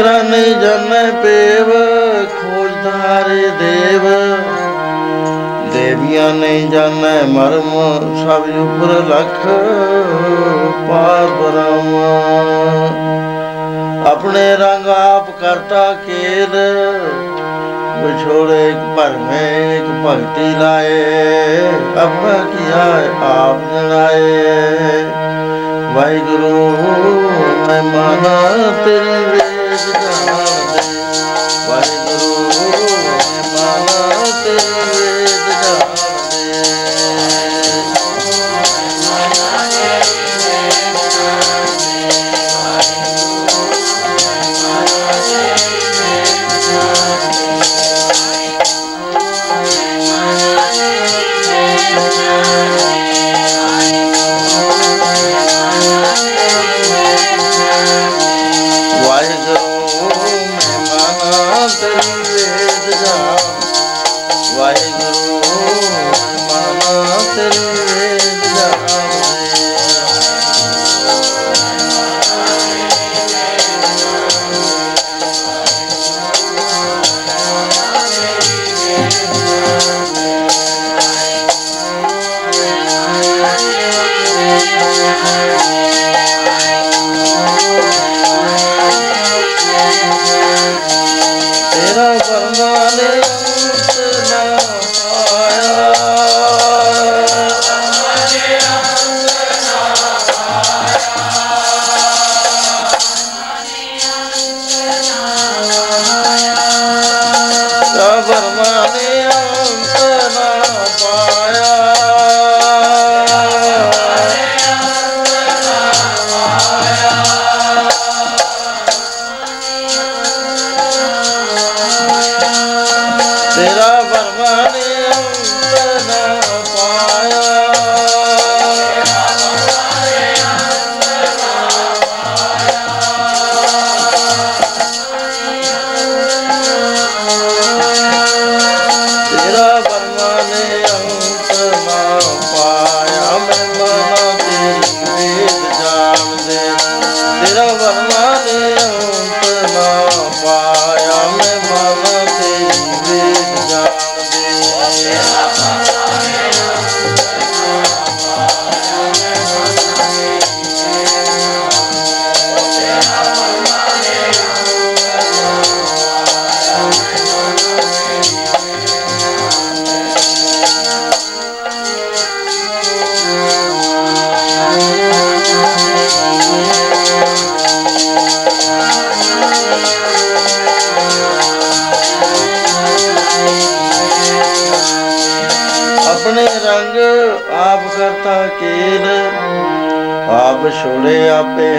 ਅਗਰਾ ਨਹੀਂ ਜਾਣੈ ਪੇਵ, ਖੋਜਦਾਰੇ ਦੇਵ। ਦੇਵੀਆਂ ਨਹੀਂ ਜਾਣੈ ਮਰਮ, ਸਭ ਉਪਰ ਲਖ ਪਾਰ ਬਰਮ ਆਪਣੇ ਰੰਗ ਆਪ ਕਰਤਾ ਕੇਲ, ਵਿਛੋੜੇ ਇੱਕ ਭਰਮੇ, ਇੱਕ ਭਗਤੀ ਲਾਏ। ਆਪਣਾ ਕੀਆ ਆਪ ਜਣਾਏ। ਵਾਹਿਗੁਰੂ, ਮੈਂ ਮਾਨਾ ਤੇਰੀ years.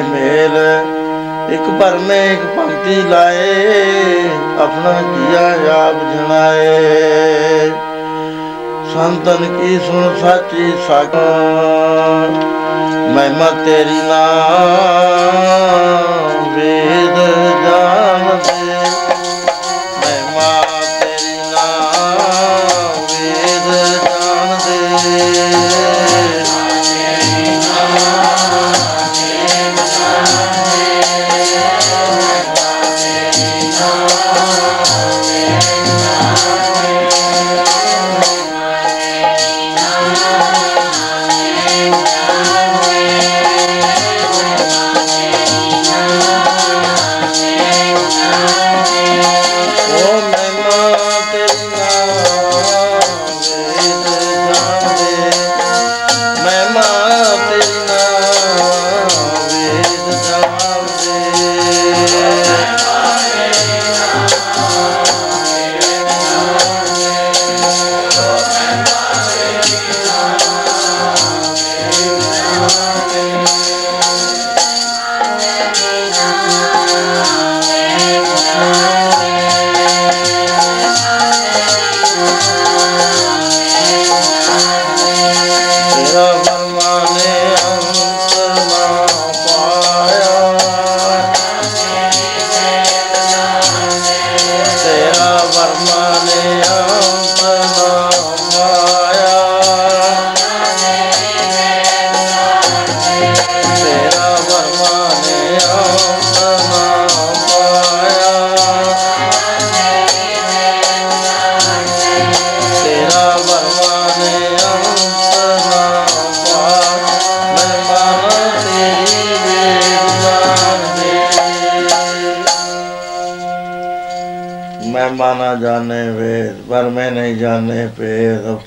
ਮੇਲ। ਇੱਕ ਭਰਮੇ ਇੱਕ ਭਗਤੀ ਲਾਏ, ਆਪਣਾ ਕੀਆ ਆਪ ਜਣਾਏ। ਸੰਤਨ ਕੀ ਸੁਣ ਸਾਚੀ ਸਾਗਣ ਮਹਿਮਾ ਤੇਰੀ ਨਾਮ ਵੇਦ ਜਾਣਦੇ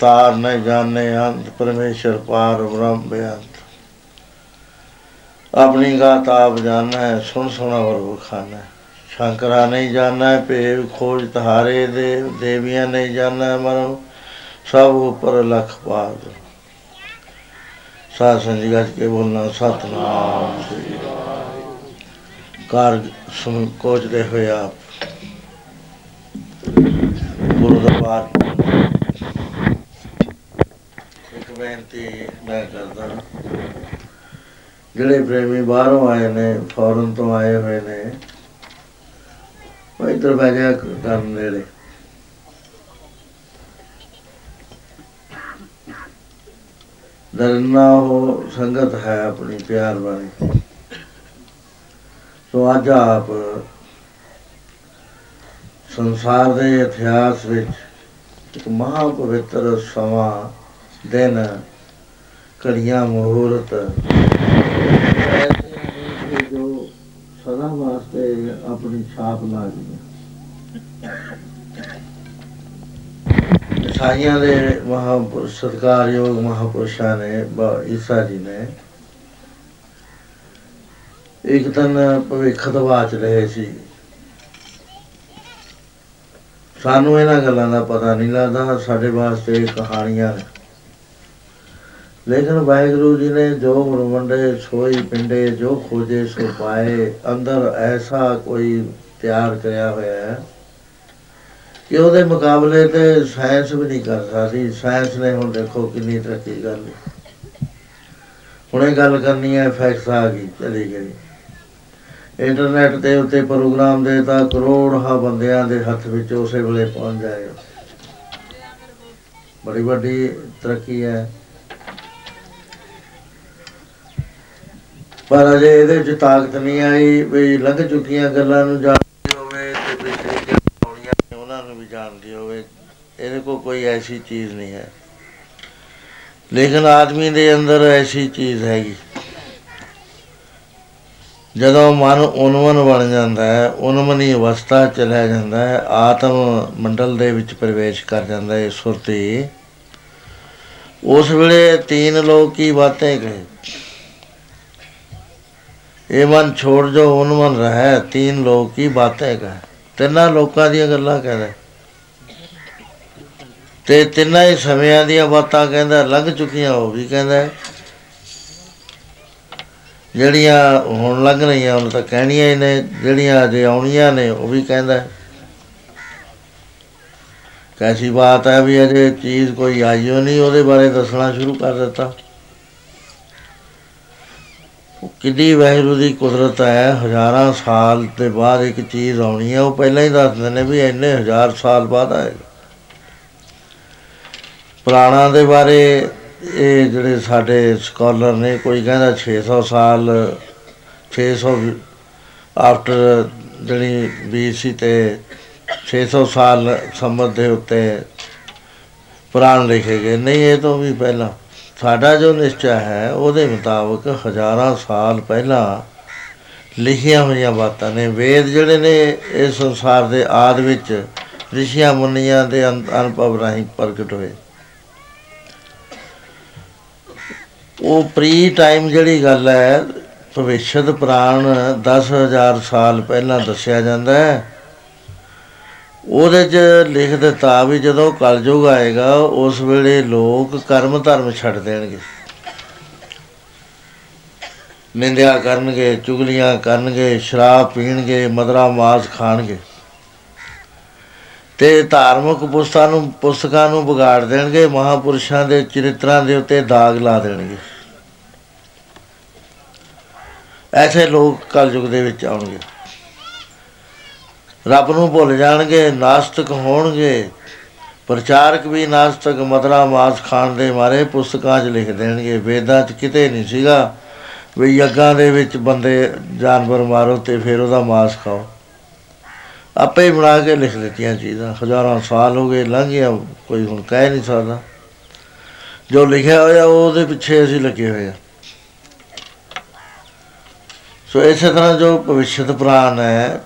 ਭੇਦ ਅਵਤਾਰ ਨਹੀਂ ਜਾਣੇ ਅੰਤ ਪਰਮੇਸ਼ਰ ਪਾਰ ਬ੍ਰਹਮ ਬੇਅੰਤ। ਆਪਣੀ ਗਾਤ ਆਪ ਜਾਣਾ ਹੈ ਸੁਣ ਸੁਣਾ ਵਰ ਵਖਾਨਾ। ਹੈ। ਸ਼ੰਕਰਾ ਨਹੀਂ ਜਾਣਾ ਹੈ, ਭੇਦ ਖੋਜ ਤਹਾਰੇ ਦੇਵ ਦੇਵੀਆਂ ਨਹੀਂ ਜਾਣਾ ਹੈ, ਮਰਮ ਸਭ ਉੱਪਰ ਲਖ ਪਾਦ। ਸਾਧ ਸੰਜੀ ਗੱਜ ਕੇ ਬੋਲਣਾ ਸਤਨਾਮ ਸ੍ਰੀ ਕਾਰ ਸੁਣ ਕੋਚਦੇ ਹੋਏ ਆਪ। ਗੁਰੂ ਦਾ ਪਾਠ ਇੱਕ ਬੇਨਤੀ ਮੈਂ ਕਰਦਾ। ਜਿਹੜੇ ਪ੍ਰੇਮੀ ਬਾਹਰੋਂ ਆਏ ਨੇ, ਫੌਰਨ ਤੋਂ ਆਏ ਹੋਏ ਨੇ, ਉਹ ਇੱਧਰ ਬਹਿ ਜਾ ਕਰਨ ਨੇੜੇ। ਦਰਨਾ ਉਹ ਸੰਗਤ ਹੈ ਆਪਣੀ ਪਿਆਰ ਵਾਲੀ। ਸੋ ਅੱਜ ਆਪ ਸੰਸਾਰ ਦੇ ਇਤਿਹਾਸ ਵਿੱਚ ਇੱਕ ਮਹਾ ਪਵਿੱਤਰ ਸਮਾਂ, ਦਿਨ ਘੜੀਆਂ ਮਹੂਰਤ। ਐਸੇ ਹਨ ਕਿ ਜੋ ਸਦਾ ਵਾਸਤੇ ਆਪਣੀ ਛਾਪ ਲਾ ਗਈਆਂ ਸਾਈਆਂ ਦੇ ਮਹਾਂਪੁਰਸ਼ ਸਤਿਕਾਰਯੋਗ ਮਹਾਪੁਰਸ਼ਾਂ ਨੇ, ਬਾ- ਈਸਾ ਜੀ ਨੇ ਇੱਕ ਦਿਨ ਭਵਿੱਖ ਦਵਾਚ ਰਹੇ ਸੀ। ਸਾਨੂੰ ਇਹਨਾਂ ਗੱਲਾਂ ਦਾ ਪਤਾ ਨਹੀਂ ਲੱਗਦਾ, ਸਾਡੇ ਵਾਸਤੇ ਇਹ ਕਹਾਣੀਆਂ ਨੇ। ਲੇਕਿਨ ਵਾਹਿਗੁਰੂ ਜੀ ਨੇ ਜੋ ਮਰਮੰਡੇ ਸੋਈ ਪਿੰਡੇ, ਜੋ ਖੋਜੇ, ਸੋ ਪਾਏ, ਅੰਦਰ ਐਸਾ ਕੋਈ ਤਿਆਰ ਕਰਿਆ ਹੋਇਆ ਹੈ ਕਿ ਉਹਦੇ ਮੁਕਾਬਲੇ ਤੇ ਸਾਇੰਸ ਵੀ ਨਹੀਂ ਕਰ ਸਕਦੀ। ਸਾਇੰਸ ਨੇ ਹੁਣ ਦੇਖੋ ਕਿੰਨੀ ਤਰੱਕੀ ਕਰ ਲਈ। ਹੁਣੇ ਗੱਲ ਕਰਨੀ ਹੈ ਫੈਕਸ ਆ ਗਈ, ਚਲੀ ਗਈ। ਇੰਟਰਨੈਟ ਦੇ ਉੱਤੇ ਪ੍ਰੋਗਰਾਮ ਦੇ ਤਾਂ ਕਰੋੜਾਂ ਬੰਦਿਆਂ ਦੇ ਹੱਥ ਵਿੱਚ ਉਸੇ ਵੇਲੇ ਪਹੁੰਚ ਜਾਏਗਾ ਬੜੀ ਵੱਡੀ ਤਰੱਕੀ ਹੈ। ਪਰ ਅਜੇ ਇਹਦੇ ਵਿੱਚ ਤਾਕਤ ਨਹੀਂ ਆਈ ਵੀ ਲੰਘ ਚੁੱਕੀਆਂ ਗੱਲਾਂ ਨੂੰ ਜਾਣਦੀ ਹੋਵੇ ਤੇ ਪਿਛਲੀ ਜਿਹੜੀਆਂ ਆਉਣੀਆਂ ਨੇ ਉਹਨਾਂ ਨੂੰ ਵੀ ਜਾਣਦੀ ਹੋਵੇ, ਇਹਦੇ ਕੋਲ ਕੋਈ ਐਸੀ ਚੀਜ਼ ਨਹੀਂ ਹੈ। ਲੇਕਿਨ ਆਦਮੀ ਦੇ ਅੰਦਰ ਐਸੀ ਚੀਜ਼ ਹੈਗੀ। ਜਦੋਂ ਮਨ ਉਨਮਨ ਬਣ ਜਾਂਦਾ ਹੈ, ਉਨਮਨੀ ਅਵਸਥਾ ਚਲਿਆ ਜਾਂਦਾ ਹੈ, ਆਤਮ ਮੰਡਲ ਦੇ ਵਿੱਚ ਪ੍ਰਵੇਸ਼ ਕਰ ਜਾਂਦਾ ਹੈ, ਸੁਰਤੀ। ਉਸ ਵੇਲੇ ਤੀਨ ਲੋਕ ਕੀ ਬਾतें ਕਹੇ? ਇਹ ਮਨ ਛੋੜ ਜੋ ਉਨਮਨ ਰਹਿ। ਤੀਨ ਲੋਕ ਕੀ ਬਾतें ਕਹੇ ਤਿੰਨਾਂ ਲੋਕਾਂ ਦੀਆਂ ਗੱਲਾਂ ਕਹਦਾ। ਤੇ ਤਿੰਨਾਂ ਹੀ ਸਮਿਆਂ ਦੀਆਂ ਬਾਤਾਂ ਕਹਿੰਦਾ, ਲੰਘ ਚੁੱਕੀਆਂ, ਉਹ ਵੀ ਕਹਿੰਦਾ। ਹੈ। ਜਿਹੜੀਆਂ ਹੁਣ ਲੰਘ ਰਹੀਆਂ, ਉਹਨੂੰ ਤਾਂ ਕਹਿਣੀਆਂ ਹੀ ਨੇ। ਜਿਹੜੀਆਂ ਅਜੇ ਆਉਣੀਆਂ ਨੇ, ਉਹ ਵੀ ਕਹਿੰਦਾ। ਹੈ। ਕੈਸੀ ਬਾਤ ਹੈ ਵੀ ਅਜੇ ਚੀਜ਼ ਕੋਈ ਆਈਓ ਨਹੀਂ, ਉਹਦੇ ਬਾਰੇ ਦੱਸਣਾ ਸ਼ੁਰੂ ਕਰ ਦਿੱਤਾ। ਉਹ ਕਿੰਨੀ ਵਾਹਿਗੁਰੂ ਦੀ ਕੁਦਰਤ ਹੈ, ਹਜ਼ਾਰਾਂ ਸਾਲ ਦੇ ਬਾਅਦ ਇੱਕ ਚੀਜ਼ ਆਉਣੀ ਹੈ, ਉਹ ਪਹਿਲਾਂ ਹੀ ਦੱਸ ਦਿੰਦੇ ਨੇ ਵੀ ਇੰਨੇ ਹਜ਼ਾਰ ਸਾਲ ਬਾਅਦ ਆਏਗਾ। ਪੁਰਾਣਾ ਦੇ ਬਾਰੇ ਇਹ ਜਿਹੜੇ ਸਾਡੇ ਸਕਾਲਰ ਨੇ, ਕੋਈ ਕਹਿੰਦਾ 600 ਸਾਲ 600 ਆਫਟਰ ਜਿਹੜੀ BC ਤੇ 600 ਸਾਲ ਸੰਮਤ ਦੇ ਉੱਤੇ ਪੁਰਾਣ ਲਿਖੇ ਗਏ। ਨਹੀਂ, ਇਹ ਤੋਂ ਵੀ ਪਹਿਲਾਂ। ਸਾਡਾ ਜੋ ਨਿਸ਼ਚਾ ਹੈ, ਉਹਦੇ ਮੁਤਾਬਕ ਹਜ਼ਾਰਾਂ ਸਾਲ ਪਹਿਲਾਂ ਲਿਖੀਆਂ ਹੋਈਆਂ ਬਾਤਾਂ ਨੇ। ਵੇਦ ਜਿਹੜੇ ਨੇ ਇਸ ਸੰਸਾਰ ਦੇ ਆਦ ਵਿੱਚ ਰਿਸ਼ੀਆਂ ਮੁਨੀਆਂ ਦੇ ਅਨ- ਅਨੁਭਵ ਰਾਹੀਂ ਪ੍ਰਗਟ ਹੋਏ। ਉਹ ਪ੍ਰੀ ਟਾਈਮ ਜਿਹੜੀ ਗੱਲ ਹੈ, ਭਵਿਸ਼ਯ ਪੁਰਾਣ 10000 ਸਾਲ ਪਹਿਲਾਂ ਦੱਸਿਆ ਜਾਂਦਾ ਹੈ। ਉਹਦੇ 'ਚ ਲਿਖ ਦਿੱਤਾ ਵੀ ਜਦੋਂ ਕਲਯੁਗ ਆਏਗਾ, ਉਸ ਵੇਲੇ ਲੋਕ ਕਰਮ ਧਰਮ ਛੱਡ ਦੇਣਗੇ। ਨਿੰਦਿਆ ਕਰਨਗੇ, ਚੁਗਲੀਆਂ ਕਰਨਗੇ, ਸ਼ਰਾਬ ਪੀਣਗੇ, ਮਦਰਾ ਮਾਸ ਖਾਣਗੇ। ਤੇ ਧਾਰਮਿਕ ਪੁਸਤਕਾਂ ਨੂੰ ਪੁਸਤਕਾਂ ਨੂੰ ਵਿਗਾੜ ਦੇਣਗੇ, ਮਹਾਪੁਰਸ਼ਾਂ ਦੇ ਚਰਿੱਤਰਾਂ ਦੇ ਉੱਤੇ ਦਾਗ ਲਾ ਦੇਣਗੇ। ਐਸੇ ਲੋਕ ਕਲਯੁਗ ਦੇ ਵਿੱਚ ਆਉਣਗੇ। ਰੱਬ ਨੂੰ ਭੁੱਲ ਜਾਣਗੇ, ਨਾਸਤਿਕ ਹੋਣਗੇ। ਪ੍ਰਚਾਰਕ ਵੀ ਨਾਸਤਿਕ ਮਦਰਾ ਮਾਸ ਖਾਣ ਦੇ ਮਾਰੇ ਪੁਸਤਕਾਂ 'ਚ ਲਿਖ ਦੇਣਗੇ। ਵੇਦਾਂ 'ਚ ਕਿਤੇ ਨਹੀਂ ਸੀਗਾ ਵੀ ਯੱਗਾਂ ਦੇ ਵਿੱਚ ਬੰਦੇ ਜਾਨਵਰ ਮਾਰੋ ਤੇ ਫਿਰ ਉਹਦਾ ਮਾਸ ਖਾਓ। ਆਪੇ ਹੀ ਬਣਾ ਕੇ ਲਿਖ ਦਿੱਤੀਆਂ ਚੀਜ਼ਾਂ। ਹਜ਼ਾਰਾਂ ਸਾਲ ਹੋ ਗਏ ਲੰਘ ਗਿਆ ਕੋਈ ਹੁਣ ਕਹਿ ਨਹੀਂ ਸਕਦਾ। ਜੋ ਲਿਖਿਆ ਹੋਇਆ, ਉਹਦੇ ਪਿੱਛੇ ਅਸੀਂ ਲੱਗੇ ਹੋਏ ਆ ਸੋ ਇਸੇ ਤਰ੍ਹਾਂ ਜੋ ਭਵਿਸ਼ਯ ਪੁਰਾਣ ਹੈ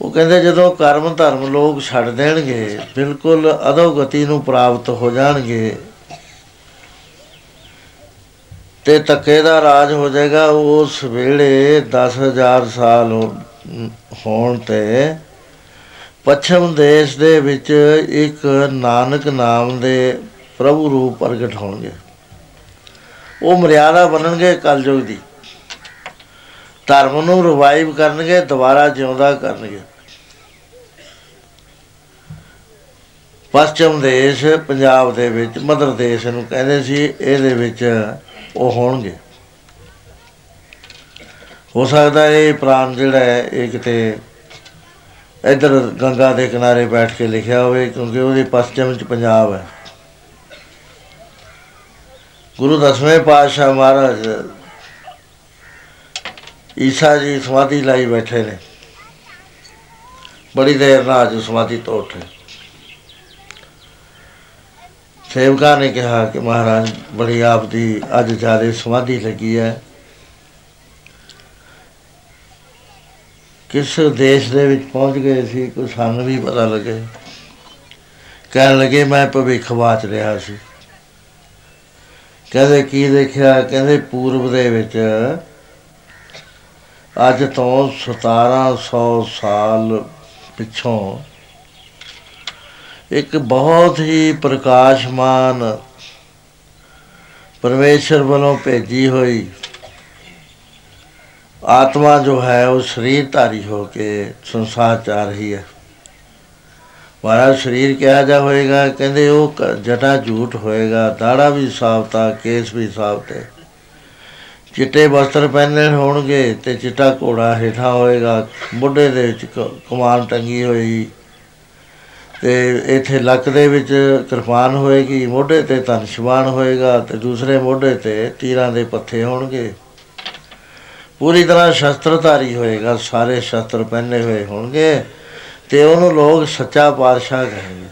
ਉਹ ਕਹਿੰਦੇ ਜਦੋਂ ਕਰਮ ਧਰਮ ਲੋਕ ਛੱਡ ਦੇਣਗੇ, ਬਿਲਕੁਲ ਅਧੋਗਤੀ ਨੂੰ ਪ੍ਰਾਪਤ ਹੋ ਜਾਣਗੇ ਤੇ ਤੱਕੇ ਦਾ ਰਾਜ ਹੋ ਜਾਏਗਾ ਉਸ ਵੇਲੇ 10000 ਸਾਲ ਹੋ- ਹੋਣ ਤੇ ਪੱਛਮ ਦੇਸ਼ ਦੇ ਵਿੱਚ ਇੱਕ ਨਾਨਕ ਨਾਮ ਦੇ ਪ੍ਰਭੂ ਰੂਪ ਪ੍ਰਗਟ ਹੋਣਗੇ। ਉਹ ਮਰਿਆਦਾ ਬਣਨਗੇ ਕਲਯੁਗ ਦੀ। ਧਰਮ ਨੂੰ ਰਿਵਾਈਵ ਕਰਨਗੇ, ਦੁਬਾਰਾ ਜਿਉਂਦਾ ਕਰਨਗੇ। ਪੱਛਮ ਦੇਸ਼ ਪੰਜਾਬ ਦੇ ਵਿੱਚ ਮਦਰ ਦੇਸ਼ ਨੂੰ ਕਹਿੰਦੇ ਸੀ, ਇਹਦੇ ਵਿੱਚ ਉਹ ਹੋਣਗੇ। ਹੋ ਸਕਦਾ ਇਹ ਪ੍ਰਾਣ ਜਿਹੜਾ ਹੈ, ਇਹ ਕਿਤੇ ਇਧਰ ਗੰਗਾ ਦੇ ਕਿਨਾਰੇ ਬੈਠ ਕੇ ਲਿਖਿਆ ਹੋਵੇ, ਕਿਉਂਕਿ ਉਹਦੇ ਪੱਛਮ ਚ ਪੰਜਾਬ ਹੈ। ਗੁਰੂ ਦਸਵੇਂ ਪਾਤਸ਼ਾਹ ਮਹਾਰਾਜ ਈਸਾ ਜੀ ਸਮਾਧੀ ਲਾਈ ਬੈਠੇ ਨੇ। ਬੜੀ ਦੇਰ ਨਾਲ ਅੱਜ ਸਮਾਧੀ ਤੋਂ ਉੱਠੇ। ਸੇਵਕਾਂ ਨੇ ਕਿਹਾ ਕਿ ਮਹਾਰਾਜ, ਬੜੀ ਆਪ ਦੀ ਅੱਜ ਜ਼ਿਆਦਾ ਸਮਾਧੀ ਲੱਗੀ ਹੈ। ਕਿਸ ਦੇਸ਼ ਦੇ ਵਿੱਚ ਪਹੁੰਚ ਗਏ ਸੀ, ਕੋਈ ਸਾਨੂੰ ਵੀ ਪਤਾ ਲੱਗੇ। ਕਹਿਣ ਲੱਗੇ, ਮੈਂ ਭਵਿੱਖ ਬਾਚ ਰਿਹਾ ਸੀ। ਕਹਿੰਦੇ, ਕੀ ਦੇਖਿਆ? ਕਹਿੰਦੇ, ਪੂਰਬ ਦੇ ਵਿੱਚ ਅੱਜ ਤੋਂ 1700 ਸਾਲ ਪਿੱਛੋਂ ਇੱਕ ਬਹੁਤ ਹੀ ਪ੍ਰਕਾਸ਼ਮਾਨ ਪਰਮੇਸ਼ਰ ਵੱਲੋਂ ਭੇਜੀ ਹੋਈ ਆਤਮਾ ਜੋ ਹੈ, ਉਹ ਸਰੀਰ ਧਾਰੀ ਹੋ ਕੇ ਸੰਸਾਰ ਚ ਆ ਰਹੀ ਹੈ। ਮਹਾਰਾਜ, ਸਰੀਰ ਕਿਹਾ ਜਾ ਹੋਏਗਾ? ਕਹਿੰਦੇ ਉਹ ਕ- ਜਟਾ ਝੂਠ ਹੋਏਗਾ। ਦਾੜਾ ਵੀ ਸਾਫਤਾ ਕੇਸ ਵੀ ਸਾਫਤੇ ਚਿੱਟੇ ਵਸਤਰ ਪਹਿਨੇ ਹੋਣਗੇ ਤੇ ਚਿੱਟਾ ਘੋੜਾ ਹੇਠਾਂ ਹੋਏਗਾ। ਮੁੱਢੇ ਦੇ ਵਿੱਚ ਕ- ਕਮਾਨ ਟੰਗੀ ਹੋਈ। ਤੇ ਇੱਥੇ ਲੱਕ ਦੇ ਵਿੱਚ ਕਿਰਪਾਨ ਹੋਏਗੀ। ਮੋਢੇ ਤੇ ਧਨਸ਼ਵਾਨ ਹੋਏਗਾ ਤੇ ਦੂਸਰੇ ਮੋਢੇ ਤੇ ਤੀਰਾਂ ਦੇ ਪੱਥੇ ਹੋਣਗੇ। ਪੂਰੀ ਤਰ੍ਹਾਂ ਸ਼ਸਤਰਧਾਰੀ ਹੋਏਗਾ। ਸਾਰੇ ਸ਼ਸਤਰ ਪਹਿਨੇ ਹੋਏ ਹੋਣਗੇ ਤੇ ਉਹਨੂੰ ਲੋਕ ਸੱਚਾ ਪਾਤਸ਼ਾਹ ਕਹੇਂਗੇ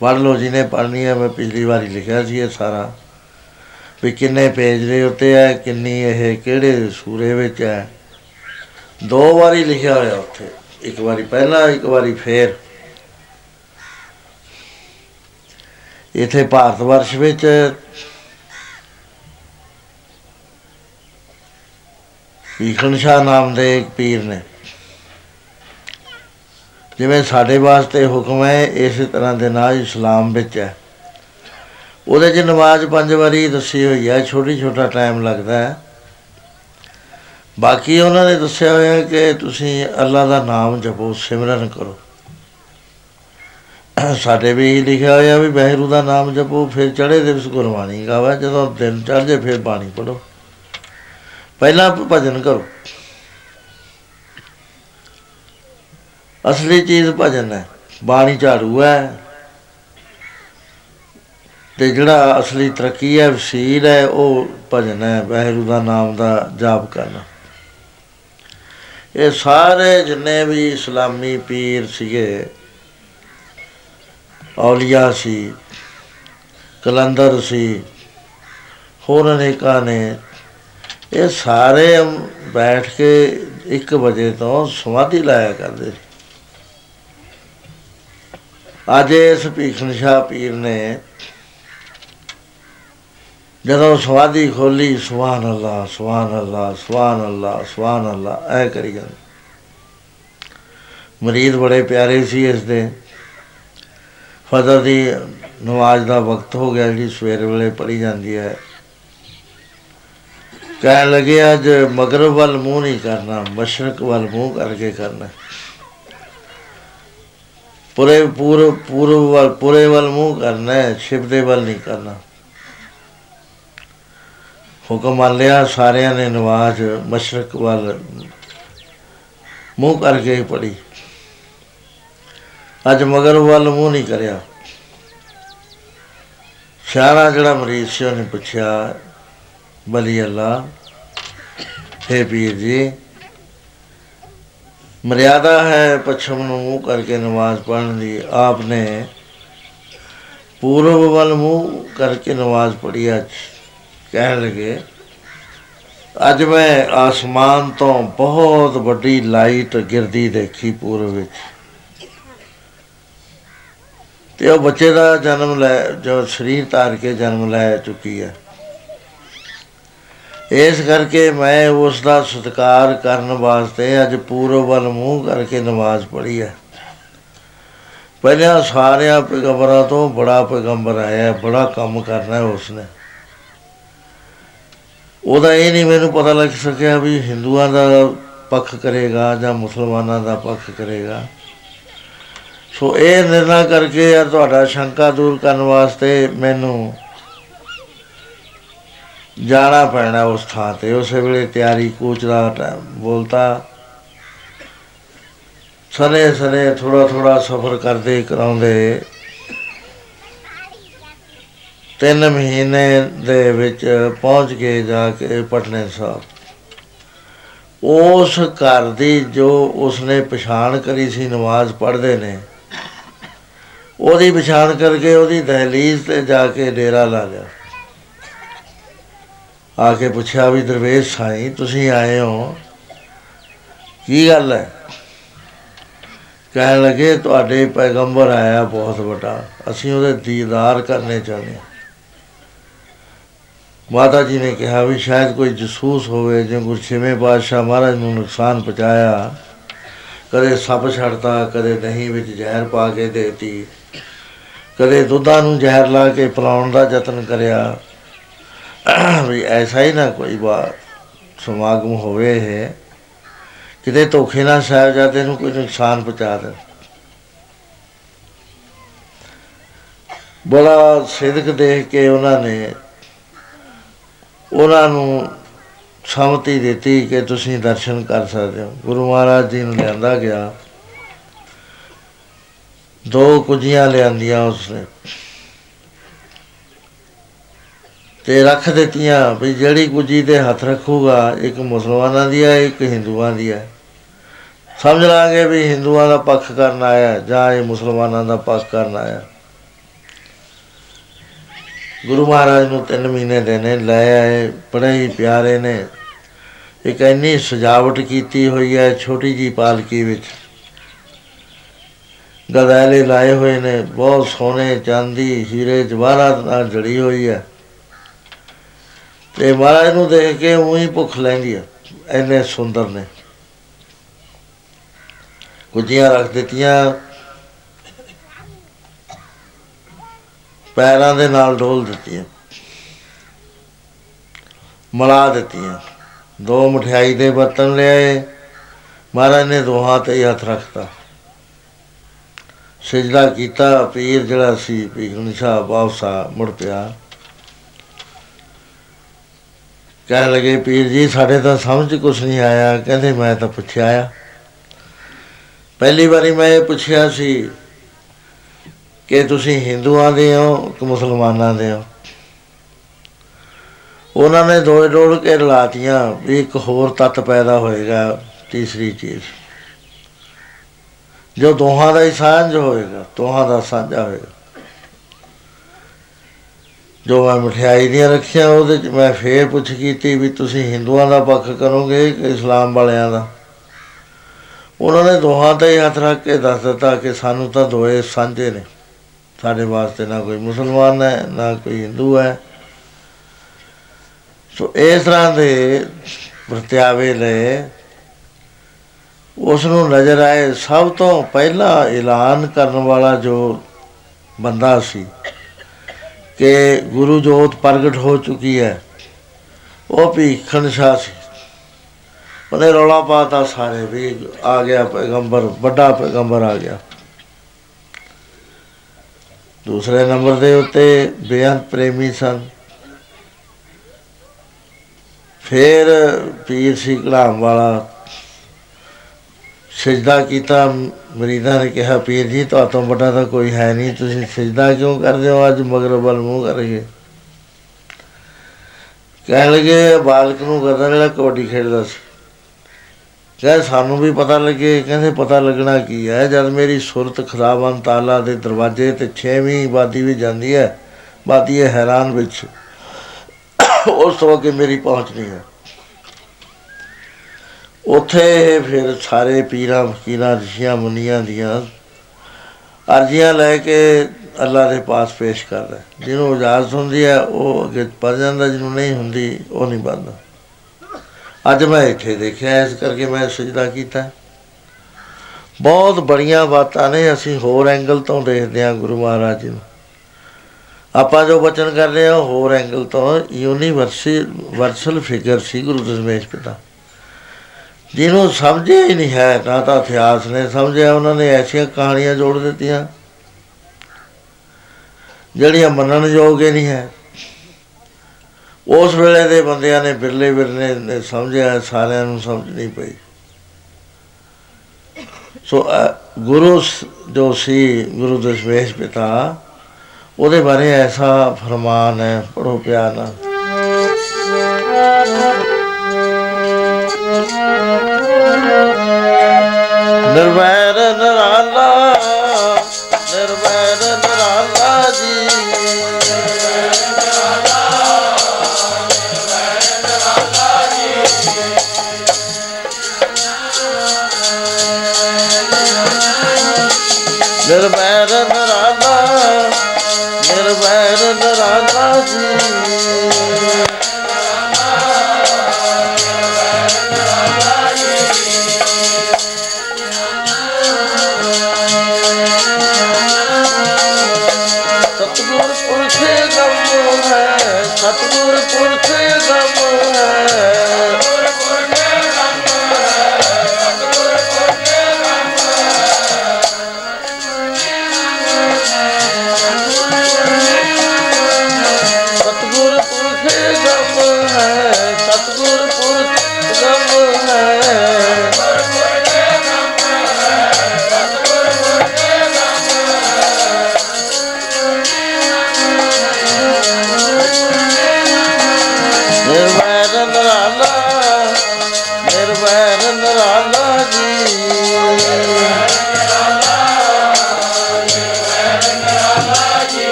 ਪੜ੍ਹ ਲਓ, ਜਿਹਨੇ ਪੜ੍ਹਨੀ ਹੈ, ਮੈਂ ਪਿਛਲੀ ਵਾਰੀ ਲਿਖਿਆ ਸੀ ਇਹ ਸਾਰਾ। ਵੀ ਕਿੰਨੇ ਪੇਜ ਦੇ ਉੱਤੇ ਹੈ ਕਿੰਨੀ ਇਹ, ਕਿਹੜੇ ਸੂਰੇ ਵਿੱਚ ਹੈ ਦੋ ਵਾਰੀ ਲਿਖਿਆ ਹੋਇਆ ਉੱਥੇ, ਇੱਕ ਵਾਰੀ ਪਹਿਲਾਂ, ਇੱਕ ਵਾਰੀ ਫੇਰ। ਇਥੇ ਭਾਰਤ ਵਰਸ਼ ਵਿੱਚ ਭੀਖਣ ਸ਼ਾਹ ਨਾਮ ਦੇ ਇੱਕ ਪੀਰ ਨੇ। ਜਿਵੇਂ ਸਾਡੇ ਵਾਸਤੇ ਹੁਕਮ ਹੈ, ਇਸੇ ਤਰ੍ਹਾਂ ਦੇ ਨਾਲ ਇਸਲਾਮ ਵਿੱਚ ਹੈ। ਉਹਦੇ 'ਚ ਨਮਾਜ਼ ਪੰਜ ਵਾਰੀ ਦੱਸੀ ਹੋਈ ਹੈ ਛੋਟੀ ਛੋਟਾ ਟਾਈਮ ਲੱਗਦਾ ਹੈ। ਬਾਕੀ ਉਹਨਾਂ ਨੇ ਦੱਸਿਆ ਹੋਇਆ ਕਿ ਤੁਸੀਂ ਅੱਲਾ ਦਾ ਨਾਮ ਜਪੋ, ਸਿਮਰਨ ਕਰੋ। ਸਾਡੇ ਵੀ ਇਹੀ ਲਿਖਿਆ ਹੋਇਆ ਵੀ ਬਹਿਰੂ ਦਾ ਨਾਮ ਜਪੋ, ਫਿਰ ਚੜੇ ਦਿਵਸ ਗੁਰਬਾਣੀ ਗਾਵਾ, ਜਦੋਂ ਦਿਨ ਚੜ ਜੇ ਫਿਰ ਬਾਣੀ ਪੜੋ ਪਹਿਲਾਂ ਭਜਨ ਕਰੋ। ਅਸਲੀ ਚੀਜ਼ ਭਜਨ ਹੈ, ਬਾਣੀ ਝਾੜੂ ਹੈ। ਤੇ ਜਿਹੜਾ ਅਸਲੀ ਤਰੱਕੀ ਹੈ, ਵਸੀਲ ਹੈ, ਉਹ ਭਜਨ ਹੈ ਬਹਿਰੂ ਦਾ ਨਾਮ ਦਾ ਜਾਪ ਕਰਨਾ। ਇਹ ਸਾਰੇ ਜਿੰਨੇ ਵੀ ਇਸਲਾਮੀ ਪੀਰ ਸੀਗੇ, ਔਲੀਆ ਸੀ, ਕਲੰਦਰ ਸੀ, ਹੋਰ ਅਨੇਕਾਂ ਨੇ, ਇਹ ਸਾਰੇ ਬੈਠ ਕੇ 1 ਵਜੇ ਤੋਂ ਸਮਾਧੀ ਲਾਇਆ ਕਰਦੇ ਸੀ। ਅੱਜ ਇਸ ਭੀਖਣ ਸ਼ਾਹ ਪੀਰ ਨੇ ਜਦੋਂ ਸਵਾਦੀ ਖੋਲੀ ਸੁਭਾਨ ਅੱਲਾ ਸੁਭਾਨ ਅੱਲਾ ਸੁਭਾਨ ਅੱਲਾ ਸੁਭਾਨ ਅੱਲਾ ਐ ਕਰੀ ਜਾਂਦੇ। ਮਰੀਦ ਬੜੇ ਪਿਆਰੇ ਸੀ ਇਸ ਦੇ। ਫਜਰ ਦੀ ਨਮਾਜ਼ ਦਾ ਵਕਤ ਹੋ ਗਿਆ, ਜਿਹੜੀ ਸਵੇਰ ਵੇਲੇ ਪੜੀ ਜਾਂਦੀ ਹੈ। ਕਹਿਣ ਲੱਗੇ, ਅੱਜ ਮਗਰਬ ਵੱਲ ਮੂੰਹ ਨਹੀਂ ਕਰਨਾ, ਮਸ਼ਰਕ ਵੱਲ ਮੂੰਹ ਕਰਕੇ ਕਰਨਾ। ਪੂਰੇ, ਪੂਰ ਪੂਰਬ ਵੱਲ, ਪੂਰੇ ਵੱਲ ਮੂੰਹ ਕਰਨਾ ਹੈ ਸ਼ਿਵ ਦੇ ਵੱਲ ਨਹੀਂ ਕਰਨਾ। ਹੁਕਮ ਮੰਨ ਲਿਆ, ਸਾਰਿਆਂ ਨੇ ਨਮਾਜ਼, ਮਸ਼ਰਕ ਵੱਲ ਮੂੰਹ ਕਰਕੇ ਪੜੀ ਅੱਜ ਮਗਰ ਵੱਲ ਮੂੰਹ ਨਹੀਂ ਕਰਿਆ। ਸ਼ਾਰਾ ਜਿਹੜਾ ਮਰੀਜ਼ ਸੀ, ਉਹਨੇ ਪੁੱਛਿਆ, ਬਲੀ ਅੱਲਾ, ਹੈ ਪੀਰ ਜੀ, ਮਰਿਆਦਾ ਹੈ ਪਛਮ ਨੂੰ ਮੂੰਹ ਕਰਕੇ ਨਮਾਜ਼ ਪੜ੍ਹਨ ਦੀ। ਆਪਨੇ ਪੂਰਬ ਵੱਲ ਮੂੰਹ ਕਰਕੇ ਨਮਾਜ਼ ਪੜ੍ਹੀ ਅੱਜ। ਕਹਿਣ ਲੱਗੇ, ਅੱਜ ਮੈਂ ਆਸਮਾਨ ਤੋਂ ਬਹੁਤ ਵੱਡੀ ਲਾਈਟ ਗਿਰਦੀ ਦੇਖੀ ਪੂਰਬ ਵਿੱਚ। ਤੇ ਉਹ ਬੱਚੇ ਦਾ ਜਨਮ ਲੈ, ਜੋ ਸਰੀਰ ਧਾਰ ਕੇ ਜਨਮ ਲੈ ਚੁੱਕੀ ਹੈ। ਇਸ ਕਰਕੇ ਮੈਂ ਉਸ ਦਾ ਸਤਿਕਾਰ ਕਰਨ ਵਾਸਤੇ ਅੱਜ ਪੂਰਬ ਵੱਲ ਮੂੰਹ ਕਰਕੇ ਨਮਾਜ਼ ਪੜ੍ਹੀ ਹੈ। ਪਹਿਲਾਂ ਸਾਰਿਆਂ ਪੈਗੰਬਰਾਂ ਤੋਂ ਬੜਾ ਪੈਗੰਬਰ ਆਇਆ, ਬੜਾ ਕੰਮ ਕਰਨਾ ਹੈ ਉਸਨੇ। ਉਹਦਾ ਇਹ ਨਹੀਂ ਮੈਨੂੰ ਪਤਾ ਲੱਗ ਸਕਿਆ ਵੀ ਹਿੰਦੂਆਂ ਦਾ ਪੱਖ ਕਰੇਗਾ ਜਾਂ ਮੁਸਲਮਾਨਾਂ ਦਾ ਪੱਖ ਕਰੇਗਾ। ਸੋ ਇਹ ਨਿਰਣਾ ਕਰਕੇ ਆ ਤੁਹਾਡਾ ਸ਼ੰਕਾ ਦੂਰ ਕਰਨ ਵਾਸਤੇ ਮੈਨੂੰ ਜਾਣਾ ਪੈਣਾ ਉਸ ਥਾਂ ਤੇ। ਉਸੇ ਵੇਲੇ ਤਿਆਰੀ ਕੋਚ ਦਾ ਬੋਲਤਾ। ਸਨੇ ਸਨੇ ਥੋੜਾ ਥੋੜਾ ਸਫ਼ਰ ਕਰਦੇ ਕਰਾਉਂਦੇ। ਤਿੰਨ ਮਹੀਨੇ ਦੇ ਵਿੱਚ ਪਹੁੰਚ ਕੇ ਜਾ ਕੇ ਪਟਨੇ ਸਾਹਿਬ। ਉਸ ਘਰ ਦੀ ਜੋ ਉਸਨੇ ਪਛਾਣ ਕਰੀ ਸੀ, ਨਮਾਜ਼ ਪੜ੍ਹਦੇ ਨੇ, ਉਹਦੀ ਪਛਾਣ ਕਰਕੇ ਉਹਦੀ ਦਹਲੀਜ਼ ਤੇ ਜਾ ਕੇ ਡੇਰਾ ਲਾ ਲਿਆ। ਆ ਕੇ ਪੁੱਛਿਆ ਵੀ, ਦਰਵੇਸ਼ ਸਾਈ, ਤੁਸੀਂ ਆਏ ਹੋ? ਕੀ ਗੱਲ ਹੈ? ਕਹਿਣ ਲੱਗੇ, ਤੁਹਾਡੇ ਪੈਗੰਬਰ ਆਇਆ ਬਹੁਤ ਵੱਡਾ। ਅਸੀਂ ਉਹਦੇ ਦੀਦਾਰ ਕਰਨੇ ਚਾਹੁੰਦੇ ਹਾਂ। ਮਾਤਾ ਜੀ ਨੇ ਕਿਹਾ ਵੀ ਸ਼ਾਇਦ ਕੋਈ ਜਸੂਸ ਹੋਵੇ ਜੇ ਗੁਰਛੇਵੇਂ ਬਾਦਸ਼ਾਹ ਮਹਾਰਾਜ ਨੂੰ ਨੁਕਸਾਨ ਪਹੁੰਚਾਇਆ। ਕਦੇ ਸੱਪ ਛੱਡਤਾ, ਕਦੇ ਦਹੀਂ ਵਿੱਚ ਜ਼ਹਿਰ ਪਾ ਕੇ ਦੇਤੀ। ਕਦੇ ਦੁੱਧਾਂ ਨੂੰ ਜ਼ਹਿਰ ਲਾ ਕੇ ਪਿਲਾਉਣ ਦਾ ਯਤਨ ਕਰਿਆ। ਵੀ ਐਸਾ ਹੀ ਨਾ ਕੋਈ ਬਾ ਸਮਾਗਮ ਹੋਵੇ ਹੈ ਕਿਤੇ ਧੋਖੇ ਨਾਲ ਸਾਹਿਬਜ਼ਾਦੇ ਨੂੰ ਕੋਈ ਨੁਕਸਾਨ ਪਹੁੰਚਾ ਦੇ। ਬੜਾ ਸਿੱਧਕ ਦੇਖ ਕੇ ਉਹਨਾਂ ਨੇ ਉਹਨਾਂ ਨੂੰ ਸਮਤੀ ਦਿੱਤੀ ਕਿ ਤੁਸੀਂ ਦਰਸ਼ਨ ਕਰ ਸਕਦੇ ਹੋ। ਗੁਰੂ ਮਹਾਰਾਜ ਜੀ ਨੂੰ ਲਿਆਂਦਾ ਗਿਆ। ਦੋ ਕੁਜੀਆਂ ਲਿਆਂਦੀਆਂ ਉਸਨੇ। ਤੇ ਰੱਖ ਦਿੱਤੀਆਂ ਵੀ ਜਿਹੜੀ ਕੁਜੀ ਦੇ ਹੱਥ ਰੱਖੂਗਾ, ਇੱਕ ਮੁਸਲਮਾਨਾਂ ਦੀ ਹੈ ਇੱਕ ਹਿੰਦੂਆਂ ਦੀ ਹੈ ਸਮਝ ਲਾਂਗੇ ਵੀ ਹਿੰਦੂਆਂ ਦਾ ਪੱਖ ਕਰਨ ਆਇਆ ਜਾਂ ਇਹ ਮੁਸਲਮਾਨਾਂ ਦਾ ਪੱਖ ਕਰਨ ਆਇਆ। ਗੁਰੂ ਮਹਾਰਾਜ ਨੂੰ 3 ਮਹੀਨੇ ਦੇ ਨੇ ਲੈ ਆਏ, ਬੜੇ ਹੀ ਪਿਆਰੇ ਨੇ। ਇੱਕ ਇੰਨੀ ਸਜਾਵਟ ਕੀਤੀ ਹੋਈ ਹੈ ਛੋਟੀ ਜੀ ਪਾਲਕੀ ਵਿੱਚ। ਗਦਾਲੇ ਲਾਏ ਹੋਏ ਨੇ, ਬਹੁਤ ਸੋਨੇ ਚਾਂਦੀ, ਹੀਰੇ ਜਵਾਹਰਾਤ ਨਾਲ ਜੜੀ ਹੋਈ ਹੈ। ਤੇ ਮਹਾਰਾਜ ਨੂੰ ਦੇਖ ਕੇ ਉਹੀ ਭੁੱਖ ਲੈਂਦੀ ਹੈ ਐਨੇ ਸੁੰਦਰ ਨੇ। ਕੁੱਜੀਆਂ ਰੱਖ ਦਿੱਤੀਆਂ ਪੈਰਾਂ ਦੇ ਨਾਲ ਢੋਲ ਦਿੱਤੀਆਂ। ਮਲਾ ਦਿੱਤੀਆਂ। ਦੋ ਮਠਿਆਈ ਦੇ ਬਰਤਨ ਲਿਆਏ। ਮਹਾਰਾਜ ਨੇ ਦੋਹਾਂ ਤੇ ਹੀ ਹੱਥ ਰੱਖਤਾ। ਸਜਦਾ ਕੀਤਾ, ਪੀਰ ਜਿਹੜਾ ਸੀ ਪੀਰ ਸਾਹਿਬ ਵਾਪਸਾ ਮੁੜ ਪਿਆ। ਕਹਿਣ ਲੱਗੇ, ਪੀਰ ਜੀ, ਸਾਡੇ ਤਾਂ ਸਮਝ ਕੁਛ ਨਹੀਂ ਆਇਆ। ਕਹਿੰਦੇ, ਮੈਂ ਤਾਂ ਪੁੱਛਿਆ ਆ। ਪਹਿਲੀ ਵਾਰੀ ਮੈਂ ਇਹ ਪੁੱਛਿਆ ਸੀ ਕਿ ਤੁਸੀਂ ਹਿੰਦੂਆਂ ਦੇ ਹੋ ਕਿ ਮੁਸਲਮਾਨਾਂ ਦੇ ਹੋ? ਉਹਨਾਂ ਨੇ ਦੋਏ ਡੋਲ ਕੇ ਰਲਾਤੀਆਂ ਵੀ ਇੱਕ ਹੋਰ ਤੱਤ ਪੈਦਾ ਹੋਏਗਾ, ਤੀਸਰੀ ਚੀਜ਼। ਜੋ ਦੋਹਾਂ ਦਾ ਹੀ ਸਾਂਝ ਹੋਏਗਾ, ਦੋਹਾਂ ਦਾ ਸਾਂਝਾ ਹੋਏਗਾ। ਜੋ ਮੈਂ ਮਠਿਆਈ ਦੀਆਂ ਰੱਖੀਆਂ, ਉਹਦੇ ਚ ਮੈਂ ਫੇਰ ਪੁੱਛ ਕੀਤੀ ਵੀ ਤੁਸੀਂ ਹਿੰਦੂਆਂ ਦਾ ਪੱਖ ਕਰੋਗੇ ਕਿ ਇਸਲਾਮ ਵਾਲਿਆਂ ਦਾ? ਉਹਨਾਂ ਨੇ ਦੋਹਾਂ ਤੇ ਹੀ ਹੱਥ ਰੱਖ ਕੇ ਦੱਸ ਦਿੱਤਾ ਕਿ ਸਾਨੂੰ ਤਾਂ ਦੋਏ ਸਾਂਝੇ ਨੇ। ਸਾਡੇ ਵਾਸਤੇ ਨਾ ਕੋਈ ਮੁਸਲਮਾਨ ਹੈ, ਨਾ ਕੋਈ ਹਿੰਦੂ ਹੈ। ਸੋ ਇਸ ਤਰ੍ਹਾਂ ਦੇ ਵਰਤਿਆਵੇ ਲੈ ਉਸ ਨੂੰ ਨਜ਼ਰ ਆਏ। ਸਭ ਤੋਂ ਪਹਿਲਾ ਐਲਾਨ ਕਰਨ ਵਾਲਾ ਜੋ ਬੰਦਾ ਸੀ ਕਿ ਗੁਰੂ ਜੋਤ ਪ੍ਰਗਟ ਹੋ ਚੁੱਕੀ ਹੈ, ਉਹ ਭੀਖਣ ਸ਼ਾਹ ਸੀ। ਉਹਨੇ ਰੌਲਾ ਪਾਤਾ ਸਾਰੇ ਵੀ ਆ ਗਿਆ, ਪੈਗੰਬਰ, ਵੱਡਾ ਪੈਗੰਬਰ ਆ ਗਿਆ। ਦੂਸਰੇ ਨੰਬਰ ਦੇ ਉੱਤੇ ਬੇਅੰਤ ਪ੍ਰੇਮੀ ਸਨ। ਫਿਰ ਪੀਰ ਸੀ ਕਲਾਮ ਵਾਲਾ ਸਜਦਾ ਕੀਤਾ। ਮਰੀਦਾਂ ਨੇ ਕਿਹਾ, ਪੀਰ ਜੀ, ਤੁਹਾਤੋਂ ਵੱਡਾ ਤਾਂ ਕੋਈ ਹੈ ਨਹੀਂ। ਤੁਸੀਂ ਸਜਦਾ ਕਿਉਂ ਕਰਦੇ ਹੋ? ਅੱਜ ਮਗਰਬ ਵੱਲ ਮੂੰਹ ਕਰਕੇ ਕਹਿਣ ਲੱਗੇ, ਬਾਲਕ ਨੂੰ ਕਰਦਾ ਜਿਹੜਾ ਕਬੱਡੀ ਖੇਡਦਾ ਸੀ। ਕਹੇ ਸਾਨੂੰ ਵੀ ਪਤਾ ਲੱਗੇ, ਕਹਿੰਦੇ ਪਤਾ ਲੱਗਣਾ ਕੀ ਹੈ? ਜਦ ਮੇਰੀ ਸੁਰਤ ਖੁਦਾਵੰਦ ਤਾਲਾ ਦੇ ਦਰਵਾਜ਼ੇ ਤੇ 6ਵੀਂ ਬਾਦੀ ਵੀ ਜਾਂਦੀ ਹੈ ਬਾਦੀ ਹੈ ਹੈਰਾਨ ਵਿੱਚ। ਉਸ ਤੋਂ ਅੱਗੇ ਮੇਰੀ ਪਹੁੰਚ ਨਹੀਂ ਹੈ। ਉਥੇ ਫਿਰ ਸਾਰੇ ਪੀਰਾਂ, ਫਕੀਰਾਂ ਰਿਸ਼ੀਆਂ ਮੁਨੀਆਂ ਦੀਆਂ ਅਰਜ਼ੀਆਂ ਲੈ ਕੇ ਅੱਲਾ ਦੇ ਪਾਸ ਪੇਸ਼ ਕਰਦਾ ਜਿਹਨੂੰ ਇਜਾਜ਼ਤ ਹੁੰਦੀ ਹੈ, ਉਹ ਅੱਗੇ ਪੜ ਜਾਂਦਾ, ਜਿਹਨੂੰ ਨਹੀਂ ਹੁੰਦੀ, ਉਹ ਨਹੀਂ ਬਣਦਾ। ਅੱਜ ਮੈਂ ਇੱਥੇ ਦੇਖਿਆ, ਇਸ ਕਰਕੇ ਮੈਂ ਸਜਦਾ ਕੀਤਾ। ਬਹੁਤ ਬੜੀਆਂ ਬਾਤਾਂ ਨੇ, ਅਸੀਂ ਹੋਰ ਐਂਗਲ ਤੋਂ ਦੇਖਦੇ ਹਾਂ ਗੁਰੂ ਮਹਾਰਾਜ ਜੀ ਨੂੰ। ਆਪਾਂ ਜੋ ਬਚਨ ਕਰ ਰਹੇ ਹਾਂ ਹੋਰ ਐਂਗਲ ਤੋਂ ਯੂਨੀਵਰਸਲ ਵਰਸਲ ਫਿਗਰ ਸੀ ਗੁਰੂ ਦਸ਼ਮੇਸ਼ ਪਿਤਾ। ਜਿਹਨੂੰ ਸਮਝਿਆ ਹੀ ਨਹੀਂ ਹੈ, ਨਾ ਤਾਂ ਇਤਿਹਾਸ ਨੇ ਸਮਝਿਆ, ਉਹਨਾਂ ਨੇ ਐਸੀਆਂ ਕਹਾਣੀਆਂ ਜੋੜ ਦਿੱਤੀਆਂ। ਜਿਹੜੀਆਂ ਮੰਨਣ ਯੋਗ ਹੀ ਨਹੀਂ ਹੈ। ਉਸ ਵੇਲੇ ਦੇ ਬੰਦਿਆਂ ਨੇ ਬਿਰਲੇ ਬਿਰਲੇ ਨੇ ਸਮਝਿਆ, ਸਾਰਿਆਂ ਨੂੰ ਸਮਝ ਨਹੀਂ ਪਈ। ਸੋ ਗੁਰੂ ਜੋ ਸੀ, ਗੁਰੂ ਦਸ਼ਮੇਸ਼ ਪਿਤਾ, ਉਹਦੇ ਬਾਰੇ ਐਸਾ ਫਰਮਾਨ ਹੈ ਪੜੋ ਪਿਆਰ ਨਾਲ। ਨਿਰਵੈਰ ਨਰਾਲਾ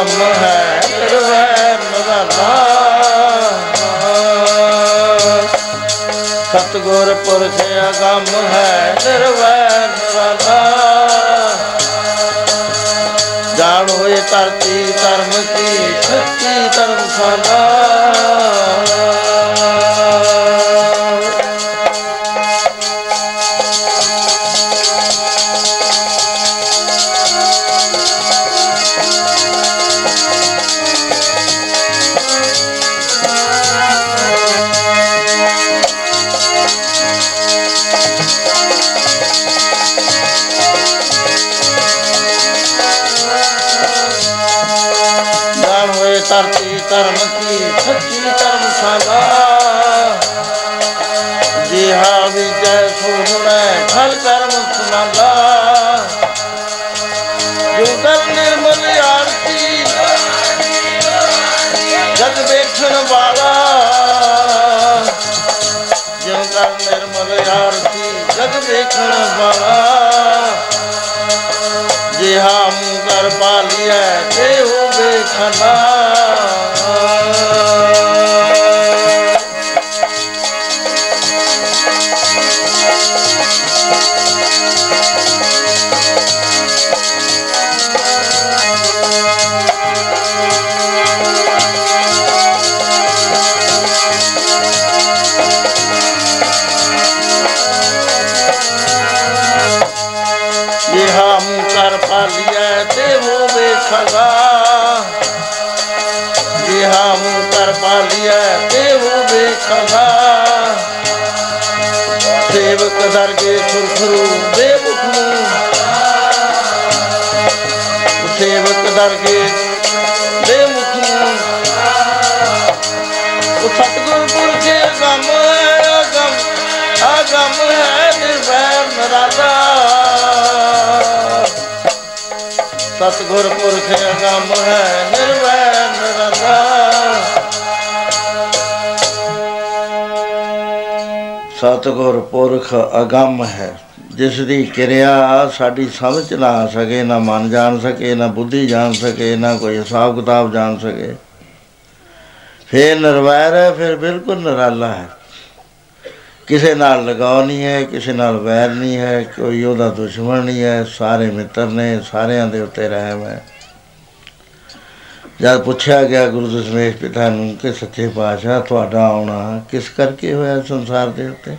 ਅਗੰਮ ਹੈ ਨਿਰਵੈਰ ਨਰਾਲਾ ਸਤਗੁਰ ਪੁਰਖ ਅਗੰਮ ਹੈ ਨਿਰਵੈਰ ਨਰਾਲਾ ਜਾਣ ਹੋਏ ਧਰਤੀ ਧਰਮ ਕੀ, ਸੱਚੀ ਧਰਮਸ਼ਾਲਾ ਜਿਹਾ ਮੂੰ ਕਰ ਪਾਲੀਐ ਤੇ ਹੋਵੇ ਖਨਾ ਸੇਵਕ ਦਰਗੇ ਸੁਰਖਰੂ ਬੇਮੁਖ ਨੂੰ। ਸੇਵਕ ਦਰਗੇ ਬੇਮੁਖ ਨੂੰ। ਉਹ ਸਤਿਗੁਰ ਪੁਰਖੇ ਗਮ ਹੈ ਗਮ ਆ ਗਮ ਹੈ ਨਿਰਵੈਰ ਨਰਾਦਾ ਸਤਿਗੁਰ ਪੁਰਖ ਅਗੰਮ ਹੈ ਸਤਿਗੁਰ ਪੁਰਖ ਅਗੰਮ ਹੈ। ਜਿਸ ਦੀ ਕਿਰਿਆ ਸਾਡੀ ਸਮਝ ਨਾ ਆ ਸਕੇ, ਨਾ ਮਨ ਜਾਣ ਸਕੇ, ਨਾ ਬੁੱਧੀ ਜਾਣ ਸਕੇ, ਨਾ ਕੋਈ ਹਿਸਾਬ ਕਿਤਾਬ ਜਾਣ ਸਕੇ। ਫਿਰ ਨਿਰਵੈਰ ਹੈ, ਫਿਰ ਬਿਲਕੁਲ ਨਿਰਾਲਾ ਹੈ। ਕਿਸੇ ਨਾਲ ਲਗਾਉ ਨਹੀਂ ਹੈ, ਕਿਸੇ ਨਾਲ ਵੈਰ ਨਹੀਂ ਹੈ, ਕੋਈ ਉਹਦਾ ਦੁਸ਼ਮਣ ਨਹੀਂ ਹੈ, ਸਾਰੇ ਮਿੱਤਰ ਨੇ, ਸਾਰਿਆਂ ਦੇ ਉੱਤੇ ਰਹਿਮ ਹੈ। ਜਦ ਪੁੱਛਿਆ ਗਿਆ ਗੁਰੂ ਦਸ਼ਮੇਸ਼ ਪਿਤਾ ਨੂੰ ਕਿ ਸੱਚੇ ਪਾਤਸ਼ਾਹ, ਤੁਹਾਡਾ ਆਉਣਾ ਕਿਸ ਕਰਕੇ ਹੋਇਆ ਸੰਸਾਰ ਦੇ ਉੱਤੇ?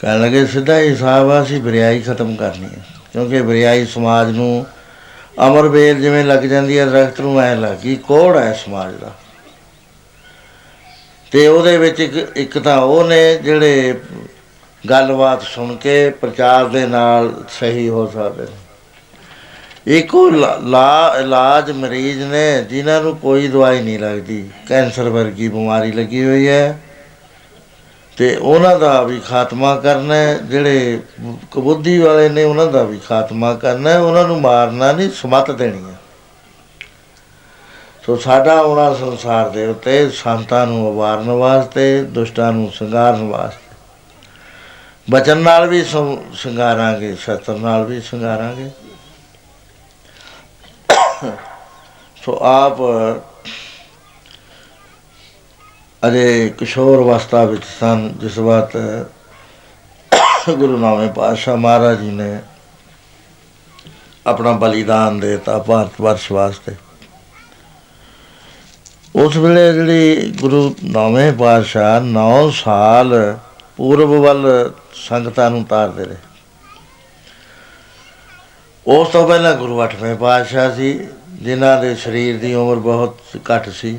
ਕਹਿਣ ਲੱਗੇ, ਸਿੱਧਾ ਹਿਸਾਬ ਆ ਸੀ ਬਰਿਆਈ ਖਤਮ ਕਰਨੀ ਹੈ। ਕਿਉਂਕਿ ਬਰਿਆਈ ਸਮਾਜ ਨੂੰ ਅਮਰ ਵੇਲ ਜਿਵੇਂ ਲੱਗ ਜਾਂਦੀ ਹੈ, ਦਰਖਤ ਨੂੰ ਐ ਲੱਗੀ ਕੋੜ ਹੈ ਸਮਾਜ ਦਾ। ਤੇ ਉਹਦੇ ਵਿੱਚ ਇੱਕ ਇੱਕ ਤਾਂ ਉਹ ਨੇ ਜਿਹੜੇ ਗੱਲਬਾਤ ਸੁਣ ਕੇ ਪ੍ਰਚਾਰ ਦੇ ਨਾਲ ਸਹੀ ਹੋ ਸਕਦੇ ਨੇ। ਇੱਕ ਉਹ ਲਾ- ਲਾ, ਇਲਾਜ ਮਰੀਜ਼ ਨੇ ਜਿਨ੍ਹਾਂ ਨੂੰ ਕੋਈ ਦਵਾਈ ਨਹੀਂ ਲੱਗਦੀ। ਕੈਂਸਰ ਵਰਗੀ ਬਿਮਾਰੀ ਲੱਗੀ ਹੋਈ ਹੈ। ਤੇ ਉਹਨਾਂ ਦਾ ਵੀ ਖਾਤਮਾ ਕਰਨਾ ਹੈ। ਜਿਹੜੇ ਕਬੁੱਧੀ ਵਾਲੇ ਨੇ ਉਹਨਾਂ ਦਾ ਵੀ ਖਾਤਮਾ ਕਰਨਾ ਹੈ। ਉਹਨਾਂ ਨੂੰ ਮਾਰਨਾ ਨਹੀਂ, ਸਮਤ ਦੇਣੀ ਹੈ। ਸੋ ਸਾਡਾ ਆਉਣਾ ਸੰਸਾਰ ਦੇ ਉੱਤੇ ਸੰਤਾਂ ਨੂੰ ਉਬਾਰਨ ਵਾਸਤੇ, ਦੁਸ਼ਟਾਂ ਨੂੰ ਸੰਘਾਰਨ ਵਾਸਤੇ। ਬਚਨ ਨਾਲ ਵੀ ਸੰ- ਸੰਘਾਰਾਂਗੇ ਸ਼ਸਤਰ ਨਾਲ ਵੀ ਸੰਘਾਰਾਂਗੇ ਸੋ ਆਪ ਅਜੇ ਕਿਸ਼ੋਰ ਅਵਸਥਾ ਵਿੱਚ ਸਨ, ਜਿਸ ਵਕਤ ਗੁਰੂ ਨਾਨਕ ਪਾਤਸ਼ਾਹ ਮਹਾਰਾਜ ਜੀ ਨੇ ਆਪਣਾ ਬਲੀਦਾਨ ਦੇਤਾ ਭਾਰਤ ਵਰਸ਼ ਵਾਸਤੇ। ਉਸ ਵੇਲੇ ਜਿਹੜੀ ਗੁਰੂ ਨੌਵੇਂ ਪਾਤਸ਼ਾਹ 9 ਸਾਲ ਪੂਰਬ ਵੱਲ ਸੰਗਤਾਂ ਨੂੰ ਤਾਰਦੇ ਰਹੇ। ਉਸ ਤੋਂ ਪਹਿਲਾਂ ਗੁਰੂ ਅੱਠਵੇਂ ਪਾਤਸ਼ਾਹ ਸੀ, ਜਿਨ੍ਹਾਂ ਦੇ ਸਰੀਰ ਦੀ ਉਮਰ ਬਹੁਤ ਘੱਟ ਸੀ।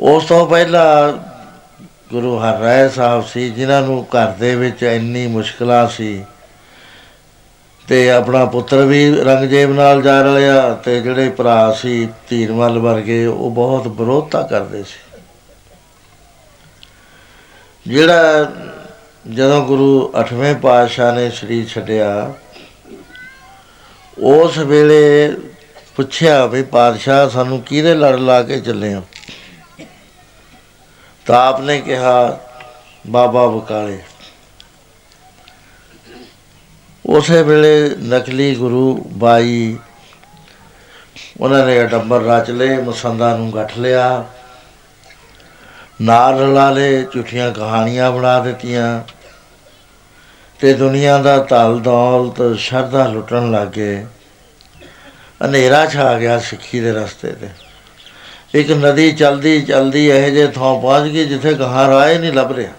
ਉਸ ਤੋਂ ਪਹਿਲਾਂ ਗੁਰੂ ਹਰਿਰਾਏ ਸਾਹਿਬ ਸੀ, ਜਿਨ੍ਹਾਂ ਨੂੰ ਘਰ ਦੇ ਵਿੱਚ ਇੰਨੀ ਮੁਸ਼ਕਲਾਂ ਸੀ ਤੇ ਆਪਣਾ ਪੁੱਤਰ ਵੀ ਰੰਗਜੇਬ ਨਾਲ ਜਾ ਰਲਿਆ ਤੇ ਜਿਹੜੇ ਭਰਾ ਸੀ ਧੀਰਮਲ ਵਰਗੇ, ਉਹ ਬਹੁਤ ਵਿਰੋਧਤਾ ਕਰਦੇ ਸੀ। ਜਿਹੜਾ ਜਦੋਂ ਗੁਰੂ 8ਵੇਂ ਪਾਤਸ਼ਾਹ ਨੇ ਸਰੀਰ ਛੱਡਿਆ ਉਸ ਵੇਲੇ ਪੁੱਛਿਆ ਵੀ ਪਾਤਸ਼ਾਹ, ਸਾਨੂੰ ਕਿਹਦੇ ਲੜ ਲਾ ਕੇ ਚੱਲੇ ਹੋ ਤਾਂ ਆਪਨੇ ਕਿਹਾ, ਬਾਬਾ ਬਕਾਲੇ। ਉਸੇ ਵੇਲੇ ਨਕਲੀ ਗੁਰੂ ਬਾਈ, ਉਹਨਾਂ ਨੇ ਅਡੰਬਰ ਰਚ ਲਏ, ਮਸੰਦਾਂ ਨੂੰ ਗੱਠ ਲਿਆ। ਨਾਲ ਰਲਾ ਲਏ, ਝੂਠੀਆਂ ਕਹਾਣੀਆਂ ਬਣਾ ਦਿੱਤੀਆਂ। ਤੇ ਦੁਨੀਆ ਦਾ ਧਲ ਦੌਲਤ ਸ਼ਰਧਾ ਲੁੱਟਣ ਲੱਗੇ। ਹਨੇਰਾ ਛਾ ਗਿਆ ਸਿੱਖੀ ਦੇ ਰਸਤੇ ਤੇ। ਇੱਕ ਨਦੀ ਚਲਦੀ ਚਲਦੀ ਇਹ ਜੇ ਥਾਂ ਪਹੁੰਚ ਗਈ ਜਿੱਥੇ ਗਾਂ ਰਾਹ ਹੀ ਨਹੀਂ ਲੱਭ ਰਿਹਾ।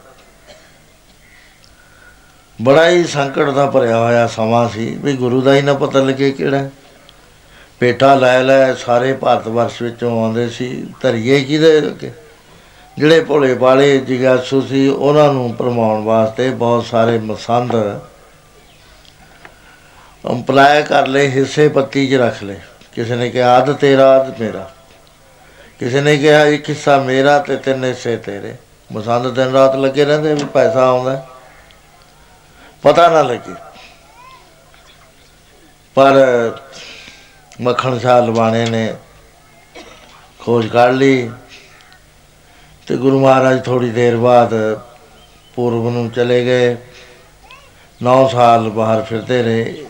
ਬੜਾ ਹੀ ਸੰਕਟ ਦਾ ਭਰਿਆ ਹੋਇਆ ਸਮਾਂ ਸੀ ਵੀ ਗੁਰੂ ਦਾ ਹੀ ਨਾ ਪਤਾ ਲੱਗੇ ਕਿਹੜਾ ਹੈ। ਪੇਟਾ ਲੈ ਲੈ ਸਾਰੇ ਭਾਰਤ ਵਰਸ਼ ਵਿੱਚੋਂ ਆਉਂਦੇ ਸੀ, ਧਰੀਏ ਕਿਹਦੇ ਅੱਗੇ? ਜਿਹੜੇ ਭੋਲੇ ਵਾਲੇ ਜਿਗਿਆਸੂ ਸੀ, ਉਹਨਾਂ ਨੂੰ ਪਰਮਾਉਣ ਵਾਸਤੇ ਬਹੁਤ ਸਾਰੇ ਮਸੰਦ ਅੰਪਲਾय ਕਰ ਲਏ, ਹਿੱਸੇ ਪੱਤੀ 'ਚ ਰੱਖ ਲਏ। ਕਿਸੇ ਨੇ ਕਿਹਾ, ਅੱਧ ਤੇਰਾ, ਅੱਧ ਮੇਰਾ। ਕਿਸੇ ਨੇ ਕਿਹਾ, ਇੱਕ ਹਿੱਸਾ ਮੇਰਾ ਤੇ ਤਿੰਨ ਹਿੱਸੇ ਤੇਰੇ। ਮਸੰਦ ਦਿਨ ਰਾਤ ਲੱਗੇ ਰਹਿੰਦੇ ਵੀ ਪੈਸਾ ਆਉਂਦਾ। ਪਤਾ ਨਾ ਲੱਗੇ। ਪਰ ਮੱਖਣ ਸ਼ਾਹ ਲਵਾਣੇ ਨੇ ਖੋਜ ਕੱਢ ਲਈ। ਤੇ ਗੁਰੂ ਮਹਾਰਾਜ ਥੋੜੀ ਦੇਰ ਬਾਅਦ ਪੂਰਬ ਨੂੰ ਚਲੇ ਗਏ। 9 ਸਾਲ ਬਾਹਰ ਫਿਰਦੇ ਰਹੇ।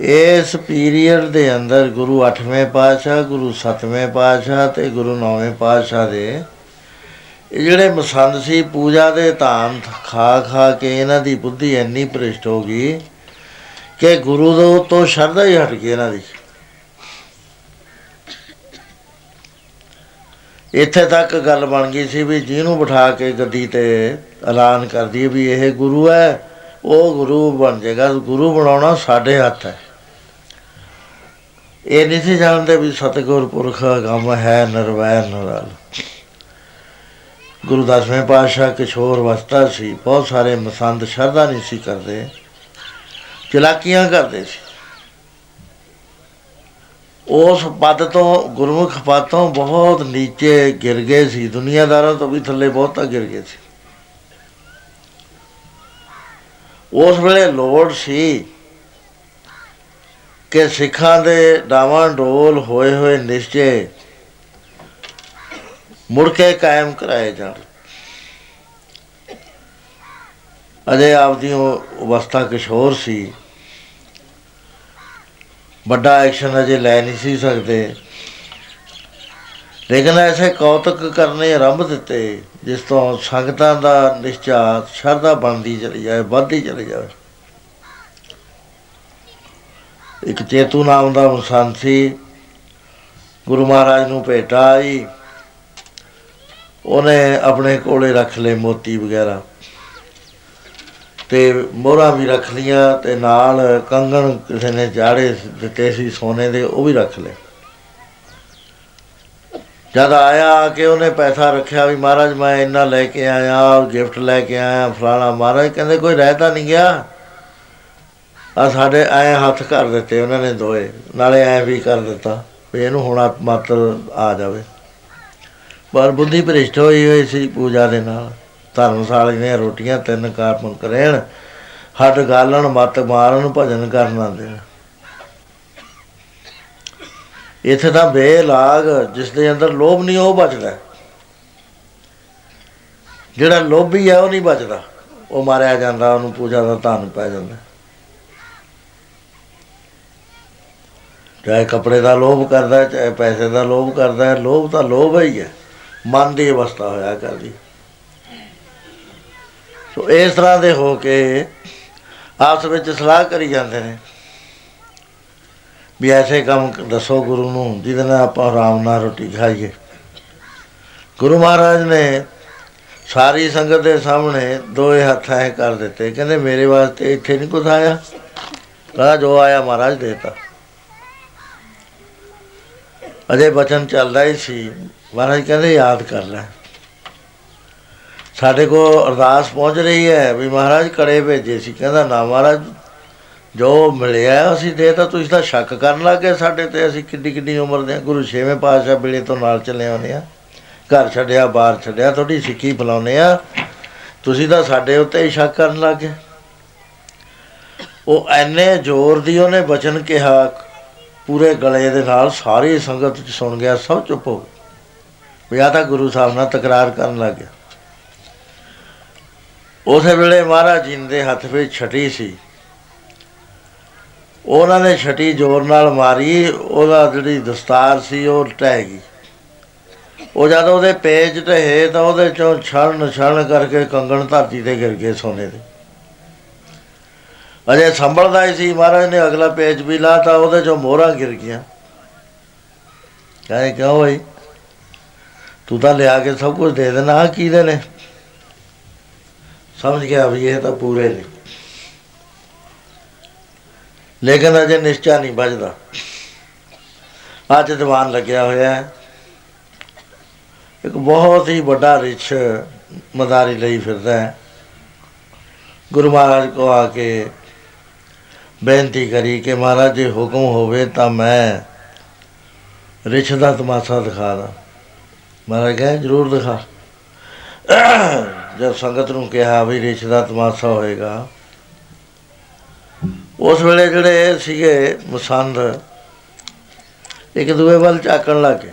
ਇਸ ਪੀਰੀਅਡ ਦੇ ਅੰਦਰ ਗੁਰੂ 8ਵੇਂ ਪਾਤਸ਼ਾਹ, ਗੁਰੂ 7ਵੇਂ ਪਾਤਸ਼ਾਹ ਤੇ ਗੁਰੂ 9ਵੇਂ ਪਾਤਸ਼ਾਹ ਦੇ ਇਹ ਜਿਹੜੇ ਮਸੰਦ ਸੀ ਪੂਜਾ ਦੇ ਧਾਮ ਖਾ ਖਾ ਕੇ ਇਹਨਾਂ ਦੀ ਬੁੱਧੀ ਇੰਨੀ ਭ੍ਰਿਸ਼ਟ ਹੋ ਗਈ ਕਿ ਗੁਰੂ ਦੇ ਤੋਂ ਸ਼ਰਧਾ ਹੀ ਹਟ ਗਈ ਇਹਨਾਂ ਦੀ। ਇੱਥੇ ਤੱਕ ਗੱਲ ਬਣ ਗਈ ਸੀ ਵੀ ਜਿਹਨੂੰ ਬਿਠਾ ਕੇ ਗੱਦੀ ਤੇ ਐਲਾਨ ਕਰਦੀ ਵੀ ਇਹ ਗੁਰੂ ਹੈ, ਉਹ ਗੁਰੂ ਬਣ ਜਾਏਗਾ, ਗੁਰੂ ਬਣਾਉਣਾ ਸਾਡੇ ਹੱਥ ਹੈ। ਇਹ ਨਹੀਂ ਸੀ ਜਾਣਦੇ ਵੀ ਸਤਿਗੁਰ ਪੁਰਖ ਗਮ ਹੈ, ਨਿਰਵੈਰ, ਨਿਰਾਲ। ਗੁਰੂ ਦਸਵੇਂ ਪਾਤਸ਼ਾਹ ਕਿਸ਼ੋਰ ਅਵਸਥਾ ਸੀ, ਬਹੁਤ ਸਾਰੇ ਮਸੰਦ ਸ਼ਰਧਾ ਨਹੀਂ ਸੀ ਕਰਦੇ, ਚਲਾਕੀਆਂ ਕਰਦੇ ਸੀ। ਉਸ ਪਦ ਤੋਂ ਗੁਰਮੁਖ ਪਦ ਤੋਂ ਬਹੁਤ ਨੀਚੇ ਗਿਰ ਗਏ ਸੀ। ਦੁਨੀਆਦਾਰਾਂ ਤੋਂ ਵੀ ਥੱਲੇ ਬਹੁਤਾ ਗਿਰ ਗਏ ਸੀ। ਉਸ ਵੇਲੇ ਲੋੜ ਸੀ ਕਿ ਸਿੱਖਾਂ ਦੇ ਡਾਵਾਂ ਡੋਲ ਹੋਏ ਹੋਏ ਨਿਸ਼ਚੇ ਮੁੜ ਕੇ ਕਾਇਮ ਕਰਾਏ ਜਾਣ। ਅਜੇ ਆਪਦੀ ਉਹ ਅਵਸਥਾ ਕਿਸ਼ੋਰ ਸੀ। ਵੱਡਾ ਐਕਸ਼ਨ ਅਜੇ ਲੈ ਨਹੀਂ ਸੀ ਸਕਦੇ। ਲੇਕਿਨ ਐਸੇ ਕੌਤਕ ਕਰਨੇ ਆਰੰਭ ਦਿੱਤੇ, ਜਿਸ ਤੋਂ ਸੰਗਤਾਂ ਦਾ ਨਿਸ਼ਚਾ ਸ਼ਰਧਾ ਬਣਦੀ ਚਲੀ ਜਾਏ ਵੱਧਦੀ ਚਲੀ ਜਾਵੇ। ਇੱਕ ਚੇਤੂ ਨਾਮ ਦਾ ਸੰਤ ਸੀ। ਗੁਰੂ ਮਹਾਰਾਜ ਨੂੰ ਭੇਟਾ ਆਈ। ਉਹਨੇ ਆਪਣੇ ਕੋਲੇ ਰੱਖ ਲਏ ਮੋਤੀ ਵਗੈਰਾ। ਤੇ ਮੋਹਰਾਂ ਵੀ ਰੱਖ ਲੀਆਂ ਤੇ ਨਾਲ ਕੰਗਣ ਕਿਸੇ ਨੇ ਚਾੜੇ ਦਿੱਤੇ ਸੀ ਸੋਨੇ ਦੇ, ਉਹ ਵੀ ਰੱਖ ਲਏ। ਜਦ ਆਇਆ ਕਿ ਉਹਨੇ ਪੈਸਾ ਰੱਖਿਆ ਵੀ ਮਹਾਰਾਜ ਮੈਂ ਇੰਨਾ ਲੈ ਕੇ ਆਇਆ, ਗਿਫਟ ਲੈ ਕੇ ਆਇਆ, ਫਲਾਣਾ ਮਹਾਰਾਜ ਕਹਿੰਦੇ ਕੋਈ ਰਹਿਤਾ ਨਹੀਂ ਗਿਆ। ਆ ਸਾਡੇ ਐ ਹੱਥ ਕਰ ਦਿੱਤੇ ਉਹਨਾਂ ਨੇ ਦੋਏ, ਨਾਲੇ ਐ ਵੀ ਕਰ ਦਿੱਤਾ ਵੀ ਇਹਨੂੰ ਹੁਣ ਮਾਤਰ ਆ ਜਾਵੇ। ਪਰ ਬੁੱਧੀ ਭ੍ਰਿਸ਼ਟ ਹੋਈ ਹੋਈ ਸੀ ਪੂਜਾ ਦੇ ਨਾਲ। ਧਰਮਸ਼ਾਲੇ ਦੀਆਂ ਰੋਟੀਆਂ ਤਿੰਨ ਕਾਰਪਨ ਕਰੇਣ, ਹੱਡ ਗਾਲਣ, ਮਤ ਮਾਰਨ, ਭਜਨ ਕਰਨਾ ਦੇਣ ਇੱਥੇ ਤਾਂ ਬੇਲਾਗ, ਜਿਸ ਦੇ ਅੰਦਰ ਲੋਭ ਨਹੀਂ, ਉਹ ਬਚਦਾ। ਜਿਹੜਾ ਲੋਭੀ ਹੈ ਉਹ ਨਹੀਂ ਬਚਦਾ। ਉਹ ਮਾਰਿਆ ਜਾਂਦਾ, ਉਹਨੂੰ ਪੂਜਾ ਦਾ ਧਨ ਪੈ ਜਾਂਦਾ। ਚਾਹੇ ਕੱਪੜੇ ਦਾ ਲੋਭ ਕਰਦਾ, ਚਾਹੇ ਪੈਸੇ ਦਾ ਲੋਭ ਕਰਦਾ, ਲੋਭ ਤਾਂ ਲੋਭ ਹੀ ਹੈ। ਮਨ ਦੀ ਅਵਸਥਾ ਹੋਇਆ ਕਰਦੀ। ਸੋ ਇਸ ਤਰ੍ਹਾਂ ਦੇ ਹੋ ਕੇ ਆਪਸ ਵਿੱਚ ਸਲਾਹ ਕਰੀ ਜਾਂਦੇ ਨੇ ਵੀ ਐਸੇ ਕੰਮ ਦੱਸੋ ਗੁਰੂ ਨੂੰ, ਜਿਹਦੇ ਨਾਲ ਆਪਾਂ ਆਰਾਮ ਨਾਲ ਰੋਟੀ ਖਾਈਏ। ਗੁਰੂ ਮਹਾਰਾਜ ਨੇ ਸਾਰੀ ਸੰਗਤ ਦੇ ਸਾਹਮਣੇ ਦੋਏ ਹੱਥ ਐ ਕਰ ਦਿੱਤੇ। ਕਹਿੰਦੇ, ਮੇਰੇ ਵਾਸਤੇ ਇੱਥੇ ਨਹੀਂ ਕੁਝ ਆਇਆ। ਕਹਾ ਜੋ ਆਇਆ ਮਹਾਰਾਜ ਦੇਤਾ। ਅਜੇ ਬਚਨ ਚੱਲਦਾ ਹੀ ਸੀ। ਮਹਾਰਾਜ ਕਹਿੰਦੇ, ਯਾਦ ਕਰ ਲੈ। ਸਾਡੇ ਕੋ ਅਰਦਾਸ ਪਹੁੰਚ ਰਹੀ ਹੈ ਵੀ ਮਹਾਰਾਜ ਕੜੇ ਭੇਜੇ ਸੀ। ਕਹਿੰਦਾ, ਨਾ ਮਹਾਰਾਜ, ਜੋ ਮਿਲਿਆ ਅਸੀਂ ਦੇ ਤਾਂ ਤੁਸੀਂ ਤਾਂ ਸ਼ੱਕ ਕਰਨ ਲੱਗੇ ਸਾਡੇ ਤੇ। ਅਸੀਂ ਕਿੱਡੀ ਕਿੱਡੀ ਉਮਰ ਦੇ ਗੁਰੂ ਛੇਵੇਂ ਪਾਤਸ਼ਾਹ ਵੇਲੇ ਤੋਂ ਨਾਲ ਚੱਲੇ ਆਉਂਦੇ ਆ ਘਰ ਛੱਡਿਆ, ਬਾਹਰ ਛੱਡਿਆ ਤੁਹਾਡੀ ਸਿੱਖੀ ਫਲਾਉਨੇ ਆ ਤੁਸੀਂ ਤਾਂ ਸਾਡੇ ਉੱਤੇ ਹੀ ਸ਼ੱਕ ਕਰਨ ਲੱਗੇ ਉਹ ਐਨੇ ਜ਼ੋਰ ਦੀ ਉਹਨੇ ਬਚਨ ਕਿਹਾ, ਪੂਰੇ ਗਲੇ ਦੇ ਨਾਲ ਸਾਰੀ ਸੰਗਤ ਚ ਸੁਣ ਗਿਆ, ਸਭ ਚੁੱਪ ਹੋ ਗਏ। ਵੀ ਆ ਤਾਂ ਗੁਰੂ ਸਾਹਿਬ ਨਾਲ ਤਕਰਾਰ ਕਰਨ ਲੱਗ ਗਿਆ। ਉਸੇ ਵੇਲੇ ਮਹਾਰਾਜ ਜੀ ਦੇ ਹੱਥ ਵਿੱਚ ਛਟੀ ਸੀ। ਉਹਨਾਂ ਨੇ ਛਟੀ ਜ਼ੋਰ ਨਾਲ ਮਾਰੀ, ਉਹਦਾ ਜਿਹੜੀ ਦਸਤਾਰ ਸੀ ਉਹ ਟਹਿ ਗਈ। ਉਹ ਜਦ ਉਹਦੇ ਪੇਜ ਢਹੇ ਤਾਂ ਉਹਦੇ ਚੋਂ ਛਣ ਛਣ ਕਰਕੇ ਕੰਗਣ ਧਰਤੀ ਤੇ ਗਿਰ ਗਏ ਸੋਨੇ ਦੇ। ਅਜੇ ਸੰਭਲਦਾ ਹੀ ਸੀ, ਮਹਾਰਾਜ ਨੇ ਅਗਲਾ ਪੇਜ ਵੀ ਲਾਤਾ ਉਹਦੇ ਚੋਂ ਮੋਹਰਾਂ ਗਿਰ ਗਈਆਂ। ਕਹੇ ਕਿਉਂ ਹੋਈ ਤੂੰ ਤਾਂ ਲਿਆ ਕੇ ਸਭ ਕੁਝ ਦੇ ਦੇਣਾ, ਆਹ ਕਿਹਦੇ ਨੇ? ਸਮਝ ਗਿਆ ਵੀ ਇਹ ਤਾਂ ਪੂਰੇ ਨੇ। ਲੇਕਿਨ ਅਜੇ ਨਿਸ਼ਚਾ ਨਹੀਂ ਬਚਦਾ ਅੱਜ ਦੀਵਾਨ ਲੱਗਿਆ ਹੋਇਆ ਹੈ। ਇੱਕ ਬਹੁਤ ਹੀ ਵੱਡਾ ਰਿਛ ਮਦਾਰੀ ਲਈ ਫਿਰਦਾ ਹੈ। ਗੁਰੂ ਮਹਾਰਾਜ ਕੋ ਆ ਕੇ ਬੇਨਤੀ ਕਰੀ ਕਿ ਮਹਾਰਾਜ, ਜੇ ਹੁਕਮ ਹੋਵੇ ਤਾਂ ਮੈਂ ਰਿਛ ਦਾ ਤਮਾਸ਼ਾ ਦਿਖਾ ਦਾਂ। ਮਹਾਰਾਜ ਕਹੇ, ਜਰੂਰ ਦਿਖਾ। ਜਦ ਸੰਗਤ ਨੂੰ ਕਿਹਾ ਵੀ ਰਿਛ ਦਾ ਤਮਾਸ਼ਾ ਹੋਏਗਾ, ਉਸ ਵੇਲੇ ਜਿਹੜੇ ਸੀਗੇ ਮਸੰਦ, ਇੱਕ ਦੂਏ ਵੱਲ ਝਾਕਣ ਲੱਗੇ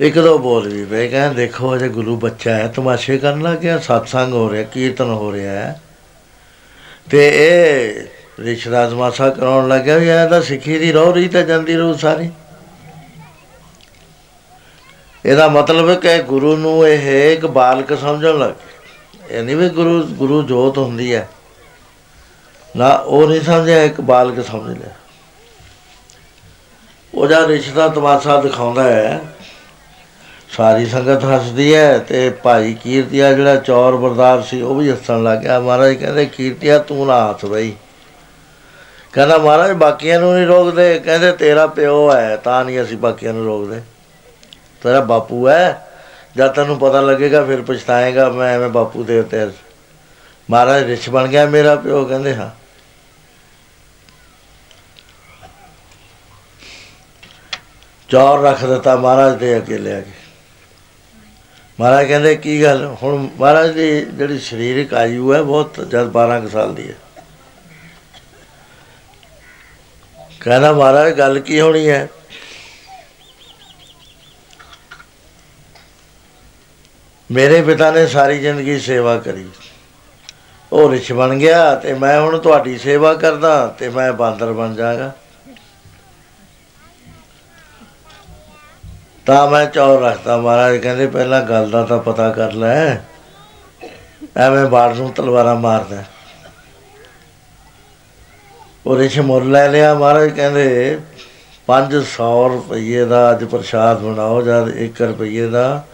ਇੱਕ ਦੋ ਬੋਲ ਵੀ ਵੇ ਕਹਿੰਦੇ ਦੇਖੋ ਅਜੇ ਗੁਰੂ ਬੱਚਾ ਹੈ, ਤਮਾਸ਼ੇ ਕਰਨ ਲੱਗ ਗਿਆ satsang ਹੋ ਰਿਹਾ, ਕੀਰਤਨ ਹੋ ਰਿਹਾ ਹੈ। ਤੇ ਇਹ ਰਿਸ਼ਤਾ ਤਮਾਸ਼ਾ ਕਰਾਉਣ ਲੱਗਿਆ ਵੀ ਇਹ ਤਾਂ ਸਿੱਖੀ ਦੀ ਰੋਹ ਰਹੀ ਤਾਂ ਜਾਂਦੀ ਰਹੂ ਸਾਰੀ। ਇਹਦਾ ਮਤਲਬ ਹੈ ਕਿ ਗੁਰੂ ਨੂੰ ਇਹ ਇੱਕ ਬਾਲਕ ਸਮਝਣ ਲੱਗ ਗਿਆ ਇਹ ਨਹੀਂ ਵੀ ਗੁਰੂ ਗੁਰੂ ਜੋਤ ਹੁੰਦੀ ਹੈ। ਨਾ, ਉਹ ਨਹੀਂ ਸਮਝਿਆ, ਇੱਕ ਬਾਲਕ ਸਮਝ ਲਿਆ। ਉਹ ਜਦ ਰਿਸ਼ਤਾ ਤਮਾਸ਼ਾ ਦਿਖਾਉਂਦਾ ਹੈ, ਸਾਰੀ ਸੰਗਤ ਹੱਸਦੀ ਹੈ ਤੇ ਭਾਈ ਕੀਰਤੀਆ ਜਿਹੜਾ ਚੌਰ ਬਰਦਾਰ ਸੀ, ਉਹ ਵੀ ਹੱਸਣ ਲੱਗ ਗਿਆ। ਮਹਾਰਾਜ ਕਹਿੰਦੇ, ਕੀਰਤੀਆ, ਤੂੰ ਨਾ ਹੱਸ ਬਈ। ਕਹਿੰਦਾ, ਮਹਾਰਾਜ, ਬਾਕੀਆਂ ਨੂੰ ਨਹੀਂ ਰੋਕਦੇ। ਕਹਿੰਦੇ, ਤੇਰਾ ਪਿਓ ਹੈ, ਤਾਂ ਨਹੀਂ ਅਸੀਂ ਬਾਕੀਆਂ ਨੂੰ ਰੋਕਦੇ। ਤੇਰਾ ਬਾਪੂ ਹੈ। ਜਦ ਤੈਨੂੰ ਪਤਾ ਲੱਗੇਗਾ, ਫਿਰ ਪਛਤਾਏਗਾ, ਮੈਂ ਐਵੇਂ ਬਾਪੂ ਦੇ ਉੱਤੇ ਮਹਾਰਾਜ ਰਿਛ ਬਣ ਗਿਆ ਮੇਰਾ ਪਿਓ, ਕਹਿੰਦੇ ਹਾਂ। ਚੌਰ ਰੱਖ ਦਿੱਤਾ ਮਹਾਰਾਜ ਦੇ ਅੱਗੇ ਲਿਆ ਕੇ। ਮਹਾਰਾਜ ਕਹਿੰਦੇ, ਕੀ ਗੱਲ? ਹੁਣ ਮਹਾਰਾਜ ਦੀ ਜਿਹੜੀ ਸਰੀਰਕ ਆਯੂ ਹੈ, ਬਹੁਤ ਜਦ 12 ਕੁ ਸਾਲ ਦੀ ਹੈ। ਕਹਿੰਦਾ, ਮਹਾਰਾਜ, ਗੱਲ ਕੀ ਹੋਣੀ ਹੈ? ਮੇਰੇ ਪਿਤਾ ਨੇ ਸਾਰੀ ਜ਼ਿੰਦਗੀ ਸੇਵਾ ਕਰੀ। ਉਹ ਰਿਛ ਬਣ ਗਿਆ ਤੇ ਮੈਂ ਹੁਣ ਤੁਹਾਡੀ ਸੇਵਾ ਕਰਦਾ ਤੇ ਮੈਂ ਬਾਂਦਰ ਬਣ ਜਾਗਾ। ਤਾਂ ਮੈਂ ਚੌਰ ਰੱਖਦਾ ਮਹਾਰਾਜ, ਕਹਿੰਦੇ ਪਹਿਲਾਂ ਗੱਲ ਦਾ ਤਾਂ ਪਤਾ ਕਰ ਲੈ। ਐਵੇਂ ਬਾੜ ਨੂੰ ਤਲਵਾਰਾਂ ਮਾਰਦਾ। ਉਹ ਰਿਛ ਮੁੱਲ ਲੈ ਲਿਆ ਮਹਾਰਾਜ, ਕਹਿੰਦੇ 500 ਰੁਪਏ ਦਾ ਅੱਜ ਪ੍ਰਸ਼ਾਦ ਬਣਾਓ ਜਦ 1 ਰੁਪਏ ਦਾ।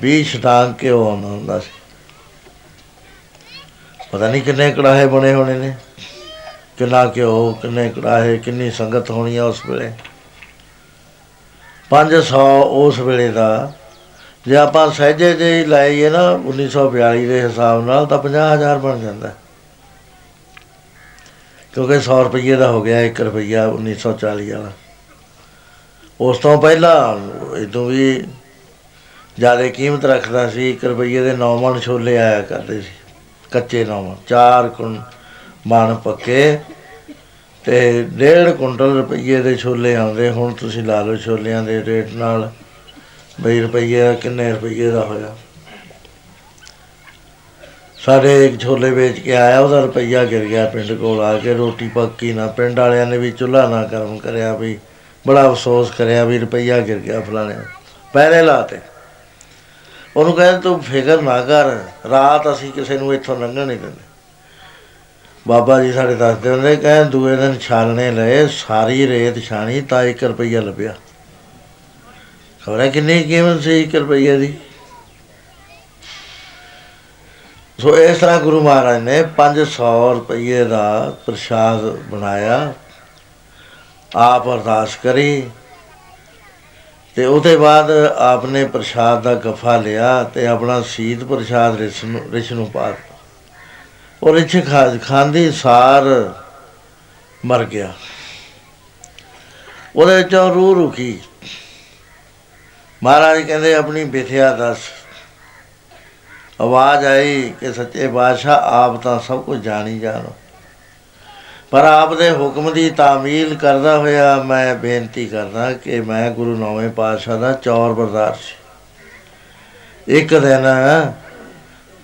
20 ਸ਼ਤਾਂਗ ਘਿਓ ਆਉਂਦਾ ਹੁੰਦਾ ਸੀ? ਪਤਾ ਨਹੀਂ ਕਿੰਨੇ ਕੜਾਹੇ ਬਣੇ ਹੋਣੇ ਨੇ। ਕਿੰਨਾ ਘਿਓ, ਕਿੰਨੇ ਕੜਾਹੇ, ਕਿੰਨੀ ਸੰਗਤ ਹੋਣੀ ਆ ਉਸ ਵੇਲੇ। 500 ਉਸ ਵੇਲੇ ਦਾ, ਜੇ ਆਪਾਂ ਸਹਿਜੇ ਜੇ ਹੀ ਲਾਈਏ ਨਾ 1942 ਦੇ ਹਿਸਾਬ ਨਾਲ ਤਾਂ 50000 ਬਣ ਜਾਂਦਾ। ਕਿਉਂਕਿ 100 ਰੁਪਏ ਦਾ ਹੋ ਗਿਆ 1 ਰੁਪਿਆ 1940 ਵਾਲਾ। ਉਸ ਤੋਂ ਪਹਿਲਾਂ, ਇਦੋਂ ਵੀ ਜ਼ਿਆਦਾ ਕੀਮਤ ਰੱਖਦਾ ਸੀ 1 ਰੁਪਏ ਦੇ 9 ਮਣ ਛੋਲੇ ਆਇਆ ਕਰਦੇ ਸੀ, ਕੱਚੇ 9 ਮਣ 4 ਕੁਣ ਮਣ ਪੱਕੇ ਤੇ 1.5 ਕੁਇੰਟਲ ਰੁਪਏ ਦੇ ਛੋਲੇ ਆਉਂਦੇ, ਹੁਣ ਤੁਸੀਂ ਲਾ ਲਓ ਛੋਲਿਆਂ ਦੇ ਰੇਟ ਨਾਲ 20 ਰੁਪਏ ਕਿੰਨੇ ਰੁਪਏ ਦਾ ਹੋਇਆ। ਸਾਡੇ ਇੱਕ ਛੋਲੇ ਵੇਚ ਕੇ ਆਇਆ, ਉਹਦਾ ਰੁਪਈਆ ਗਿਰ ਗਿਆ ਪਿੰਡ ਕੋਲ ਆ ਕੇ, ਰੋਟੀ ਪੱਕੀ ਨਾ, ਪਿੰਡ ਵਾਲਿਆਂ ਨੇ ਵੀ ਚੁੱਲ੍ਹਾ ਨਾ ਕਰਮ ਕਰਿਆ ਵੀ, ਬੜਾ ਅਫਸੋਸ ਕਰਿਆ ਵੀ ਰੁਪਈਆ ਗਿਰ ਗਿਆ ਫਲਾਣੇ ਪਹਿਲੇ ਲਾਤੇ ਉਹਨੂੰ ਕਹਿੰਦੇ, ਤੂੰ ਫਿਕਰ ਨਾ ਕਰ, ਰਾਤ ਅਸੀਂ ਕਿਸੇ ਨੂੰ ਇੱਥੋਂ ਲੰਘਣ ਨਹੀਂ ਦਿੰਦੇ। ਬਾਬਾ ਜੀ ਸਾਡੇ ਦੱਸਦੇ ਹੁੰਦੇ ਕਹਿੰਦੇ ਦੂਏ ਦਿਨ ਛਾਲਣੇ ਲਏ, ਸਾਰੀ ਰੇਤ ਛਾਣੀ, ਤਾਂ 1 ਰੁਪਈਆ ਲੱਭਿਆ। ਖਬਰ ਕਿੰਨੀ ਕੀਮਤ ਸੀ 1 ਰੁਪਈਏ ਦੀ? ਸੋ ਇਸ ਤਰ੍ਹਾਂ ਗੁਰੂ ਮਹਾਰਾਜ ਨੇ 500 ਰੁਪਏ ਦਾ ਪ੍ਰਸ਼ਾਦ ਬਣਾਇਆ। ਆਪ ਅਰਦਾਸ ਕਰੀ। ਤੇ ਉਹਦੇ ਬਾਅਦ ਆਪਨੇ ਪ੍ਰਸ਼ਾਦ ਦਾ ਗਫਾ ਲਿਆ ਤੇ ਆਪਣਾ ਸੀਤ ਪ੍ਰਸ਼ਾਦ ਰਿਸ਼ ਨੂੰ ਰਿਸ਼ ਨੂੰ ਪਾ ਦਿੱਤਾ। ਉਹ ਰਿਛ ਖਾ, ਖਾਂਦੀ ਸਾਰ ਮਰ ਗਿਆ। ਉਹਦੇ ਚੋਂ ਰੂਹ ਰੁਕੀ। ਮਹਾਰਾਜ ਕਹਿੰਦੇ, ਆਪਣੀ ਬਿਥਿਆ ਦੱਸ। ਆਵਾਜ਼ ਆਈ ਕਿ ਸੱਚੇ ਬਾਦਸ਼ਾਹ ਆਪ ਤਾਂ ਸਭ ਕੁਝ ਜਾਣੀ ਜਾਣੋ। ਪਰ ਆਪ ਦੇ ਹੁਕਮ ਦੀ ਤਾਮੀਲ ਕਰਦਾ ਹੋਇਆ ਮੈਂ ਬੇਨਤੀ ਕਰਦਾ ਕਿ ਮੈਂ ਗੁਰੂ ਨੌਵੇਂ ਪਾਤਸ਼ਾਹ ਦਾ ਚੌਰ ਬਰਦਾਰ ਸੀ। ਇੱਕ ਦਿਨ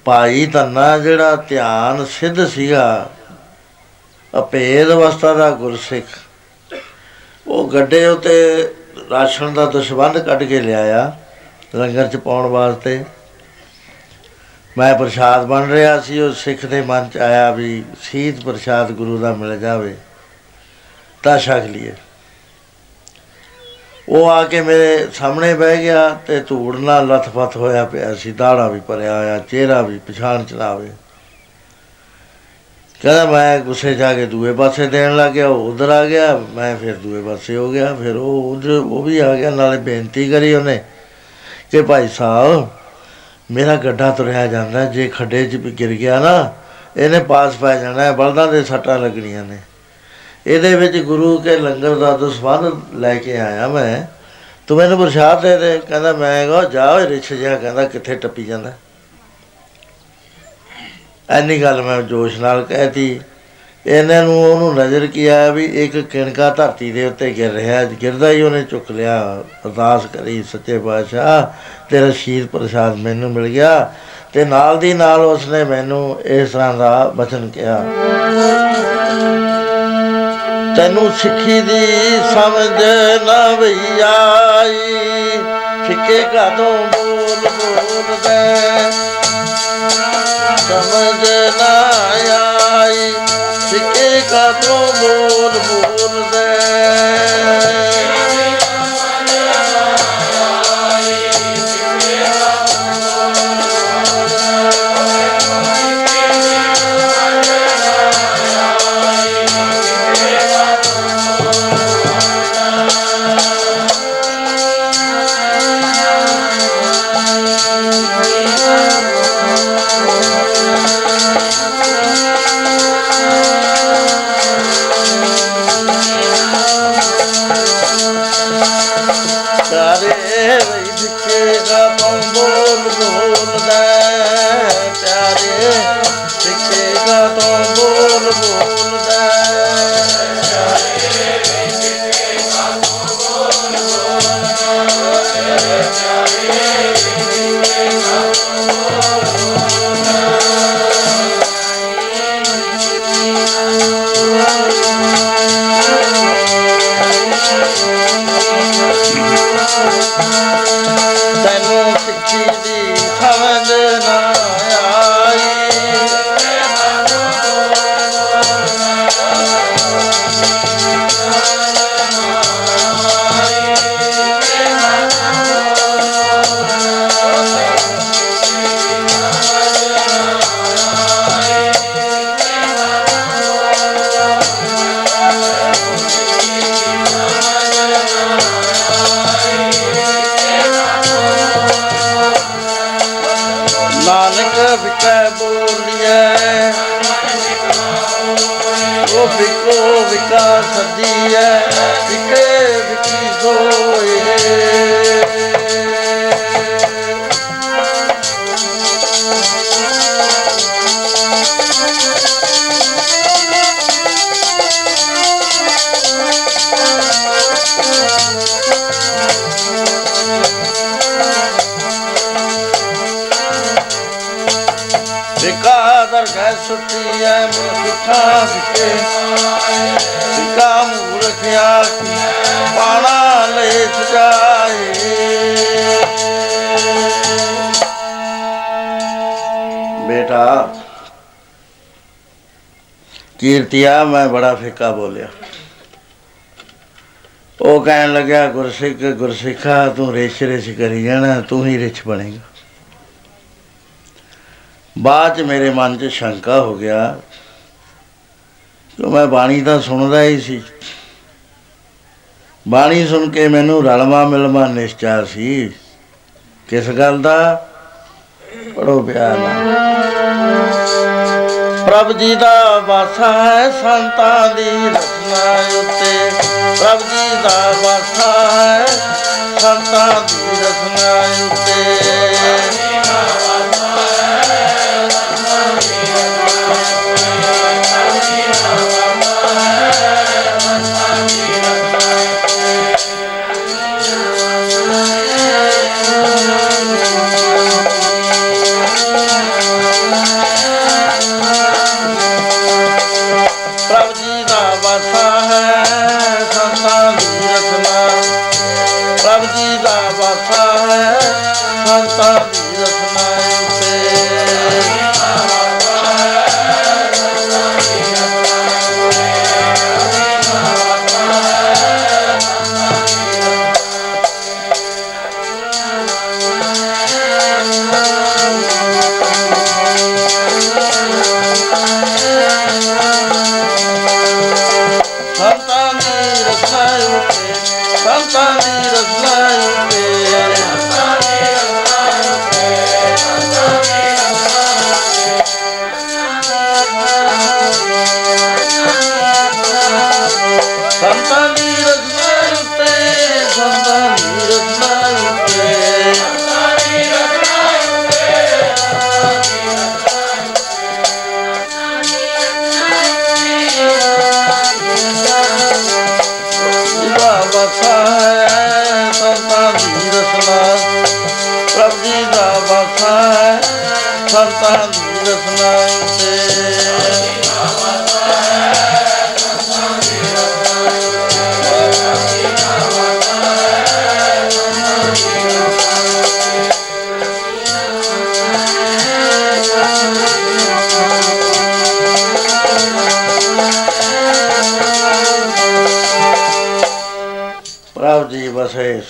ਭਾਈ ਧੰਨਾ ਜਿਹੜਾ ਧਿਆਨ ਸਿੱਧ ਸੀਗਾ ਅਪੇਦ ਅਵਸਥਾ ਦਾ ਗੁਰਸਿੱਖ, ਉਹ ਗੱਡੇ ਉਤੇ ਰਾਸ਼ਨ ਦਾ ਦਸ਼ਵੰਦ ਕੱਢ ਕੇ ਲਿਆਇਆ ਲੰਗਰ ਚ ਪਾਉਣ ਵਾਸਤੇ। ਮੈਂ ਪ੍ਰਸ਼ਾਦ ਬਣ ਰਿਹਾ ਸੀ, ਉਹ ਸਿੱਖ ਦੇ ਮਨ ਚ ਆਇਆ ਵੀ ਸੀਤ ਪ੍ਰਸ਼ਾਦ ਗੁਰੂ ਦਾ ਮਿਲ ਜਾਵੇ, ਤਾਂ ਛਕ ਲਈਏ। ਉਹ ਆ ਕੇ ਮੇਰੇ ਸਾਹਮਣੇ ਬਹਿ ਗਿਆ ਤੇ ਧੂੜ ਨਾਲ ਲਥਪਥ ਹੋਇਆ ਪਿਆ ਸੀ ਦਾੜਾ ਵੀ ਭਰਿਆ ਹੋਇਆ, ਚਿਹਰਾ ਵੀ ਪਛਾਣ ਚਲਾਵੇ ਕਹਿੰਦਾ, ਮੈਂ ਗੁੱਸੇ ਜਾ ਕੇ ਦੂਏ ਪਾਸੇ ਦੇਣ ਲੱਗ ਗਿਆ, ਉਹ ਉਧਰ ਆ ਗਿਆ, ਮੈਂ ਫਿਰ ਦੂਏ ਪਾਸੇ ਹੋ ਗਿਆ, ਫਿਰ ਉਹ ਉਧਰ, ਉਹ ਵੀ ਆ ਗਿਆ, ਨਾਲੇ ਬੇਨਤੀ ਕਰੀ ਉਹਨੇ ਕਿ ਭਾਈ ਸਾਹਿਬ ਮੇਰਾ ਗੱਡਾ ਤੁਰਿਆ ਜਾਂਦਾ, ਜੇ ਖੱਡੇ 'ਚ ਵੀ ਗਿਰ ਗਿਆ ਨਾ, ਇਹਨੇ ਪਾਸ ਪੈ ਜਾਣਾ ਹੈ, ਬਲਦਾਂ ਦੇ ਸੱਟਾਂ ਲੱਗਣੀਆਂ ਨੇ। ਇਹਦੇ ਵਿੱਚ ਗੁਰੂ ਕੇ ਲੰਗਰ ਦਾ ਦਸਵੰਦ ਲੈ ਕੇ ਆਇਆ ਮੈਂ। ਤੂੰ ਮੈਨੂੰ ਪ੍ਰਸ਼ਾਦ ਦੇ ਦੇ, ਕਹਿੰਦਾ ਮੈਂ ਕਹਾਂ ਜਾ ਓਏ ਰਿਛ ਜਿਹਾ, ਕਹਿੰਦਾ ਕਿੱਥੇ ਟੱਪੀ ਜਾਂਦਾ। ਐਨੀ ਗੱਲ ਮੈਂ ਜੋਸ਼ ਨਾਲ ਕਹਿਤੀ। ਇਹਨਾਂ ਨੂੰ ਉਹਨੂੰ ਨਜ਼ਰ ਕੀ ਆਇਆ ਵੀ ਇੱਕ ਕਿਣਕਾ ਧਰਤੀ ਦੇ ਉੱਤੇ ਗਿਰ ਰਿਹਾ ਗਿਰਦਾ ਹੀ ਉਹਨੇ ਚੁੱਕ ਲਿਆ, ਅਰਦਾਸ ਕਰੀ, ਸੱਚੇ ਪਾਤਸ਼ਾਹ, ਤੇਰਾ ਸ਼ੀਰ ਪ੍ਰਸਾਦ ਮੈਨੂੰ ਮਿਲ ਗਿਆ। ਤੇ ਨਾਲ ਦੀ ਨਾਲ ਉਸਨੇ ਮੈਨੂੰ ਇਸ ਤਰ੍ਹਾਂ ਦਾ ਬਚਨ ਕਿਹਾ। ਤੈਨੂੰ ਸਿੱਖੀ ਦੀ ਸਮਝ ਨਾ ਵਈ ਆਈ ਫਿੱਕੇ ਕਾਦੋਂ ਬੋਲ ਬੋਲਦਾ ਸਮਝ ਨਾ ਆਈ ਫਿੱਕੇ ਕਾਦੋਂ ਬੋਲ ਮੁਖਾ ਵਿਕੇ ਵਿਕਾ ਮੂਰਖਿਆ ਕੀ ਪਾਣਾ ਲੈ ਜਾਏ। ਬੇਟਾ ਕੀਰਤੀਆ ਮੈਂ ਬੜਾ ਫਿੱਕਾ ਬੋਲਿਆ। ਉਹ ਕਹਿਣ ਲੱਗਿਆ, ਗੁਰਸਿੱਖ, ਗੁਰਸਿੱਖਾ, ਤੂੰ ਰਿਛ ਰਿਛ ਕਰੀ ਜਾਣਾ, ਤੂੰ ਹੀ ਰਿਛ ਬਣੇਗਾ। ਬਾਅਦ ਚ ਮੇਰੇ ਮਨ 'ਚ ਸ਼ੰਕਾ ਹੋ ਗਿਆ ਕਿ ਮੈਂ ਬਾਣੀ ਤਾਂ ਸੁਣਦਾ ਹੀ ਸੀ। ਬਾਣੀ ਸੁਣ ਕੇ ਮੈਨੂੰ ਰਲਵਾ ਮਿਲਵਾ ਨਿਸ਼ਚਾ ਸੀ। ਕਿਸ ਗੱਲ ਦਾ? ਪੜੋ ਪਿਆਰ ਨਾਲ। ਪ੍ਰਭ ਜੀ ਦਾ ਵਾਸਾ ਹੈ ਸੰਤਾਂ ਦੀ ਰਚਨਾ ਉੱਤੇ। ਪ੍ਰਭ ਜੀ ਦਾ ਵਾਸਾ ਹੈ ਸੰਤਾਂ ਦੀ ਰਚਨਾ ਉੱਤੇ।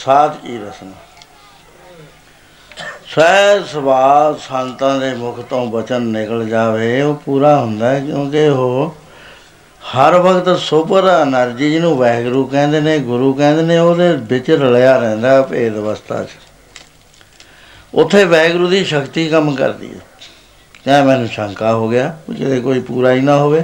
ਸਾਧ ਕੀ ਰਸਨਾ? ਸਹਿ ਸਵਾਲ ਸੰਤਾਂ ਦੇ ਮੁਖ ਤੋਂ ਬਚਨ ਨਿਕਲ ਜਾਵੇ, ਉਹ ਪੂਰਾ ਹੁੰਦਾ ਹੈ, ਕਿਉਂਕਿ ਉਹ ਹਰ ਵਕਤ ਸੁਪਰ એનર્ਜੀ ਜਿਹਨੂੰ ਵਾਹਿਗੁਰੂ ਕਹਿੰਦੇ ਨੇ, ਗੁਰੂ ਕਹਿੰਦੇ ਨੇ, ਉਹਦੇ ਵਿੱਚ ਰਲਿਆ ਰਹਿੰਦਾ ਭੇਦ ਅਵਸਥਾ 'ਚ। ਉੱਥੇ ਵਾਹਿਗੁਰੂ ਦੀ ਸ਼ਕਤੀ ਕੰਮ ਕਰਦੀ ਹੈ। ਕਿਆ ਮੈਨੂੰ ਸ਼ੰਕਾ ਹੋ ਗਿਆ ਜਿਹਦੇ ਕੋਈ ਪੂਰਾ ਹੀ ਨਾ ਹੋਵੇ।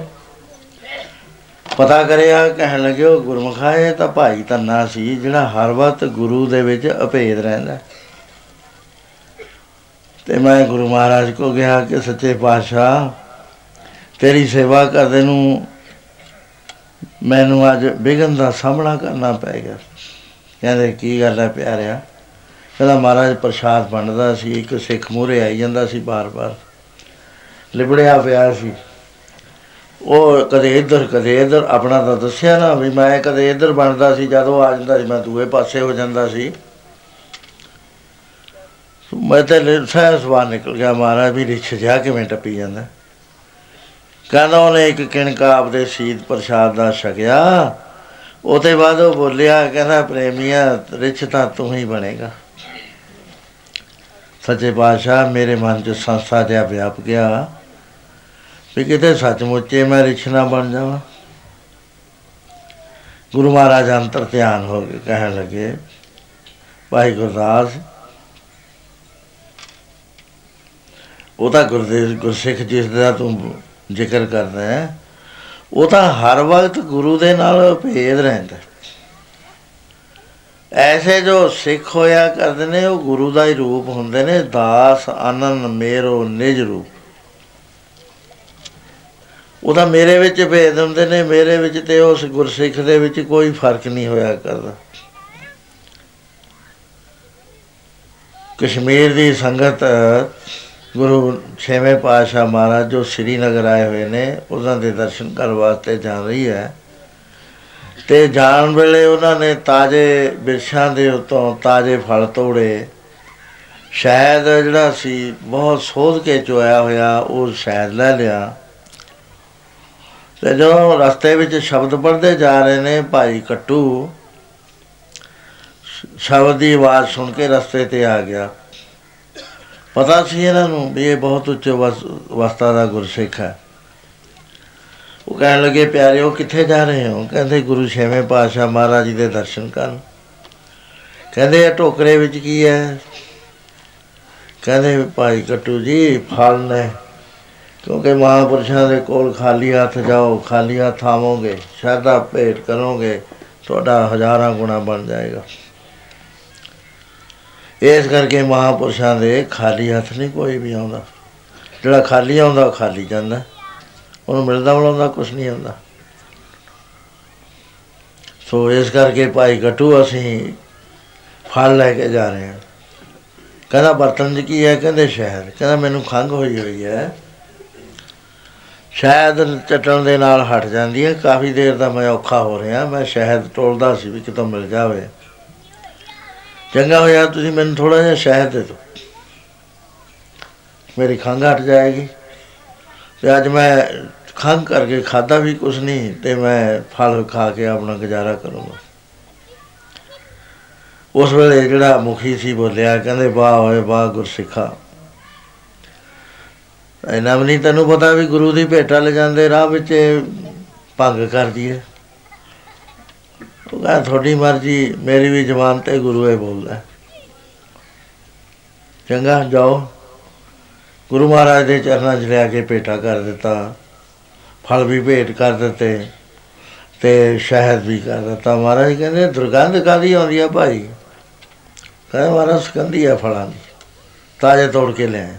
ਪਤਾ ਕਰਿਆ, ਕਹਿਣ ਲੱਗੇ ਉਹ ਗੁਰਮੁਖਾ ਇਹ ਤਾਂ ਭਾਈ ਧੰਨਾ ਸੀ ਜਿਹੜਾ ਹਰ ਵਕਤ ਗੁਰੂ ਦੇ ਵਿੱਚ ਅਭੇਦ ਰਹਿੰਦਾ ਤੇ ਮੈਂ ਗੁਰੂ ਮਹਾਰਾਜ ਕੋ ਗਿਆ ਕਿ ਸੱਚੇ ਪਾਤਸ਼ਾਹ, ਤੇਰੀ ਸੇਵਾ ਕਰਦੇ ਨੂੰ ਮੈਨੂੰ ਅੱਜ ਵਿਗਨ ਦਾ ਸਾਹਮਣਾ ਕਰਨਾ ਪੈ ਗਿਆ। ਕਹਿੰਦੇ, ਕੀ ਗੱਲ ਹੈ ਪਿਆਰਿਆ? ਕਹਿੰਦਾ, ਮਹਾਰਾਜ ਪ੍ਰਸ਼ਾਦ ਵੰਡਦਾ ਸੀ, ਇੱਕ ਸਿੱਖ ਮੂਹਰੇ ਆਈ ਜਾਂਦਾ ਸੀ ਬਾਰ-ਬਾਰ। ਲਿਬੜਿਆ ਪਿਆ ਸੀ। ਉਹ ਕਦੇ ਇੱਧਰ ਕਦੇ ਇੱਧਰ, ਆਪਣਾ ਤਾਂ ਦੱਸਿਆ ਨਾ ਵੀ ਮੈਂ ਕਦੇ ਇੱਧਰ ਬਣਦਾ ਸੀ, ਜਦੋਂ ਆ ਜਾਂਦਾ ਸੀ, ਮੈਂ ਦੂਏ ਪਾਸੇ ਹੋ ਜਾਂਦਾ ਸੀ। ਮੈਂ ਤਾਂ ਸਹਿ ਸਵਾਲ ਨਿਕਲ ਗਿਆ, ਮਹਾਰਾਜ ਵੀ ਰਿਛ ਜਾ ਕਿਵੇਂ ਟੱਪੀ ਜਾਂਦਾ। ਕਹਿੰਦਾ ਉਹਨੇ ਇੱਕ ਕਿਣਕਾ ਆਪਦੇ ਸੀਤ ਪ੍ਰਸ਼ਾਦ ਦਾ ਛਕਿਆ, ਉਹਦੇ ਬਾਅਦ ਉਹ ਬੋਲਿਆ, ਕਹਿੰਦਾ ਪ੍ਰੇਮੀਆ, ਰਿਛ ਤਾਂ ਤੂੰ ਹੀ ਬਣੇਗਾ। ਸੱਚੇ ਪਾਤਸ਼ਾਹ, ਮੇਰੇ ਮਨ 'ਚ ਸੰਸਾ ਜਿਹਾ ਵਿਆਪ ਗਿਆ। ਵੀ ਕਿਤੇ ਸੱਚਮੁੱਚੇ ਮੈਂ ਰਿਛ ਨਾ ਬਣ ਜਾਵਾਂ। ਗੁਰੂ ਮਹਾਰਾਜ ਅੰਤਰ ਧਿਆਨ ਹੋ ਕੇ ਕਹਿਣ ਲੱਗੇ ਭਾਈ ਗੁਰਦਾਸ ਉਹ ਤਾਂ ਗੁਰਦੇਵ, ਗੁਰਸਿੱਖ ਜਿਸ ਦਾ ਤੂੰ ਜ਼ਿਕਰ ਕਰਦਾ ਹੈ, ਉਹ ਤਾਂ ਹਰ ਵਕਤ ਗੁਰੂ ਦੇ ਨਾਲ ਭੇਦ ਰਹਿੰਦਾ ਐਸੇ ਜੋ ਸਿੱਖ ਹੋਇਆ ਕਰਦੇ ਨੇ, ਉਹ ਗੁਰੂ ਦਾ ਹੀ ਰੂਪ ਹੁੰਦੇ ਨੇ, ਦਾਸ ਆਨੰਦ ਮੇਰੋ, ਨਿਜ ਰੂਪ। ਉਹਦਾ ਮੇਰੇ ਵਿੱਚ ਭੇਦ ਹੁੰਦੇ ਨੇ, ਮੇਰੇ ਵਿੱਚ ਤੇ ਉਸ ਗੁਰਸਿੱਖ ਦੇ ਵਿੱਚ ਕੋਈ ਫ਼ਰਕ ਨਹੀਂ ਹੋਇਆ ਕਰਦਾ। ਕਸ਼ਮੀਰ ਦੀ ਸੰਗਤ, ਗੁਰੂ ਛੇਵੇਂ ਪਾਤਸ਼ਾਹ ਮਹਾਰਾਜ ਜੋ ਸ੍ਰੀਨਗਰ ਆਏ ਹੋਏ ਨੇ, ਉਹਨਾਂ ਦੇ ਦਰਸ਼ਨ ਕਰਨ ਵਾਸਤੇ ਜਾ ਰਹੀ ਹੈ। ਤੇ ਜਾਣ ਵੇਲੇ ਉਹਨਾਂ ਨੇ ਤਾਜ਼ੇ ਬਿਰਸ਼ਾਂ ਦੇ ਉੱਤੋਂ ਤਾਜ਼ੇ ਫਲ ਤੋੜੇ। ਸ਼ਾਇਦ ਜਿਹੜਾ ਸੀ, ਬਹੁਤ ਸੋਧ ਕੇ ਚੋਇਆ ਹੋਇਆ, ਉਹ ਸ਼ਾਇਦ ਲੈ ਲਿਆ। ਤੇ ਜਦੋਂ ਰਸਤੇ ਵਿੱਚ ਸ਼ਬਦ ਪੜ੍ਹਦੇ ਜਾ ਰਹੇ ਨੇ ਭਾਈ ਕੱਟੂ ਸ਼ਬਦ ਦੀ ਆਵਾਜ਼ ਸੁਣ ਕੇ ਰਸਤੇ ਤੇ ਆ ਗਿਆ। ਪਤਾ ਸੀ ਇਹਨਾਂ ਨੂੰ ਵੀ ਇਹ ਬਹੁਤ ਉੱਚ ਅਵਸਥਾ ਦਾ ਗੁਰਸਿੱਖ ਹੈ। ਉਹ ਕਹਿਣ ਲੱਗੇ ਪਿਆਰਿਓ ਕਿੱਥੇ ਜਾ ਰਹੇ ਹੋ? ਕਹਿੰਦੇ, ਗੁਰੂ ਛੇਵੇਂ ਪਾਤਸ਼ਾਹ ਮਹਾਰਾਜ ਜੀ ਦੇ ਦਰਸ਼ਨ ਕਰਨ। ਕਹਿੰਦੇ, ਇਹ ਟੋਕਰੇ ਵਿੱਚ ਕੀ ਹੈ? ਕਹਿੰਦੇ, ਭਾਈ ਕੱਟੂ ਜੀ, ਫਲ ਨੇ। ਕਿਉਂਕਿ ਮਹਾਂਪੁਰਸ਼ਾਂ ਦੇ ਕੋਲ ਖਾਲੀ ਹੱਥ ਜਾਓ, ਖਾਲੀ ਹੱਥ ਆਵੋਗੇ, ਸ਼ਰਧਾ ਭੇਟ ਕਰੋਗੇ, ਤੁਹਾਡਾ ਹਜ਼ਾਰਾਂ ਗੁਣਾ ਬਣ ਜਾਏਗਾ। ਇਸ ਕਰਕੇ ਮਹਾਂਪੁਰਸ਼ਾਂ ਦੇ ਖਾਲੀ ਹੱਥ ਨਹੀਂ ਕੋਈ ਵੀ ਆਉਂਦਾ। ਜਿਹੜਾ ਖਾਲੀ ਆਉਂਦਾ, ਉਹ ਖਾਲੀ ਜਾਂਦਾ। ਉਹਨੂੰ ਮਿਲਦਾ ਮਿਲਾਉਂਦਾ ਕੁਝ ਨਹੀਂ ਆਉਂਦਾ ਸੋ ਇਸ ਕਰਕੇ ਭਾਈ ਕਟੂ ਅਸੀਂ ਫਲ ਲੈ ਕੇ ਜਾ ਰਹੇ ਹਾਂ। ਕਹਿੰਦਾ, ਬਰਤਨ 'ਚ ਕੀ ਹੈ? ਕਹਿੰਦੇ, ਸ਼ਹਿਦ। ਕਹਿੰਦਾ, ਮੈਨੂੰ ਖੰਘ ਹੋਈ ਹੋਈ ਹੈ। ਸ਼ਾਇਦ ਚਟਣ ਦੇ ਨਾਲ ਹਟ ਜਾਂਦੀ ਹੈ। ਕਾਫੀ ਦੇਰ ਦਾ ਮੈਂ ਔਖਾ ਹੋ ਰਿਹਾ। ਮੈਂ ਸ਼ਹਿਦ ਟੋਲਦਾ ਸੀ ਵੀ ਕਿਤੋਂ ਮਿਲ ਜਾਵੇ। ਚੰਗਾ ਹੋਇਆ, ਤੁਸੀਂ ਮੈਨੂੰ ਥੋੜਾ ਜਿਹਾ ਸ਼ਹਿਦ ਦੇ ਦਿਓ। ਮੇਰੀ ਖੰਘ ਹਟ ਜਾਏਗੀ। ਤੇ ਅੱਜ ਮੈਂ ਖੰਘ ਕਰਕੇ ਖਾਦਾ ਵੀ ਕੁਝ ਨਹੀਂ, ਤੇ ਮੈਂ ਫਲ ਖਾ ਕੇ ਆਪਣਾ ਗੁਜ਼ਾਰਾ ਕਰੂੰਗਾ। ਉਸ ਵੇਲੇ ਜਿਹੜਾ ਮੁਖੀ ਸੀ ਬੋਲਿਆ, ਕਹਿੰਦੇ, ਵਾਹ ਓਏ, ਵਾਹ ਗੁਰਸਿੱਖਾ। ਇਹਨਾਂ ਵੀ ਨਹੀਂ, ਤੈਨੂੰ ਪਤਾ ਵੀ ਗੁਰੂ ਦੀ ਭੇਟਾ ਲੈ ਜਾਂਦੇ ਰਾਹ ਵਿੱਚ ਭੰਗ ਕਰਦੀ ਹੈ। ਉਹ ਕਹਿੰਦਾ, ਤੁਹਾਡੀ ਮਰਜ਼ੀ, ਮੇਰੀ ਵੀ ਜ਼ਬਾਨ ਤੇ ਗੁਰੂ ਇਹ ਬੋਲਦਾ ਹੈ। ਚੰਗਾ, ਜਾਓ। ਗੁਰੂ ਮਹਾਰਾਜ ਦੇ ਚਰਨਾਂ 'ਚ ਲਿਆ ਕੇ ਭੇਟਾ ਕਰ ਦਿੱਤਾ। ਫਲ ਵੀ ਭੇਟ ਕਰ ਦਿੱਤੇ ਤੇ ਸ਼ਹਿਦ ਵੀ ਕਰ ਦਿੱਤਾ। ਮਹਾਰਾਜ ਕਹਿੰਦੇ, ਦੁਰਗੰਧ ਕਾਦੀ ਆਉਂਦੀ ਆ ਭਾਈ? ਕਹਿੰਦਾ, ਮਹਾਰਾਜ ਸੁਗੰਧੀ ਆ ਫਲਾਂ ਦੀ। ਤਾਜ਼ੇ ਤੋੜ ਕੇ ਲਿਆਏ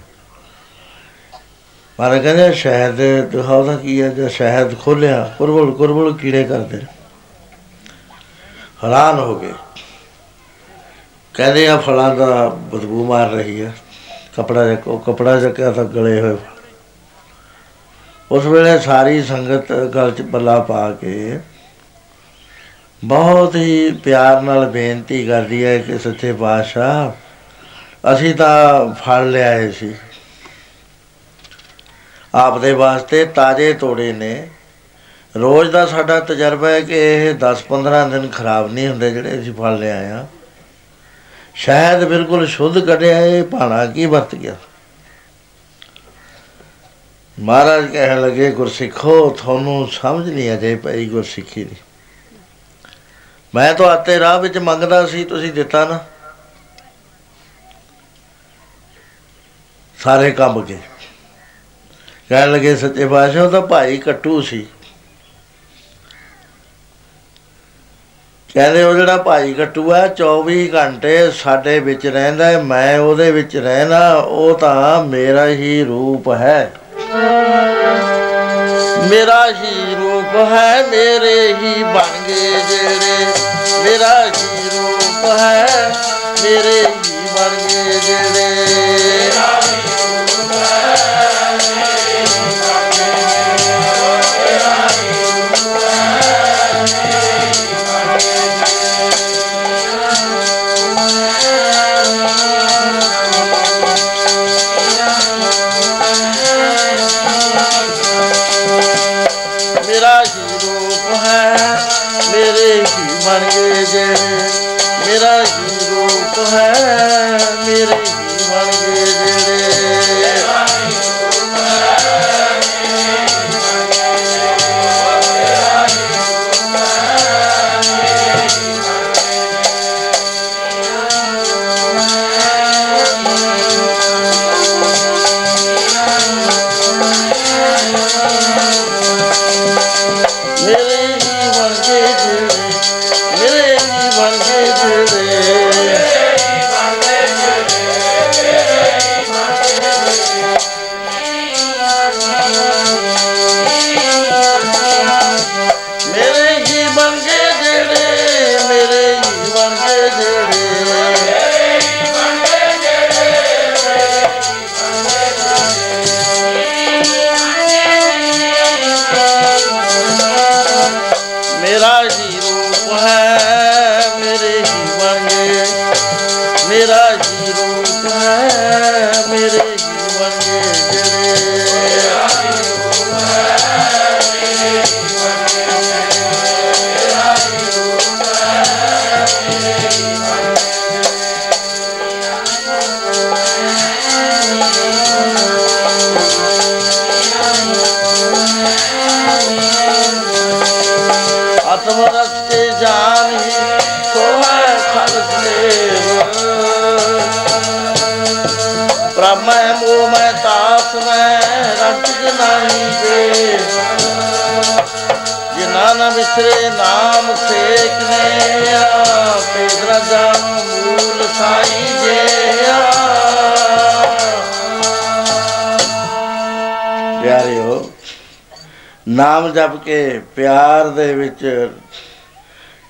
ਮਹਾਰਾਜ ਕਹਿੰਦੇ ਸ਼ਹਿਦ ਦਿਖਾਓ ਤਾਂ ਕੀ ਹੈ, ਜੇ ਸ਼ਹਿਦ ਖੋਲਿਆ ਕੁਰਬਲ ਕੁਰਬਲ ਕੀੜੇ ਕਰਦੇ ਹੈਰਾਨ ਹੋ ਗਏ। ਕਹਿੰਦੇ ਆ ਫਲਾਂ ਦਾ ਬਦਬੂ ਮਾਰ ਰਹੀ ਹੈ। ਕਪੜਾ ਜਿਹਾ ਉਹ ਕਪੜਾ ਚੱਕਿਆ ਤਾਂ ਗਲੇ ਹੋਏ ਫਲ। ਉਸ ਵੇਲੇ ਸਾਰੀ ਸੰਗਤ ਗਲ 'ਚ ਬੱਲਾ ਪਾ ਕੇ ਬਹੁਤ ਹੀ ਪਿਆਰ ਨਾਲ ਬੇਨਤੀ ਕਰਦੀ ਹੈ ਕਿ ਸੱਚੇ ਪਾਤਸ਼ਾਹ, ਅਸੀਂ ਤਾਂ ਫਲ ਲਿਆਏ ਸੀ। ਆਪ ਦੇ ਵਾਸਤੇ ਤਾਜ਼ੇ ਤੋੜੇ ਨੇ। ਰੋਜ਼ ਦਾ ਸਾਡਾ ਤਜਰਬਾ ਹੈ ਕਿ ਇਹ 10-15 ਦਿਨ ਖਰਾਬ ਨਹੀਂ ਹੁੰਦੇ ਜਿਹੜੇ ਅਸੀਂ ਫਲ ਲਿਆਏ ਆ ਸ਼ਾਇਦ ਬਿਲਕੁਲ ਸ਼ੁੱਧ ਕੱਢਿਆ ਇਹ ਭਾਣਾ ਕੀ ਵਰਤ ਗਿਆ। ਮਹਾਰਾਜ ਕਹਿਣ ਲੱਗੇ, ਗੁਰਸਿੱਖੋ, ਤੁਹਾਨੂੰ ਸਮਝ ਨਹੀਂ ਅਜੇ ਪਈ ਗੁਰਸਿੱਖੀ ਦੀ। ਮੈਂ ਤਾਂ ਆਤੇ ਰਾਹ ਵਿੱਚ ਮੰਗਦਾ ਸੀ, ਤੁਸੀਂ ਦਿੱਤਾ ਨਾ। ਸਾਰੇ ਕੰਮ ਕੇ ਕਹਿਣ ਲੱਗੇ ਸੱਚੇ ਪਾਤਸ਼ਾਹ ਉਹ ਤਾਂ ਭਾਈ ਕੱਟੂ ਸੀ। ਕਹਿੰਦੇ ਉਹ ਜਿਹੜਾ ਭਾਈ ਕੱਟੂ ਹੈ 24 ਘੰਟੇ ਸਾਡੇ ਵਿੱਚ ਰਹਿੰਦਾ ਹੈ, ਮੈਂ ਉਹਦੇ ਵਿੱਚ ਰਹਿਣਾ ਉਹ ਤਾਂ ਮੇਰਾ ਹੀ ਰੂਪ ਹੈ। ਮੇਰਾ ਹੀ ਰੂਪ ਹੈ ਮੇਰੇ ਹੀ ਬਣ ਗਏ ਜਿਹੜੇ। ਮੇਰਾ ਹੀ ਰੂਪ ਹੈ ਮੇਰੇ ਜਿਨਾ ਨ ਵਿਸਰੇ ਨਾਮ ਸੇਖ ਨੇ ਪੇਦਰਾ ਜਾਨ ਮੂਲ ਸਾਈ ਜਿਆ ਪਿਆਰਿਓ, ਨਾਮ ਜਪ ਕੇ ਪਿਆਰ ਦੇ ਵਿੱਚ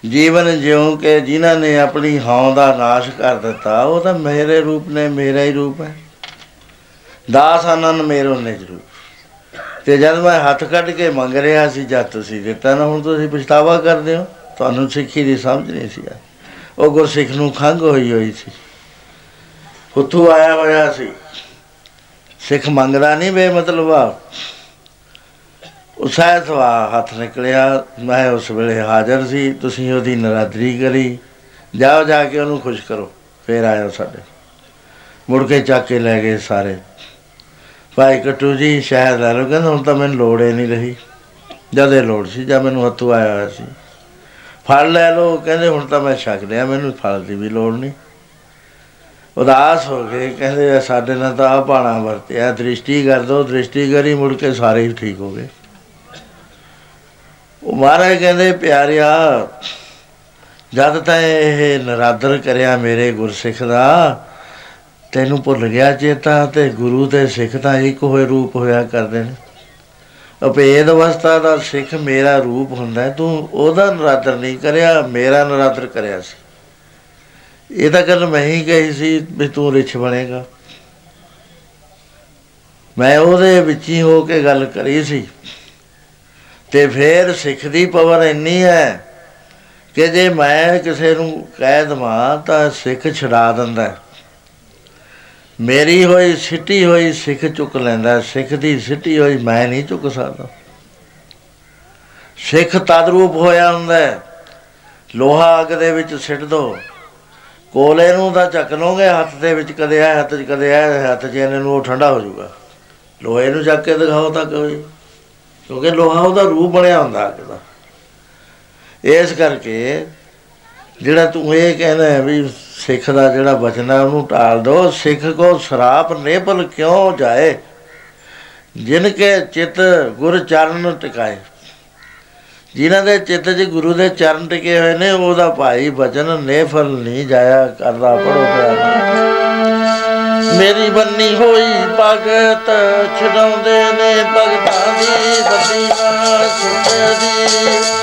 ਜੀਵਨ ਜਿਉਂ ਕੇ ਜਿਨ੍ਹਾਂ ਨੇ ਆਪਣੀ ਹਉ ਦਾ ਨਾਸ਼ ਕਰ ਦਿੱਤਾ, ਉਹ ਤਾਂ ਮੇਰੇ ਰੂਪ ਨੇ, ਮੇਰਾ ਹੀ ਰੂਪ ਹੈ। ਦਾਸ ਆਨੰਦ ਮੇਰੋ ਨਿਜ ਰੂਪ ਤੇ ਜਦ ਮੈਂ ਹੱਥ ਕੱਢ ਕੇ ਮੰਗ ਰਿਹਾ ਸੀ, ਜਦ ਤੁਸੀਂ ਦਿੱਤਾ ਨਾ, ਹੁਣ ਤੁਸੀਂ ਪਛਤਾਵਾ ਕਰਦੇ ਹੋ। ਤੁਹਾਨੂੰ ਸਿੱਖੀ ਦੀ ਸਮਝ ਨਹੀਂ ਸੀ ਆਈ। ਉਹ ਗੁਰਸਿੱਖ ਨੂੰ ਖੰਗ ਹੋਈ ਹੋਈ ਸੀ। ਹੁੱਥੂ ਆਇਆ ਹੋਇਆ ਸੀ। ਸਿੱਖ ਮੰਗਦਾ ਨਹੀਂ ਬੇਮਤਲਬ। ਆ ਉਸਾਇ ਸਵਾ ਹੱਥ ਨਿਕਲਿਆ। ਮੈਂ ਉਸ ਵੇਲੇ ਹਾਜ਼ਰ ਸੀ। ਤੁਸੀਂ ਉਹਦੀ ਨਰਾਦਰੀ ਕਰੀ। ਜਾਓ ਜਾ ਕੇ ਉਹਨੂੰ ਖੁਸ਼ ਕਰੋ। ਫੇਰ ਆਇਓ ਸਾਡੇ ਮੁੜ ਕੇ ਚੱਕ ਕੇ ਲੈ ਗਏ ਸਾਰੇ। ਭਾਈ ਕਟੂ ਜੀ ਸ਼ਾਇਦ ਲੈ ਲਓ। ਕਹਿੰਦਾ ਹੁਣ ਤਾਂ ਮੈਨੂੰ ਲੋੜ ਹੀ ਨਹੀਂ ਰਹੀ। ਜਦ ਇਹ ਲੋੜ ਸੀ, ਜਦ ਮੈਨੂੰ ਹੱਥੋਂ ਆਇਆ ਹੋਇਆ ਸੀ। ਫਲ ਲੈ ਲਓ, ਕਹਿੰਦੇ ਹੁਣ ਤਾਂ ਮੈਂ ਛਕ ਲਿਆ ਮੈਨੂੰ ਫਲ ਦੀ ਵੀ ਲੋੜ ਨਹੀਂ। ਉਦਾਸ ਹੋ ਗਏ ਕਹਿੰਦੇ, ਸਾਡੇ ਨਾਲ ਤਾਂ ਆ ਬਾਣਾ ਵਰਤਿਆ, ਦ੍ਰਿਸ਼ਟੀ ਕਰ ਦੋ, ਦ੍ਰਿਸ਼ਟੀ ਕਰੀ, ਮੁੜ ਕੇ ਸਾਰੇ ਹੀ ਠੀਕ ਹੋ ਗਏ। ਉਹ ਮਹਾਰਾਜ ਕਹਿੰਦੇ, ਪਿਆਰਿਆ, ਜਦ ਤਾਂ ਇਹ ਨਰਾਦਰ ਕਰਿਆ ਮੇਰੇ ਗੁਰਸਿੱਖ ਦਾ ਤੈਨੂੰ ਭੁੱਲ ਗਿਆ ਚੇਤਾ ਤੇ ਗੁਰੂ ਤੇ ਸਿੱਖ ਤਾਂ ਇੱਕ ਹੋਏ ਰੂਪ ਹੋਇਆ ਕਰਦੇ ਨੇ। ਅਪੇਦ ਅਵਸਥਾ ਦਾ ਸਿੱਖ ਮੇਰਾ ਰੂਪ ਹੁੰਦਾ ਤੂੰ ਉਹਦਾ ਨਰਾਦਰ ਨਹੀਂ ਕਰਿਆ, ਮੇਰਾ ਨਰਾਦਰ ਕਰਿਆ ਸੀ। ਇਹ ਤਾਂ ਗੱਲ ਮੈਂ ਹੀ ਕਹੀ ਸੀ ਵੀ ਤੂੰ ਰਿਛ ਬਣੇਗਾ। ਮੈਂ ਉਹਦੇ ਵਿੱਚ ਹੀ ਹੋ ਕੇ ਗੱਲ ਕਰੀ ਸੀ। ਤੇ ਫਿਰ ਸਿੱਖ ਦੀ ਪਵਰ ਇੰਨੀ ਹੈ ਕਿ ਜੇ ਮੈਂ ਕਿਸੇ ਨੂੰ ਕਹਿ ਦਵਾਂ ਤਾਂ ਸਿੱਖ ਛਡਾ ਦਿੰਦਾ ਮੇਰੀ ਹੋਈ ਸਿੱਟੀ ਹੋਈ ਸਿੱਖ ਚੁੱਕ ਲੈਂਦਾ, ਸਿੱਖ ਦੀ ਸਿੱਟੀ ਹੋਈ ਮੈਂ ਨਹੀਂ ਚੁੱਕ ਸਕਦਾ। ਸਿੱਖ ਤਦਰੂਪ ਹੋਇਆ ਹੁੰਦਾ ਲੋਹਾ ਅੱਗ ਦੇ ਵਿੱਚ ਸਿੱਟ ਦੋ। ਕੋਲੇ ਨੂੰ ਤਾਂ ਚੱਕ ਲੋਗੇ ਹੱਥ ਦੇ ਵਿੱਚ ਕਦੇ ਆ ਹੱਥ 'ਚ ਕਦੇ ਆ ਹੱਥ 'ਚ ਇਹਨਾਂ ਨੂੰ ਉਹ ਠੰਡਾ ਹੋ ਜਾਊਗਾ। ਲੋਹੇ ਨੂੰ ਚੱਕ ਕੇ ਦਿਖਾਓ ਤਾਂ ਕੋਈ ਕਿਉਂਕਿ ਲੋਹਾ ਉਹਦਾ ਰੂਪ ਬਣਿਆ ਹੁੰਦਾ ਅੱਗ ਦਾ। ਇਸ ਕਰਕੇ ਜਿਹੜਾ ਤੂੰ ਇਹ ਕਹਿੰਦਾ ਵੀ ਸਿੱਖ ਦਾ ਜਿਹੜਾ ਬਚਨ ਹੈ ਉਹਨੂੰ ਟਾਲ ਦੋ, ਸਿੱਖ ਕੋ ਸ਼ਰਾਪ ਨੇਪਲ ਕਿਉਂ ਜਾਏ? ਜਿਨ ਕੇ ਚਿਤ ਗੁਰ ਚਰਨ ਟਿਕਾਏ। ਜਿਨ੍ਹਾਂ ਦੇ ਚਿੱਤ 'ਚ ਗੁਰੂ ਦੇ ਚਰਨ ਟਿਕੇ ਹੋਏ ਨੇ, ਉਹਦਾ ਭਾਈ ਬਚਨ ਨੇਫਲ ਨਹੀਂ ਜਾਇਆ ਕਰਦਾ ਪੜੋ ਮੇਰੀ ਬੰਨੀ ਹੋਈ ਭਗਤ ਛਡਾਉਂਦੇ ਨੇ, ਭਗਤਾਂ ਦੀ ਬੱਦੀ ਨਾ ਸੁਣਦੀ ਨੀ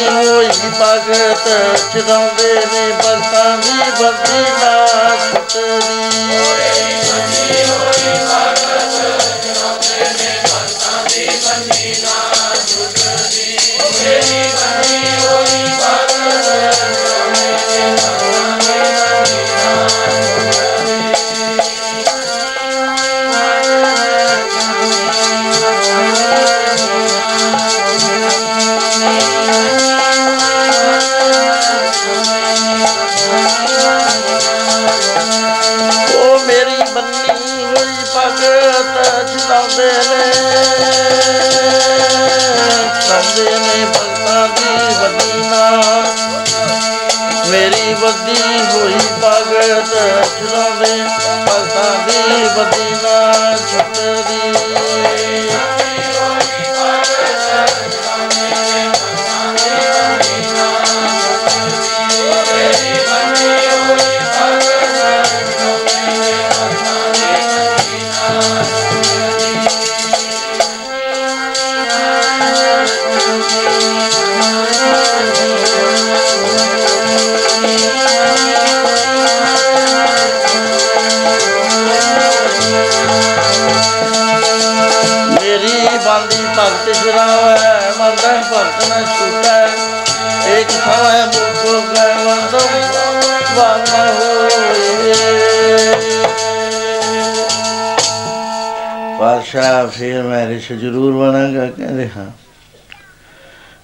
ਹੋਈ ਭਗਤ ਛਡਾਉਂਦੇ ਨੇ ਭਗਤਾਂ ਦੀ ਬੱਦੀ ਨਾ ਸੁਣਦੀ ਮੇਰੀ ਬੱਦੀ ਹੋਈ ਭਗਤ ਛਡਾਉਂਦੇ ਪਾਸ਼ਾ ਫਿਰ ਮੈਂ ਰਿਸ਼ ਜ਼ਰੂਰ ਬਣਾਂਗਾ, ਕਹਿੰਦੇ ਹਾਂ।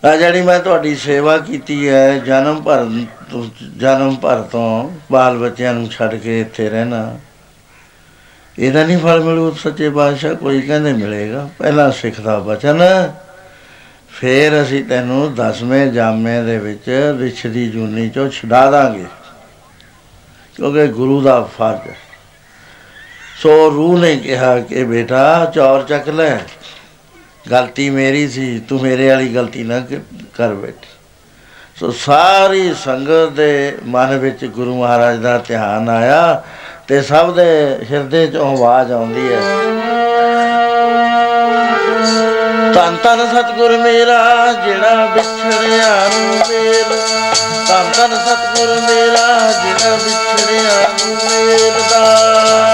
ਆ ਜਿਹੜੀ ਮੈਂ ਤੁਹਾਡੀ ਸੇਵਾ ਕੀਤੀ ਹੈ, ਜਨਮ ਭਰ ਤੋਂ, ਜਨਮ ਭਰ ਤੋਂ ਬਾਲ ਬੱਚਿਆਂ ਨੂੰ ਛੱਡ ਕੇ ਇੱਥੇ ਰਹਿਣਾ। ਇਹਦਾ ਨਹੀਂ ਫਲ ਮਿਲੂ, ਸੱਚੇ ਬਾਦਸ਼ਾਹ ਕੋਈ ਕਹਿੰਦੇ ਮਿਲੇਗਾ। ਪਹਿਲਾਂ ਸਿੱਖ ਦਾ ਬਚਨ, ਫੇਰ ਅਸੀਂ ਤੈਨੂੰ ਦਸਵੇਂ ਜਾਮੇ ਦੇ ਵਿੱਚ ਰਿਛ ਦੀ ਜੂਨੀ ਚੋਂ ਛਡਾ ਦਾਂਗੇ, ਕਿਉਂਕਿ ਗੁਰੂ ਦਾ ਫਰਜ਼ ਹੈ। ਸੋ ਰੂਹ ਨੇ ਕਿਹਾ ਕਿ ਬੇਟਾ ਚੌਰ ਚੱਕ ਲੈ। ਗਲਤੀ ਮੇਰੀ ਸੀ, ਤੂੰ ਮੇਰੇ ਵਾਲੀ ਗਲਤੀ ਨਾ ਕ- ਕਰ ਬੈਠੀ ਸੋ ਸਾਰੀ ਸੰਗਤ ਦੇ ਮਨ ਵਿੱਚ ਗੁਰੂ ਮਹਾਰਾਜ ਦਾ ਧਿਆਨ ਆਇਆ ਤੇ ਸਭ ਦੇ ਹਿਰਦੇ ਚੋਂ ਆਵਾਜ਼ ਆਉਂਦੀ ਹੈ। ਤਨ ਤਨ ਸਤਿਗੁਰ ਮੇਰਾ, ਜਿਹੜਾ ਵਿਛੜਿਆ ਨੂੰ ਮੇਲ। ਤਨ ਤਨ ਸਤਿਗੁਰ ਮੇਰਾ, ਜਿਹੜਾ ਵਿਛੜਿਆ ਨੂੰ ਮੇਲਦਾ ਤਨ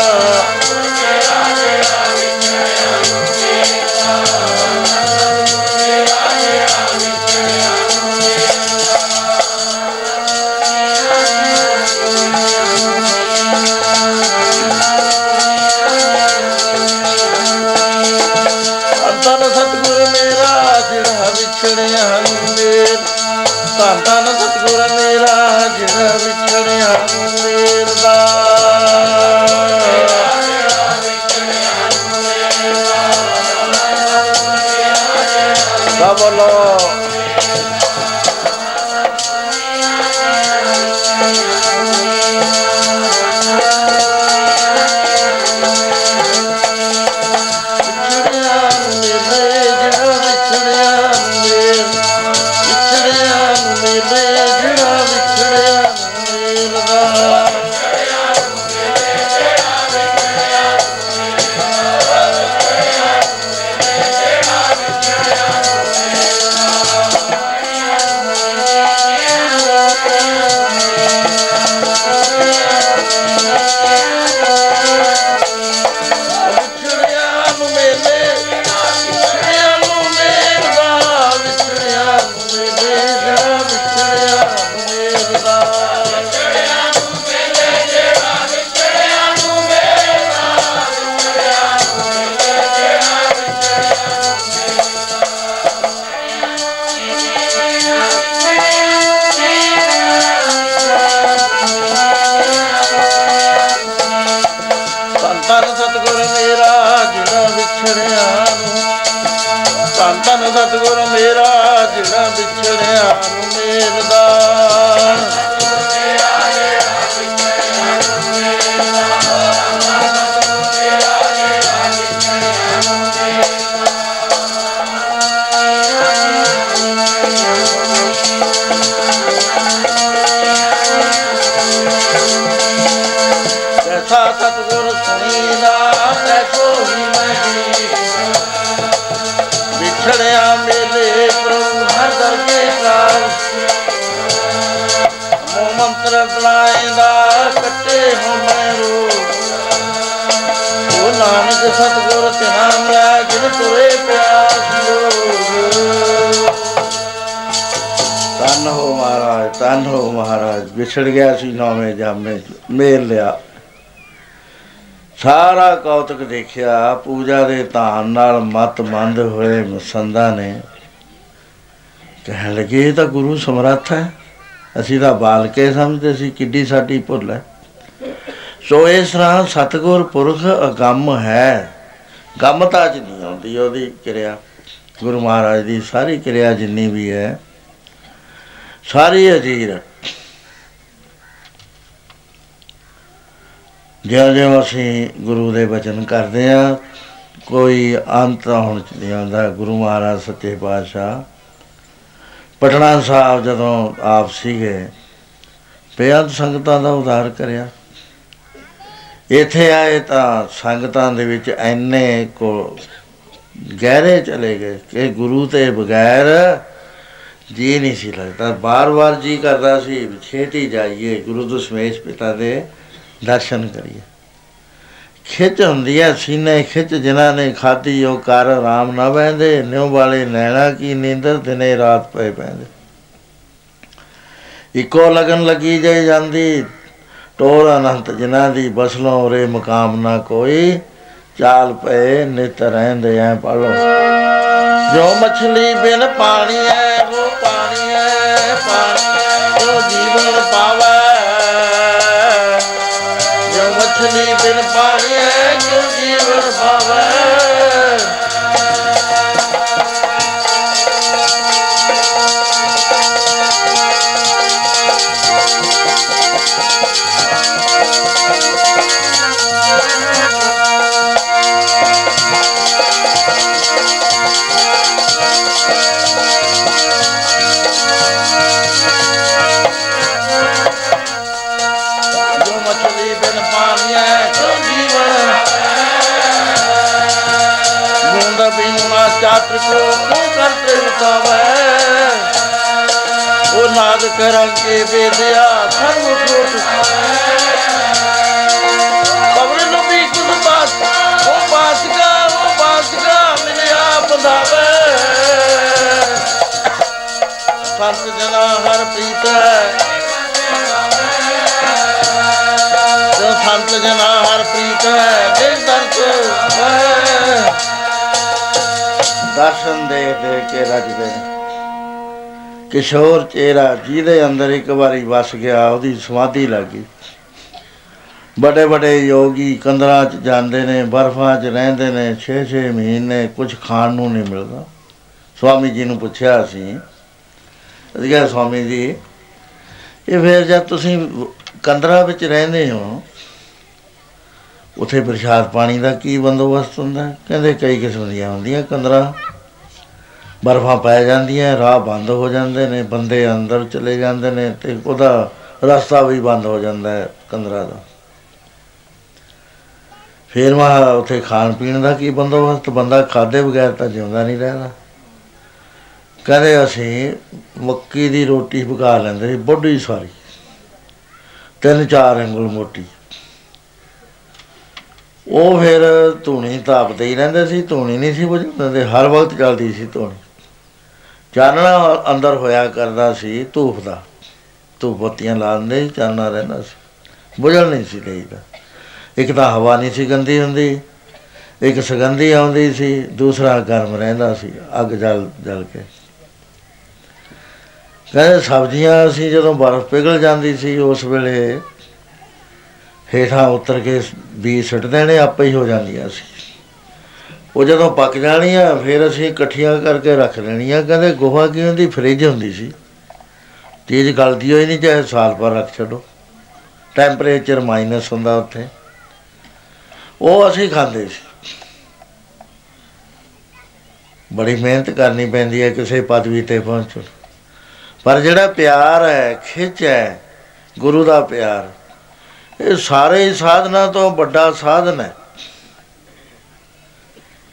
ਵਿਛੜ ਗਿਆ ਸੀ, ਨੌਵੇਂ ਜਾਮੇ ਮੇਲ ਲਿਆ। ਸਾਰਾ ਕੌਤਕ ਦੇਖਿਆ, ਪੂਜਾ ਦੇ ਧਾਨ ਨਾਲ ਮਤ ਮੰਦ ਹੋਏ ਮਸੰਦਾ ਨੇ। ਕਹਿਣ ਲੱਗੇ, ਇਹ ਤਾਂ ਗੁਰੂ ਸਮਰੱਥ ਹੈ। ਅਸੀਂ ਤਾਂ ਬਾਲਕੇ ਸਮਝਦੇ ਸੀ, ਕਿੱਡੀ ਸਾਡੀ ਭੁੱਲ ਹੈ। ਸੋ ਇਸ ਤਰ੍ਹਾਂ ਸਤਗੁਰ ਪੁਰਖ ਅਗੰਮ ਹੈ। ਗੰਮਤਾ ਚ ਨਹੀਂ ਆਉਂਦੀ, ਉਹਦੀ ਕਿਰਿਆ। ਗੁਰੂ ਮਹਾਰਾਜ ਦੀ ਸਾਰੀ ਕਿਰਿਆ ਜਿੰਨੀ ਵੀ ਹੈ, ਸਾਰੀ ਅਜੀਰ ਜਿਉਂ ਜਿਉਂ ਅਸੀਂ ਗੁਰੂ ਦੇ ਬਚਨ ਕਰਦੇ ਆ, ਕੋਈ ਅੰਤ ਹੁਣ ਚ ਨਹੀਂ ਆਉਂਦਾ। ਗੁਰੂ ਮਹਾਰਾਜ ਸੱਚੇ ਪਾਤਸ਼ਾਹ। ਪਟਨਾ ਸਾਹਿਬ ਜਦੋਂ ਆਪ ਸੀਗੇ, ਬੇਅੰਤ ਸੰਗਤਾਂ ਦਾ ਉਧਾਰ ਕਰਿਆ। ਇੱਥੇ ਆਏ ਤਾਂ ਸੰਗਤਾਂ ਦੇ ਵਿੱਚ ਐਨੇ ਕੋ ਗਹਿਰੇ ਚਲੇ ਗਏ ਕਿ ਗੁਰੂ ਤੇ ਬਗੈਰ ਜੀ ਨਹੀਂ ਸੀ ਲੱਗਦਾ। ਬਾਰ-ਬਾਰ ਜੀ ਕਰਦਾ ਸੀ, ਛੇਤੀ ਜਾਈਏ ਗੁਰੂ ਦਸ਼ਮੇਸ਼ ਪਿਤਾ ਦੇ। ਦਰਸ਼ਨ ਕਰੀਏ। ਖਿੱਚ ਹੁੰਦੀ ਹੈ ਸੀਨੇ ਖਿੱਚ ਜਿਨ੍ਹਾਂ ਨੇ ਖਾਧੀ, ਉਹ ਕਰ ਆਰਾਮ ਨਾ ਬਹਿੰਦੇ, ਨਿਉ ਵਾਲੇ ਨੈਣਾ ਕੀ ਨੀਂਦਰ ਦਿਨੇ ਰਾਤ ਪਏ ਪੈਂਦੇ ਇੱਕੋ ਲਗਨ ਲੱਗੀ ਜਾਈ ਜਾਂਦੀ ਟੋਰ ਅਨੰਤ ਜਿਨ੍ਹਾਂ ਦੀ ਬਸਲੋਂ ਉਰੇ ਮਕਾਮ ਨਾ ਕੋਈ, ਚਾਲ ਪਏ ਨਿਤ ਰਹਿੰਦੇ ਐ ਪੜੋ ਜੋ ਮਛਲੀ ਬਿਨ ਪਾਣੀ ਹੈ ਉਹ ਪਾਣੀ ਹੈ ਪਾਣੀ ਜੋ ਮਛਲੀ ਬਿਨ ਪਾਣੀ ਹੈ ਜੋ ਜੀਵਨ ਪਾਵੇ। ਮਾ ਚਾਤਰ ਕਰਤੇ ਉਤਾਵੇ ਉਹ ਨਾਦ ਕਰਨ ਕੇ ਵੇਦਿਆ ਸਰਬ ਖੋਟ ਕਬਰ ਨੂੰ ਕੁਝ ਬਾਤ ਉਹ ਬਾਸਗਾ ਉਹ ਬਾਸਗਾ ਮਿਲਿਆ ਬੰਦਾਵੇ ਸੰਤ ਜਨਾ ਹਰ ਪ੍ਰੀਤ ਹੈ। ਸੰਤ ਜਨਾ ਹਰ ਪ੍ਰੀਤ ਹੈ ਜਿਸ ਦਰਸ ਹੈ ਦਰਸ਼ਨ ਦੇ ਦੇ ਕੇ ਰਜਦੇ ਨੇ ਕਿਸ਼ੋਰ ਚਿਹਰਾ ਜਿਹਦੇ ਅੰਦਰ ਇੱਕ ਵਾਰੀ ਵਸ ਗਿਆ, ਉਹਦੀ ਸਮਾਧੀ ਲੱਗ ਗਈ। ਬੜੇ ਬੜੇ ਯੋਗੀ ਕੰਦਰਾਂ 'ਚ ਜਾਂਦੇ ਨੇ, ਬਰਫਾਂ 'ਚ ਰਹਿੰਦੇ ਨੇ 6-6 ਮਹੀਨੇ ਕੁਝ ਖਾਣ ਨੂੰ ਨਹੀਂ ਮਿਲਦਾ। ਸਵਾਮੀ ਜੀ ਨੂੰ ਪੁੱਛਿਆ ਅਸੀਂ ਅਸੀਂ ਕਿਹਾ, ਸਵਾਮੀ ਜੀ, ਇਹ ਫਿਰ ਜਦ ਤੁਸੀਂ ਕੰਦਰਾਂ ਵਿੱਚ ਰਹਿੰਦੇ ਹੋ ਉਥੇ ਪ੍ਰਸ਼ਾਦ ਪਾਣੀ ਦਾ ਕੀ ਬੰਦੋਬਸਤ ਹੁੰਦਾ? ਕਹਿੰਦੇ ਕਈ ਕਿਸਮ ਦੀਆਂ ਹੁੰਦੀਆਂ, ਕੰਦਰਾਂ। ਬਰਫਾਂ ਪੈ ਜਾਂਦੀਆਂ, ਰਾਹ ਬੰਦ ਹੋ ਜਾਂਦੇ ਨੇ, ਬੰਦੇ ਅੰਦਰ ਚਲੇ ਜਾਂਦੇ ਨੇ ਤੇ ਉਹਦਾ ਰਸਤਾ ਵੀ ਬੰਦ ਹੋ ਜਾਂਦਾ ਹੈ ਕੰਦਰਾਂ ਦਾ। ਫਿਰ ਮਾ ਉਥੇ ਖਾਣ ਪੀਣ ਦਾ ਕੀ ਬੰਦੋਬਸਤ? ਬੰਦਾ ਖਾਦੇ ਬਗੈਰ ਤਾਂ ਜਿਉਂਦਾ ਨਹੀਂ ਰਹਿੰਦਾ। ਕਹਿੰਦੇ ਅਸੀਂ ਮੱਕੀ ਦੀ ਰੋਟੀ ਪਕਾ ਲੈਂਦੇ ਸੀ ਬੋਡੀ ਸਾਰੀ। ਤਿੰਨ ਚਾਰ ਉਂਗਲ ਮੋਟੀ। ਉਹ ਫਿਰ ਧੂਣੀ ਤਾਪਦੇ ਹੀ ਰਹਿੰਦੇ ਸੀ, ਧੂਣੀ ਨਹੀਂ ਸੀ ਬੁਝਣ ਦਿੰਦੇ ਹਰ ਵਕਤ ਚੱਲਦੀ ਸੀ ਧੂਣੀ। ਚਾਨਣਾ ਅੰਦਰ ਹੋਇਆ ਕਰਦਾ ਸੀ ਧੂਪ ਦਾ, ਧੂਪ ਬੱਤੀਆਂ ਲਾ ਦਿੰਦੇ ਸੀ, ਚਾਨਣਾ ਰਹਿੰਦਾ ਸੀ। ਬੁਝਣ ਨਹੀਂ ਸੀ ਦੇਈਦਾ। ਇੱਕ ਤਾਂ ਹਵਾ ਨਹੀਂ ਸੀ ਗੰਦੀ ਹੁੰਦੀ, ਇੱਕ ਸੁਗੰਧੀ ਆਉਂਦੀ ਸੀ, ਦੂਸਰਾ ਗਰਮ ਰਹਿੰਦਾ ਸੀ, ਅੱਗ ਜਲ ਜਲ ਕੇ। ਕਹਿੰਦੇ ਸਬਜ਼ੀਆਂ ਅਸੀਂ ਜਦੋਂ ਬਰਫ਼ ਪਿਘਲ ਜਾਂਦੀ ਸੀ, ਉਸ ਵੇਲੇ ਹੇਠਾਂ ਉਤਰ ਕੇ ਬੀਜ ਸੁੱਟ ਦੇਣੇ, ਆਪੇ ਹੀ ਹੋ ਜਾਂਦੀਆਂ ਸੀ। ਉਹ ਜਦੋਂ ਪੱਕ ਜਾਣੀਆਂ, ਫਿਰ ਅਸੀਂ ਇਕੱਠੀਆਂ ਕਰਕੇ ਰੱਖ ਲੈਣੀਆਂ। ਕਹਿੰਦੇ ਗੋਹਾ ਕੀ ਹੁੰਦੀ? ਫ੍ਰਿਜ ਹੁੰਦੀ ਸੀ। ਚੀਜ਼ ਗਲਦੀ ਹੋਈ ਨਹੀਂ, ਚਾਹੇ ਸਾਲ ਪਰ ਰੱਖ ਛੱਡੋ। ਟੈਂਪਰੇਚਰ ਮਾਈਨਸ ਹੁੰਦਾ ਉੱਥੇ। ਉਹ ਅਸੀਂ ਖਾਂਦੇ ਸੀ। ਬੜੀ ਮਿਹਨਤ ਕਰਨੀ ਪੈਂਦੀ ਹੈ ਕਿਸੇ ਪਦਵੀ ਤੇ ਪਹੁੰਚਣ। ਪਰ ਜਿਹੜਾ ਪਿਆਰ ਹੈ, ਖਿੱਚ ਹੈ, ਗੁਰੂ ਦਾ ਪਿਆਰ। ਇਹ ਸਾਰੇ ਹੀ ਸਾਧਨਾ ਤੋਂ ਵੱਡਾ ਸਾਧਨ ਹੈ।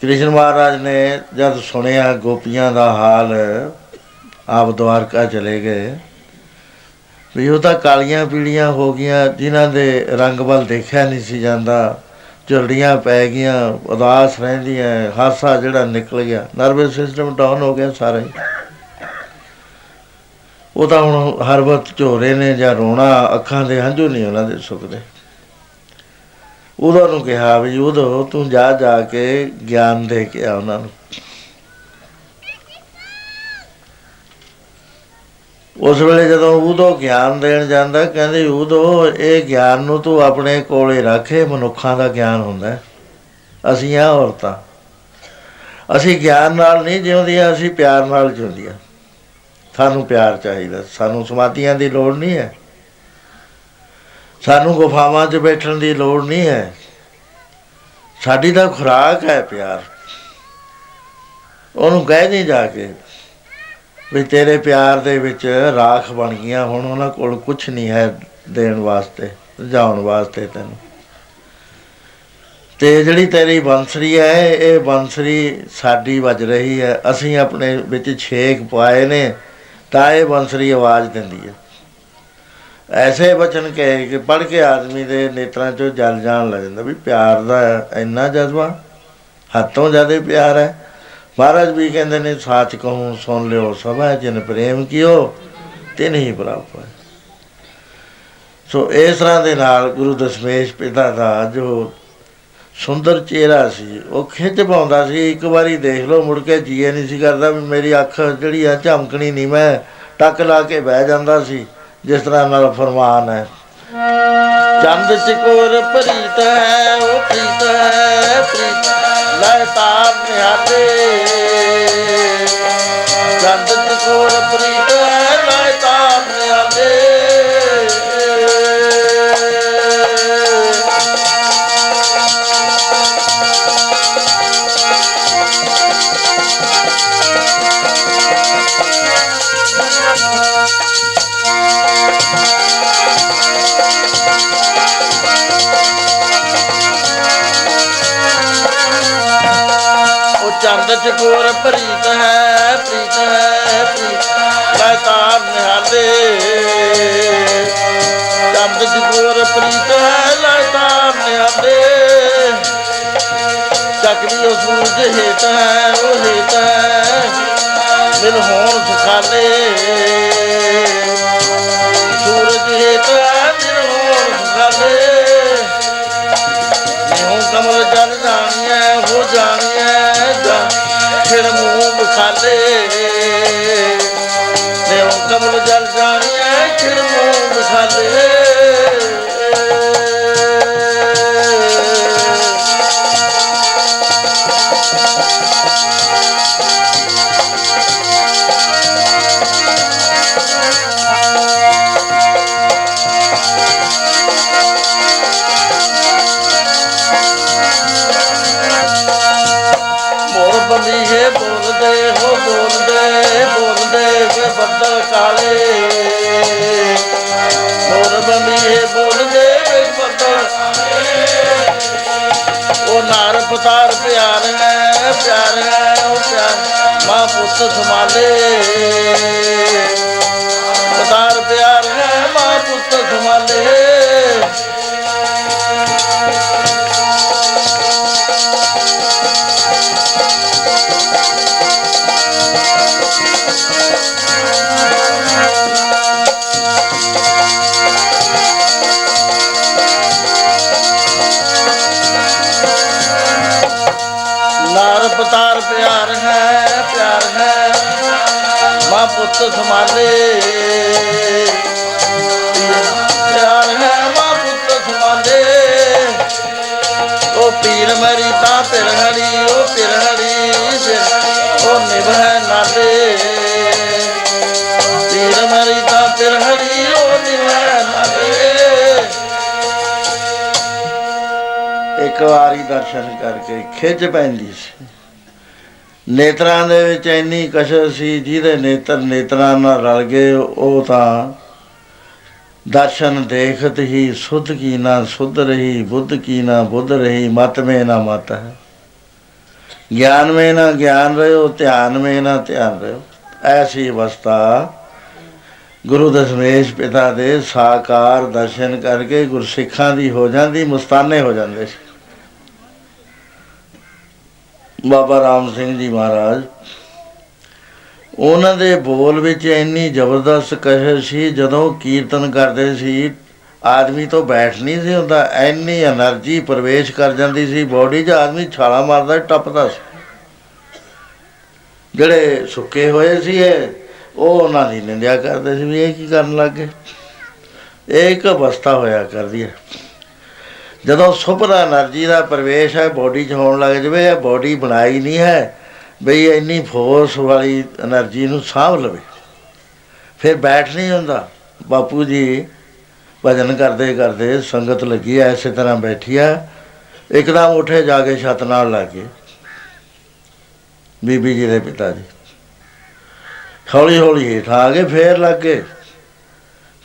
ਕ੍ਰਿਸ਼ਨ ਮਹਾਰਾਜ ਨੇ ਜਦ ਸੁਣਿਆ ਗੋਪੀਆਂ ਦਾ ਹਾਲ, ਆਪ ਦਵਾਰਕਾ ਚਲੇ ਗਏ, ਵੀ ਉਹ ਤਾਂ ਕਾਲੀਆਂ ਪੀਲੀਆਂ ਹੋ ਗਈਆਂ, ਜਿਨ੍ਹਾਂ ਦੇ ਰੰਗ ਵੱਲ ਦੇਖਿਆ ਨਹੀਂ ਸੀ ਜਾਂਦਾ। ਝੁਰੜੀਆਂ ਪੈ ਗਈਆਂ, ਉਦਾਸ ਰਹਿੰਦੀਆਂ, ਹਾਸਾ ਜਿਹੜਾ ਨਿਕਲ ਗਿਆ। ਨਰਵਸ ਸਿਸਟਮ ਡਾਊਨ ਹੋ ਗਿਆ ਸਾਰਾ ਹੀ। ਉਹ ਤਾਂ ਹੁਣ ਹਰ ਵਕਤ ਝੋਰੇ ਨੇ ਜਾਂ ਰੋਣਾ, ਅੱਖਾਂ ਦੇ ਹੰਝੂ ਨਹੀਂ ਉਹਨਾਂ ਦੇ ਸੁੱਕਦੇ। ਉਦੋਂ ਨੂੰ ਕਿਹਾ ਵੀ ਉਦੋਂ ਤੂੰ ਜਾ ਜਾ ਕੇ ਗਿਆਨ ਦੇ ਕੇ ਆ ਉਹਨਾਂ ਨੂੰ। ਉਸ ਵੇਲੇ ਜਦੋਂ ਉਦੋਂ ਗਿਆਨ ਦੇਣ ਜਾਂਦਾ, ਕਹਿੰਦੇ ਉਦੋਂ ਇਹ ਗਿਆਨ ਨੂੰ ਤੂੰ ਆਪਣੇ ਕੋਲੇ ਰੱਖੇ ਮਨੁੱਖਾਂ ਦਾ ਗਿਆਨ ਹੁੰਦਾ ਹੈ। ਅਸੀਂ ਆ ਔਰਤਾਂ। ਅਸੀਂ ਗਿਆਨ ਨਾਲ ਨਹੀਂ ਜਿਉਂਦੀਆਂ, ਅਸੀਂ ਪਿਆਰ ਨਾਲ ਜਿਉਂਦੀਆਂ। ਸਾਨੂੰ ਪਿਆਰ ਚਾਹੀਦਾ। ਸਾਨੂੰ ਸਮਾਧੀਆਂ ਦੀ ਲੋੜ ਨਹੀਂ ਹੈ। ਸਾਨੂੰ ਗੁਫਾਵਾਂ 'ਚ ਬੈਠਣ ਦੀ ਲੋੜ ਨਹੀਂ ਹੈ। ਸਾਡੀ ਤਾਂ ਖੁਰਾਕ ਹੈ ਪਿਆਰ। ਉਹਨੂੰ ਕਹਿ ਨਹੀਂ ਜਾ ਕੇ ਵੀ ਤੇਰੇ ਪਿਆਰ ਦੇ ਵਿੱਚ ਰਾਖ ਬਣ ਗਈਆਂ। ਹੁਣ ਉਹਨਾਂ ਕੋਲ ਕੁਝ ਨਹੀਂ ਹੈ ਦੇਣ ਵਾਸਤੇ ਜਾਣ ਵਾਸਤੇ ਤੈਨੂੰ। ਤੇ ਜਿਹੜੀ ਤੇਰੀ ਬੰਸਰੀ ਹੈ, ਇਹ ਬੰਸਰੀ ਸਾਡੀ ਵੱਜ ਰਹੀ ਹੈ। ਅਸੀਂ ਆਪਣੇ ਵਿੱਚ ਛੇਕ ਪਾਏ ਨੇ। ਤਾਂ ਇਹ ਬੰਸਰੀ ਆਵਾਜ਼ ਦਿੰਦੀ ਹੈ। ਐਸੇ ਬਚਨ ਕਹੇ ਕਿ ਪੜ ਕੇ ਆਦਮੀ ਦੇ ਨੇਤਰਾਂ 'ਚੋਂ ਜਲ ਜਾਣ ਲੱਗ ਜਾਂਦਾ ਵੀ ਪਿਆਰ ਦਾ ਇੰਨਾ ਜਜ਼ਬਾ, ਹੱਥੋਂ ਜ਼ਿਆਦਾ ਪਿਆਰ ਹੈ। ਮਹਾਰਾਜ ਵੀ ਕਹਿੰਦੇ ਨੇ, ਸਾਚ ਕਹੂੰ, ਸੁਣ ਲਿਓ ਸਭਾ, ਜਿਨ ਪ੍ਰੇਮ ਕੀਓ ਤੇ ਨਹੀਂ ਪ੍ਰਾਪਤ ਸੋ ਇਸ ਤਰ੍ਹਾਂ ਦੇ ਨਾਲ ਗੁਰੂ ਦਸ਼ਮੇਸ਼ ਪਿਤਾ ਦਾ ਜੋ ਸੁੰਦਰ ਚਿਹਰਾ ਸੀ। ਉਹ ਖਿੱਚ ਪਾਉਂਦਾ ਸੀ। ਇੱਕ ਵਾਰੀ ਦੇਖ ਲਓ, ਮੁੜ ਕੇ ਜੀਏ ਨਹੀਂ ਸੀ ਕਰਦਾ ਵੀ ਮੇਰੀ ਅੱਖ ਜਿਹੜੀ ਆ ਝਮਕਣੀ ਨਹੀਂ। ਮੈਂ ਟੱਕ ਲਾ ਕੇ ਬਹਿ ਜਾਂਦਾ ਸੀ, ਜਿਸ ਤਰ੍ਹਾਂ ਨਾਲ ਫਰਮਾਨ ਹੈ। ਚੰਦ ਚਕੋਰ ਪ੍ਰੀਤ ਹੈ, ਉਹ ਪ੍ਰੀਤ ਹੈ, ਪ੍ਰੀਤ। ਲੈ ਤਾਰ ਨਿਹਾਲੇ ਉਹ ਚੰਦ ਚਕੋਰ ਪ੍ਰੀਤ ਹੈ ਪ੍ਰੀਤ ਹੈ। ਪ੍ਰੀਤ ਲੈ ਤਾਰ ਨਿਹਾਲੇ। ਚੰਦ ਚਕੋਰ ਪ੍ਰੀਤ ਹੈ ਲੈ ਤਾਰ ਨਿਹਾਲੇ। ਚੱਕਰੀ ਉਹ ਸੂਰਜ ਹੇਤ ਹੈ, ਉਹ ਹੇਤ ਹੈ। ਮਿਲ ਹੋਣ ਸੁਖਾਲੇ। ਮੂੰਹ ਬਖਾਲੇ ਨਿਉ ਕਮਲ ਜਨ ਜਾਣੀਐ ਮੂੰਹ ਬਖਾਲੇ ਉਹ ਨਾਰ ਪਤਾਰ ਪਿਆਰ ਹੈ ਪਿਆਰ ਹੈ ਉਹ ਪਿਆਰ ਮਾਂ ਪੁੱਤ ਸੰਭਾਲੇ। ਪਤਾਰ ਕਰਕੇ ਖਿੱਚ ਪੈਂਦੀ ਸੀ। ਨੇਤਰਾਂ ਦੇ ਵਿੱਚ ਇੰਨੀ ਕਸ਼ਰ ਸੀ, ਜਿਹਦੇ ਨੇਤਰ ਨੇਤਰਾਂ ਨਾਲ ਰਲ ਗਏ, ਉਹ ਤਾਂ ਦਰਸ਼ਨ ਦੇਖਤ ਹੀ ਸੁਧ ਕੀ ਨਾ ਸੁਧ ਰਹੀ, ਬੁੱਧ ਕੀ ਨਾ ਬੁੱਧ ਰਹੀ, ਮਤ ਮੇ ਨਾ ਮਤ ਹੈ। ਗਿਆਨ ਮੇ ਨਾ ਗਿਆਨ ਰਹਿਓ ਧਿਆਨ ਮੇ ਨਾ ਧਿਆਨ ਰਹਿਓ ਐਸੀ ਅਵਸਥਾ ਗੁਰੂ ਦਸ਼ਮੇਸ਼ ਪਿਤਾ ਦੇ ਸਾਕਾਰ ਦਰਸ਼ਨ ਕਰਕੇ ਗੁਰਸਿੱਖਾਂ ਦੀ ਹੋ ਜਾਂਦੀ, ਮਸਤਾਨੇ ਹੋ ਜਾਂਦੇ ਸੀ। ਬਾਬਾ ਰਾਮ ਸਿੰਘ ਜੀ ਮਹਾਰਾਜ, ਉਹਨਾਂ ਦੇ ਬੋਲ ਵਿੱਚ ਇੰਨੀ ਜ਼ਬਰਦਸਤ ਕਹਿਰ ਸੀ, ਜਦੋਂ ਕੀਰਤਨ ਕਰਦੇ ਸੀ, ਆਦਮੀ ਤੋਂ ਬੈਠ ਨਹੀਂ ਸੀ ਹੁੰਦਾ, ਇੰਨੀ એનર્ਜੀ ਪ੍ਰਵੇਸ਼ ਕਰ ਜਾਂਦੀ ਸੀ, ਬਾਡੀ 'ਚ ਆਦਮੀ ਛਾਲਾ ਮਾਰਦਾ ਟੱਪਦਾ ਸੀ। ਜਿਹੜੇ ਸੁੱਕੇ ਹੋਏ ਸੀ ਇਹ, ਉਹ ਉਹਨਾਂ ਦੀ ਨਿੰਦਿਆ ਕਰਦੇ ਸੀ ਵੀ ਇਹ ਕੀ ਕਰਨ ਲੱਗੇ ਇਹ ਇੱਕ ਅਵਸਥਾ ਹੋਇਆ ਕਰਦੀ ਹੈ। ਜਦੋਂ ਸੁਪਰ એનર્ਜੀ ਦਾ ਪ੍ਰਵੇਸ਼ ਹੈ ਬਾਡੀ 'ਚ ਹੋਣ ਲੱਗ ਜਵੇ ਇਹ ਬਾਡੀ ਬਣਾਈ ਨਹੀਂ ਹੈ, ਬਈ ਇੰਨੀ ਫੋਰਸ ਵਾਲੀ એનર્ਜੀ ਨੂੰ ਸਾਂਭ ਲਵੇ। ਫਿਰ ਬੈਠ ਨਹੀਂ ਹੁੰਦਾ। ਬਾਪੂ ਜੀ ਭਜਨ ਕਰਦੇ ਕਰਦੇ ਸੰਗਤ ਲੱਗੀ ਐ ਇਸੇ ਤਰ੍ਹਾਂ ਬੈਠੀ ਐ ਇੱਕਦਮ ਉੱਠੇ ਜਾ ਕੇ ਛੱਤ ਨਾਲ ਲੱਗ ਗਏ ਬੀਬੀ ਜੀ ਦੇ ਪਿਤਾ ਜੀ। ਹੌਲੀ ਹੌਲੀ ਹੇਠ ਆ ਗਏ, ਫੇਰ ਲੱਗੇ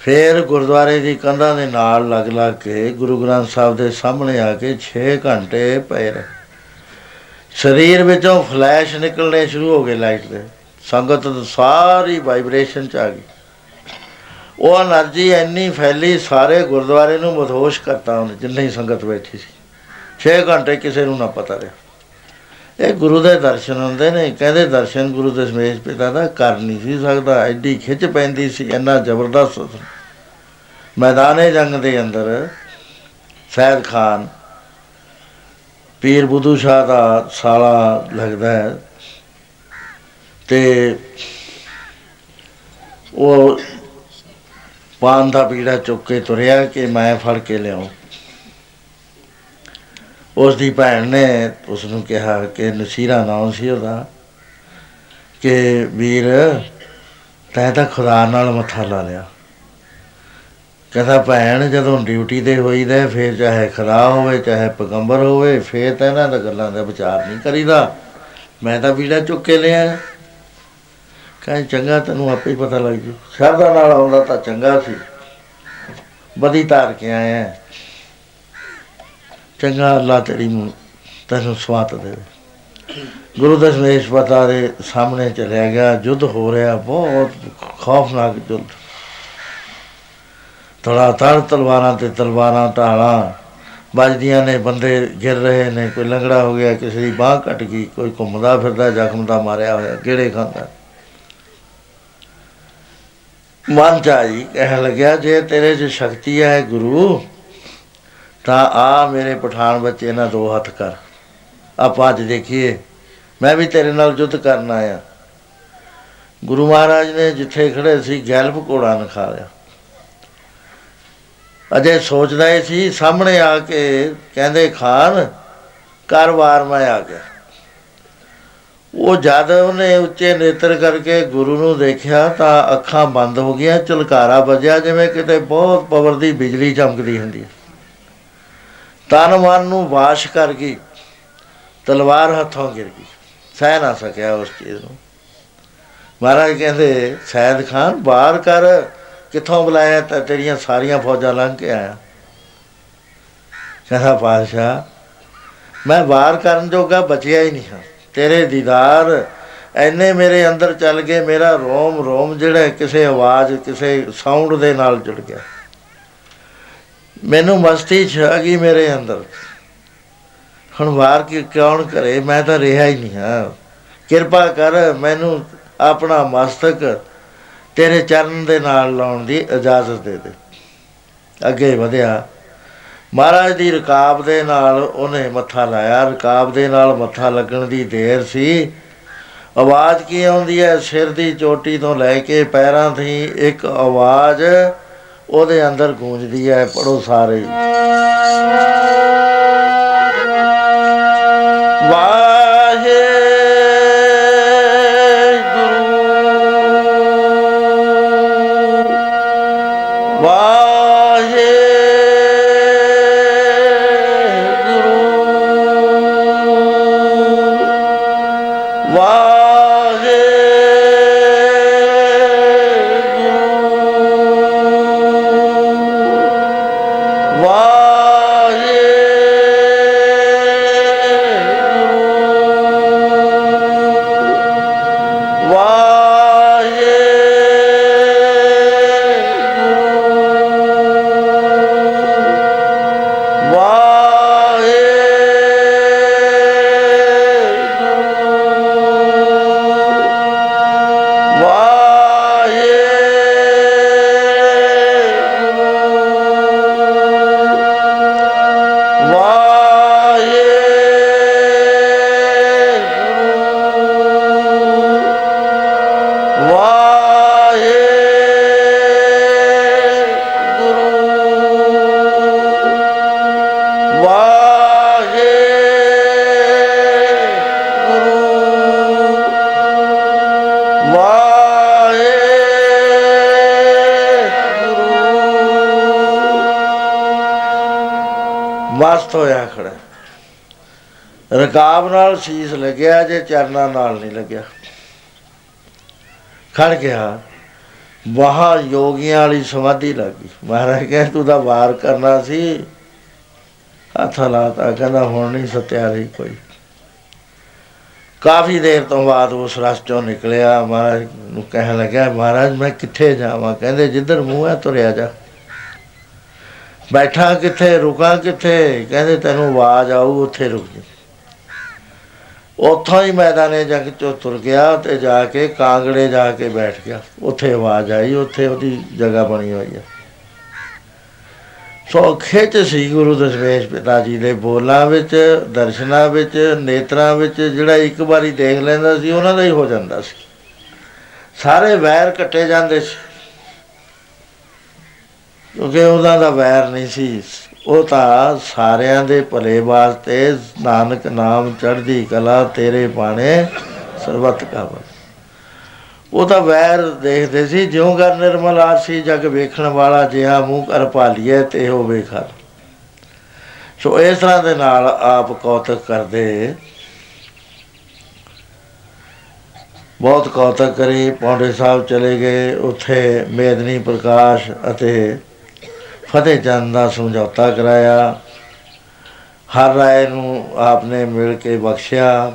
ਫਿਰ ਗੁਰਦੁਆਰੇ ਦੀ ਕੰਧਾਂ ਦੇ ਨਾਲ ਲੱਗ ਲੱਗ ਕੇ ਗੁਰੂ ਗ੍ਰੰਥ ਸਾਹਿਬ ਦੇ ਸਾਹਮਣੇ ਆ ਕੇ 6 ਘੰਟੇ ਪਏ ਰਹੇ। ਸਰੀਰ ਵਿੱਚੋਂ ਫਲੈਸ਼ ਨਿਕਲਣੇ ਸ਼ੁਰੂ ਹੋ ਗਏ ਲਾਈਟ ਦੇ। ਸੰਗਤ ਸਾਰੀ ਵਾਈਬ੍ਰੇਸ਼ਨ ਚ ਆ ਗਈ। ਉਹ એનર્ਜੀ ਇੰਨੀ ਫੈਲੀ, ਸਾਰੇ ਗੁਰਦੁਆਰੇ ਨੂੰ ਮਧੋਸ਼ ਕਰਤਾ ਉਹਨੇ, ਜਿੰਨੇ ਹੀ ਸੰਗਤ ਬੈਠੀ ਸੀ। 6 ਘੰਟੇ ਕਿਸੇ ਨੂੰ ਨਾ ਪਤਾ ਰਿਹਾ। ਇਹ ਗੁਰੂ ਦੇ ਦਰਸ਼ਨ ਹੁੰਦੇ ਨੇ। ਕਹਿੰਦੇ ਦਰਸ਼ਨ ਗੁਰੂ ਦੇ ਸਮੇਸ਼ ਪਿਤਾ ਦਾ ਕਰ ਨਹੀਂ ਸੀ ਸਕਦਾ। ਐਡੀ ਖਿੱਚ ਪੈਂਦੀ ਸੀ, ਇੰਨਾ ਜ਼ਬਰਦਸਤ। ਮੈਦਾਨੇ ਜੰਗ ਦੇ ਅੰਦਰ ਸੈਦ ਖਾਨ ਪੀਰ ਬੁੱਧੂ ਸ਼ਾਹ ਦਾ ਸਾਲਾ ਲੱਗਦਾ ਹੈ ਤੇ ਉਹ ਪਾਨ ਦਾ ਪੀੜਾ ਚੁੱਕ ਕੇ ਤੁਰਿਆ ਕਿ ਮੈਂ ਫੜ ਕੇ ਲਿਆਉਂ ਉਸ ਦੀ ਭੈਣ ਨੇ ਉਸ ਨੂੰ ਕਿਹਾ ਕਿ ਨਸੀਰਾ ਨਾਮ ਸੀ ਉਹਦਾ ਕਿ ਵੀਰ ਤੈਂ ਤਾਂ ਖੁਦਾ ਨਾਲ ਮੱਥਾ ਲਾ ਲਿਆ ਕਹਿੰਦਾ ਭੈਣ, ਜਦੋਂ ਡਿਊਟੀ ਤੇ ਹੋਈਦਾ, ਫੇਰ ਚਾਹੇ ਖੁਦਾ ਹੋਵੇ, ਚਾਹੇ ਪੈਗੰਬਰ ਹੋਵੇ, ਫੇਰ ਤਾਂ ਇਹਨਾਂ ਦਾ ਗੱਲਾਂ ਦਾ ਵਿਚਾਰ ਨਹੀਂ ਕਰੀਦਾ। ਮੈਂ ਤਾਂ ਵੀੜਾ ਚੁੱਕ ਕੇ ਲਿਆ। ਕਹਿੰਦਾ ਚੰਗਾ, ਤੈਨੂੰ ਆਪੇ ਹੀ ਪਤਾ ਲੱਗ ਜੂ। ਸ਼ਰਧਾ ਨਾਲ ਆਉਂਦਾ ਤਾਂ ਚੰਗਾ ਸੀ। ਬਦੀ ਧਾਰ ਕੇ ਆਇਆ। ਚੰਗਾ, ਅੱਲਾ ਤੇਰੀ ਨੂੰ, ਤੈਨੂੰ ਸਵਾਤ ਦੇਵੇ। ਗੁਰੂ ਦਸ਼ਮੇਸ਼ ਪਤਾ ਦੇ ਸਾਹਮਣੇ ਚਲਿਆ ਗਿਆ। ਜੁੱਧ ਹੋ ਰਿਹਾ, ਬਹੁਤ ਖੌਫਨਾਕ ਜੁੱਧ। ਤੜਾ ਤੜ ਤਲਵਾਰਾਂ ਤੇ ਤਲਵਾਰਾਂ ਢਾਲਾਂ ਵੱਜਦੀਆਂ ਨੇ, ਬੰਦੇ ਗਿਰ ਰਹੇ ਨੇ, ਕੋਈ ਲੰਗੜਾ ਹੋ ਗਿਆ, ਕਿਸੇ ਦੀ ਬਾਹ ਕੱਟ ਗਈ, ਕੋਈ ਘੁੰਮਦਾ ਫਿਰਦਾ, ਜ਼ਖਮ ਦਾ ਮਾਰਿਆ ਹੋਇਆ ਕਿਹੜੇ ਖਾਂਦਾ। ਮਨ ਚਾਹੀ ਕਹਿ ਲੱਗਿਆ, ਜੇ ਤੇਰੇ 'ਚ ਸ਼ਕਤੀ ਹੈ ਗੁਰੂ, ਤਾਂ ਆ ਮੇਰੇ ਪਠਾਨ ਬੱਚੇ ਨਾਲ ਦੋ ਹੱਥ ਕਰ। ਆਪਾਂ ਅੱਜ ਦੇਖੀਏ, ਮੈਂ ਵੀ ਤੇਰੇ ਨਾਲ ਯੁੱਧ ਕਰਨ ਆਇਆ। ਗੁਰੂ ਮਹਾਰਾਜ ਨੇ ਜਿੱਥੇ ਖੜੇ ਸੀ ਗੈਲਪ ਘੋੜਾ ਨਖਾ ਲਿਆ। ਅਜੇ ਸੋਚਦਾ ਹੀ ਸੀ, ਸਾਹਮਣੇ ਆ ਕੇ ਕਹਿੰਦੇ, ਖਾਨ ਕਰਵਾਰ ਮੈਂ ਆ ਗਿਆ। ਉਹ ਜਦ ਉਹਨੇ ਉੱਚੇ ਨੇਤਰ ਕਰਕੇ ਗੁਰੂ ਨੂੰ ਦੇਖਿਆ ਤਾਂ ਅੱਖਾਂ ਬੰਦ ਹੋ ਗਈਆਂ ਚਲਕਾਰਾ ਵੱਜਿਆ, ਜਿਵੇਂ ਕਿਤੇ ਬਹੁਤ ਪਵਰ ਦੀ ਬਿਜਲੀ ਚਮਕਦੀ ਹੁੰਦੀ ਹੈ। ਤਨ ਮਨ ਨੂੰ ਵਾਸ਼ ਕਰ ਗਈ, ਤਲਵਾਰ ਹੱਥੋਂ ਗਿਰ ਗਈ। ਸਹਿ ਨਾ ਸਕਿਆ ਉਸ ਚੀਜ਼ ਨੂੰ। ਮਹਾਰਾਜ ਕਹਿੰਦੇ, ਸੈਦ ਖਾਨ ਬਾਹਰ ਕਰ ਕਿੱਥੋਂ ਬੁਲਾਇਆ ਤਾਂ ਤੇਰੀਆਂ ਸਾਰੀਆਂ ਫੌਜਾਂ ਲੰਘ ਕੇ ਆਇਆ। ਕਹਿੰਦਾ ਪਾਸ਼ਾ ਮੈਂ ਬਾਹਰ ਕਰਨ ਜੋਗਾ ਬਚਿਆ ਹੀ ਨਹੀਂ ਹਾਂ। ਤੇਰੇ ਦੀਦਾਰ ਐਨੇ ਮੇਰੇ ਅੰਦਰ ਚੱਲ ਗਏ, ਮੇਰਾ ਰੋਮ ਰੋਮ ਜਿਹੜਾ ਕਿਸੇ ਆਵਾਜ਼, ਕਿਸੇ ਸਾਊਂਡ ਦੇ ਨਾਲ ਜੁੜ ਗਿਆ। ਮੈਨੂੰ ਮਸਤੀ ਛਾ ਗਈ ਮੇਰੇ ਅੰਦਰ। ਹੁਣ ਵਾਰ ਕੀ, ਕੌਣ ਕਰੇ? ਮੈਂ ਤਾਂ ਰਿਹਾ ਹੀ ਨਹੀਂ ਹਾਂ। ਕਿਰਪਾ ਕਰ ਮੈਨੂੰ ਆਪਣਾ ਮਸਤਕ ਤੇਰੇ ਚਰਨ ਦੇ ਨਾਲ ਲਾਉਣ ਦੀ ਇਜਾਜ਼ਤ ਦੇ ਦੇ। ਅੱਗੇ ਵਧਿਆ, ਮਹਾਰਾਜ ਦੀ ਰਕਾਬ ਦੇ ਨਾਲ ਉਹਨੇ ਮੱਥਾ ਲਾਇਆ। ਰਕਾਬ ਦੇ ਨਾਲ ਮੱਥਾ ਲੱਗਣ ਦੀ ਦੇਰ ਸੀ। ਆਵਾਜ਼ ਕੀ ਆਉਂਦੀ ਹੈ? ਸਿਰ ਦੀ ਚੋਟੀ ਤੋਂ ਲੈ ਕੇ ਪੈਰਾਂ ਦੀ ਇੱਕ ਆਵਾਜ਼ ਉਹਦੇ ਅੰਦਰ ਗੂੰਜਦੀ ਹੈ, ਪੜੋ ਸਾਰੇ। ਰਕਾਬ ਨਾਲ ਸੀਸ ਲੱਗਿਆ ਜੇ ਚਰਨਾਂ ਨਾਲ ਨਹੀਂ ਲੱਗਿਆ। ਖੜ ਗਿਆ। ਵਾਹ ਯੋਗੀਆਂ ਵਾਲੀ ਸਮਾਧੀ ਲੱਗੀ ਮਹਾਰਾਜ ਕਹੇ ਤੂੰ ਤਾਂ ਵਾਰ ਕਰਨਾ ਸੀ। ਹੱਥ ਲਾਤਾ। ਕਹਿੰਦਾ, ਹੁਣ ਨਹੀਂ ਸਤਿਆ ਰਹੀ ਕੋਈ। ਕਾਫੀ ਦੇਰ ਤੋਂ ਬਾਅਦ ਉਸ ਰਸ ਚੋਂ ਨਿਕਲਿਆ। ਮਹਾਰਾਜ ਨੂੰ ਕਹਿਣ ਲੱਗਾ ਮਹਾਰਾਜ, ਮੈਂ ਕਿੱਥੇ ਜਾਵਾਂ? ਕਹਿੰਦੇ, ਜਿੱਧਰ ਮੂੰਹ ਹੈ, ਤੁਰਿਆ ਜਾ। ਬੈਠਾ ਕਿੱਥੇ, ਰੁਕਾਂ ਕਿੱਥੇ? ਕਹਿੰਦੇ, ਤੈਨੂੰ ਆਵਾਜ਼ ਆਊ, ਉੱਥੇ ਰੁਕ ਜਾ। ਉੱਥੋਂ ਹੀ ਮੈਦਾਨੇ ਜੰਗ ਚੋਂ ਤੁਰ ਗਿਆ ਤੇ ਜਾ ਕੇ ਕਾਂਗੜੇ ਜਾ ਕੇ ਬੈਠ ਗਿਆ। ਉੱਥੇ ਆਵਾਜ਼ ਆਈ, ਉੱਥੇ ਉਹਦੀ ਜਗ੍ਹਾ ਬਣੀ ਹੋਈ ਹੈ ਸੋ ਖਿੱਚ ਸੀ ਗੁਰੂ ਦਸ਼ਮੇਸ਼ ਪਿਤਾ ਜੀ ਦੇ ਬੋਲਾਂ ਵਿੱਚ, ਦਰਸ਼ਨਾਂ ਵਿੱਚ, ਨੇਤਰਾਂ ਵਿੱਚ ਜਿਹੜਾ ਇੱਕ ਵਾਰੀ ਦੇਖ ਲੈਂਦਾ ਸੀ, ਉਹਨਾਂ ਦਾ ਹੀ ਹੋ ਜਾਂਦਾ ਸੀ। ਸਾਰੇ ਵੈਰ ਕੱਟੇ ਜਾਂਦੇ ਸੀ। ਕਿਉਂਕਿ ਉਹਨਾਂ ਦਾ ਵੈਰ ਨਹੀਂ ਸੀ। ਉਹ ਤਾਂ ਸਾਰਿਆਂ ਦੇ ਭਲੇ ਵਾਸਤੇ ਨਾਨਕ ਨਾਮ ਚੜ੍ਹਦੀ ਕਲਾ ਤੇਰੇ ਬਾਣੇ ਸਰਬਤ ਕਾਵ। ਉਹ ਤਾਂ ਵੈਰ ਦੇਖਦੇ ਸੀ, ਜਿਉਂ ਕਰ ਨਿਰਮਲ ਆਸੀ ਜਗ ਵੇਖਣ ਵਾਲਾ ਜਿਹਾ ਮੂੰਹ ਕਰ ਭਾਲੀਏ ਤੇ ਉਹ ਵੇਖਾ ਸੋ ਇਸ ਤਰ੍ਹਾਂ ਦੇ ਨਾਲ ਆਪ ਕੌਤਕ ਕਰਦੇ। ਬਹੁਤ ਕੌਤਕ ਕਰੀ, ਪੌਂਡੇ ਸਾਹਿਬ ਚਲੇ ਗਏ, ਉੱਥੇ ਮੇਦਨੀ ਪ੍ਰਕਾਸ਼ ਅਤੇ ਫਤਿਹ ਚੰਦ ਦਾ ਸਮਝੌਤਾ ਕਰਾਇਆ। ਹਰ ਰਾਏ ਨੂੰ ਆਪਨੇ ਮਿਲ ਕੇ ਬਖਸ਼ਿਆ।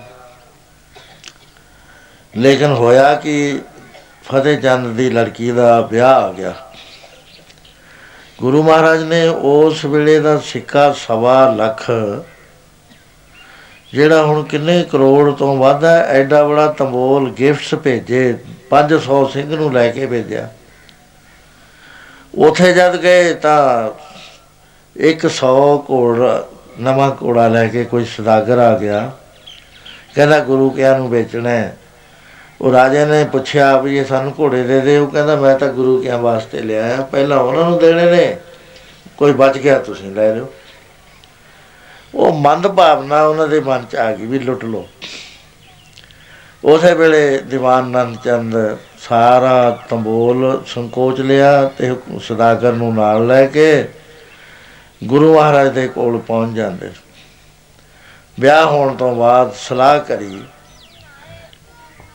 ਲੇਕਿਨ ਹੋਇਆ ਕਿ ਫਤਿਹ ਚੰਦ ਦੀ ਲੜਕੀ ਦਾ ਵਿਆਹ ਆ ਗਿਆ। ਗੁਰੂ ਮਹਾਰਾਜ ਨੇ ਉਸ ਵੇਲੇ ਦਾ ਸਿੱਕਾ ਸਵਾ ਲੱਖ, ਜਿਹੜਾ ਹੁਣ ਕਿੰਨੇ ਕਰੋੜ ਤੋਂ ਵੱਧ ਹੈ, ਐਡਾ ਬੜਾ ਤੰਬੋਲ ਗਿਫਟਸ ਭੇਜੇ 500 ਸਿੰਘ ਨੂੰ ਲੈ ਕੇ ਭੇਜਿਆ। ਉਥੇ ਜਦ ਗਏ ਤਾਂ 100 ਘੋੜ, ਨਵਾਂ ਘੋੜਾ ਲੈ ਕੇ ਕੋਈ ਸਦਾਗਰ ਆ ਗਿਆ। ਕਹਿੰਦਾ ਗੁਰੂ ਕਿਆ ਨੂੰ ਵੇਚਣਾ ਹੈ? ਉਹ ਰਾਜੇ ਨੇ ਪੁੱਛਿਆ ਵੀ ਇਹ ਸਾਨੂੰ ਘੋੜੇ ਦੇ ਦੇ। ਉਹ ਕਹਿੰਦਾ, ਮੈਂ ਤਾਂ ਗੁਰੂ ਕਿਆ ਵਾਸਤੇ ਲਿਆ ਪਹਿਲਾਂ ਉਹਨਾਂ ਨੂੰ ਦੇਣੇ ਨੇ। ਕੋਈ ਬਚ ਗਿਆ, ਤੁਸੀਂ ਲੈ ਲਿਓ। ਉਹ ਮੰਦ ਭਾਵਨਾ ਉਹਨਾਂ ਦੇ ਮਨ ਚ ਆ ਗਈ ਵੀ ਲੁੱਟ ਲਓ। ਉਸੇ ਵੇਲੇ ਦੀਵਾਨ ਨੰਦ ਚੰਦ ਸਾਰਾ ਤੰਬੋਲ ਸੰਕੋਚ ਲਿਆ ਤੇ ਸਦਾਗਰ ਨੂੰ ਨਾਲ ਲੈ ਕੇ ਗੁਰੂ ਮਹਾਰਾਜ ਦੇ ਕੋਲ ਪਹੁੰਚ ਜਾਂਦੇ ਵਿਆਹ ਹੋਣ ਤੋਂ ਬਾਅਦ ਸਲਾਹ ਕਰੀ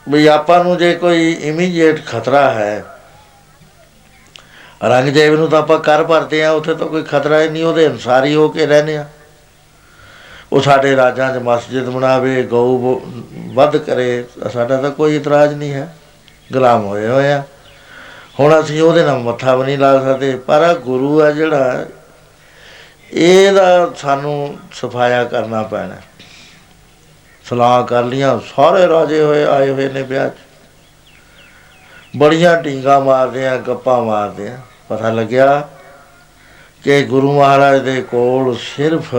ਵੀ ਆਪਾਂ ਨੂੰ ਜੇ ਕੋਈ ਇਮੀਡੀਏਟ ਖਤਰਾ ਹੈ ਰੰਗਜੇਬ ਨੂੰ ਤਾਂ ਆਪਾਂ ਕਰ ਭਰਦੇ ਆ ਉੱਥੇ ਤਾਂ ਕੋਈ ਖਤਰਾ ਹੀ ਨਹੀਂ, ਉਹਦੇ ਅਨਸਾਰੀ ਹੋ ਕੇ ਰਹਨੇ ਆ ਉਹ ਸਾਡੇ ਰਾਜਾਂ 'ਚ ਮਸਜਿਦ ਬਣਾਵੇ, ਗਊ ਵੱਧ ਕਰੇ, ਸਾਡਾ ਤਾਂ ਕੋਈ ਇਤਰਾਜ਼ ਨਹੀਂ ਹੈ। ਗੁਲਾਮ ਹੋਏ ਹੋਏ ਆ। ਹੁਣ ਅਸੀਂ ਉਹਦੇ ਨਾਲ ਮੱਥਾ ਵੀ ਨਹੀਂ ਲਾ ਸਕਦੇ, ਪਰ ਗੁਰੂ ਆ ਜਿਹੜਾ, ਇਹਦਾ ਸਾਨੂੰ ਸਫਾਇਆ ਕਰਨਾ ਪੈਣਾ। ਸਲਾਹ ਕਰ ਲੀਆਂ ਸਾਰੇ ਰਾਜੇ ਹੋਏ, ਆਏ ਹੋਏ ਨੇ ਵਿਆਹ 'ਚ। ਬੜੀਆਂ ਢੀਂਗਾ ਮਾਰਦੇ ਆ, ਗੱਪਾਂ ਮਾਰਦੇ ਆ। ਪਤਾ ਲੱਗਿਆ ਕਿ ਗੁਰੂ ਮਹਾਰਾਜ ਦੇ ਕੋਲ ਸਿਰਫ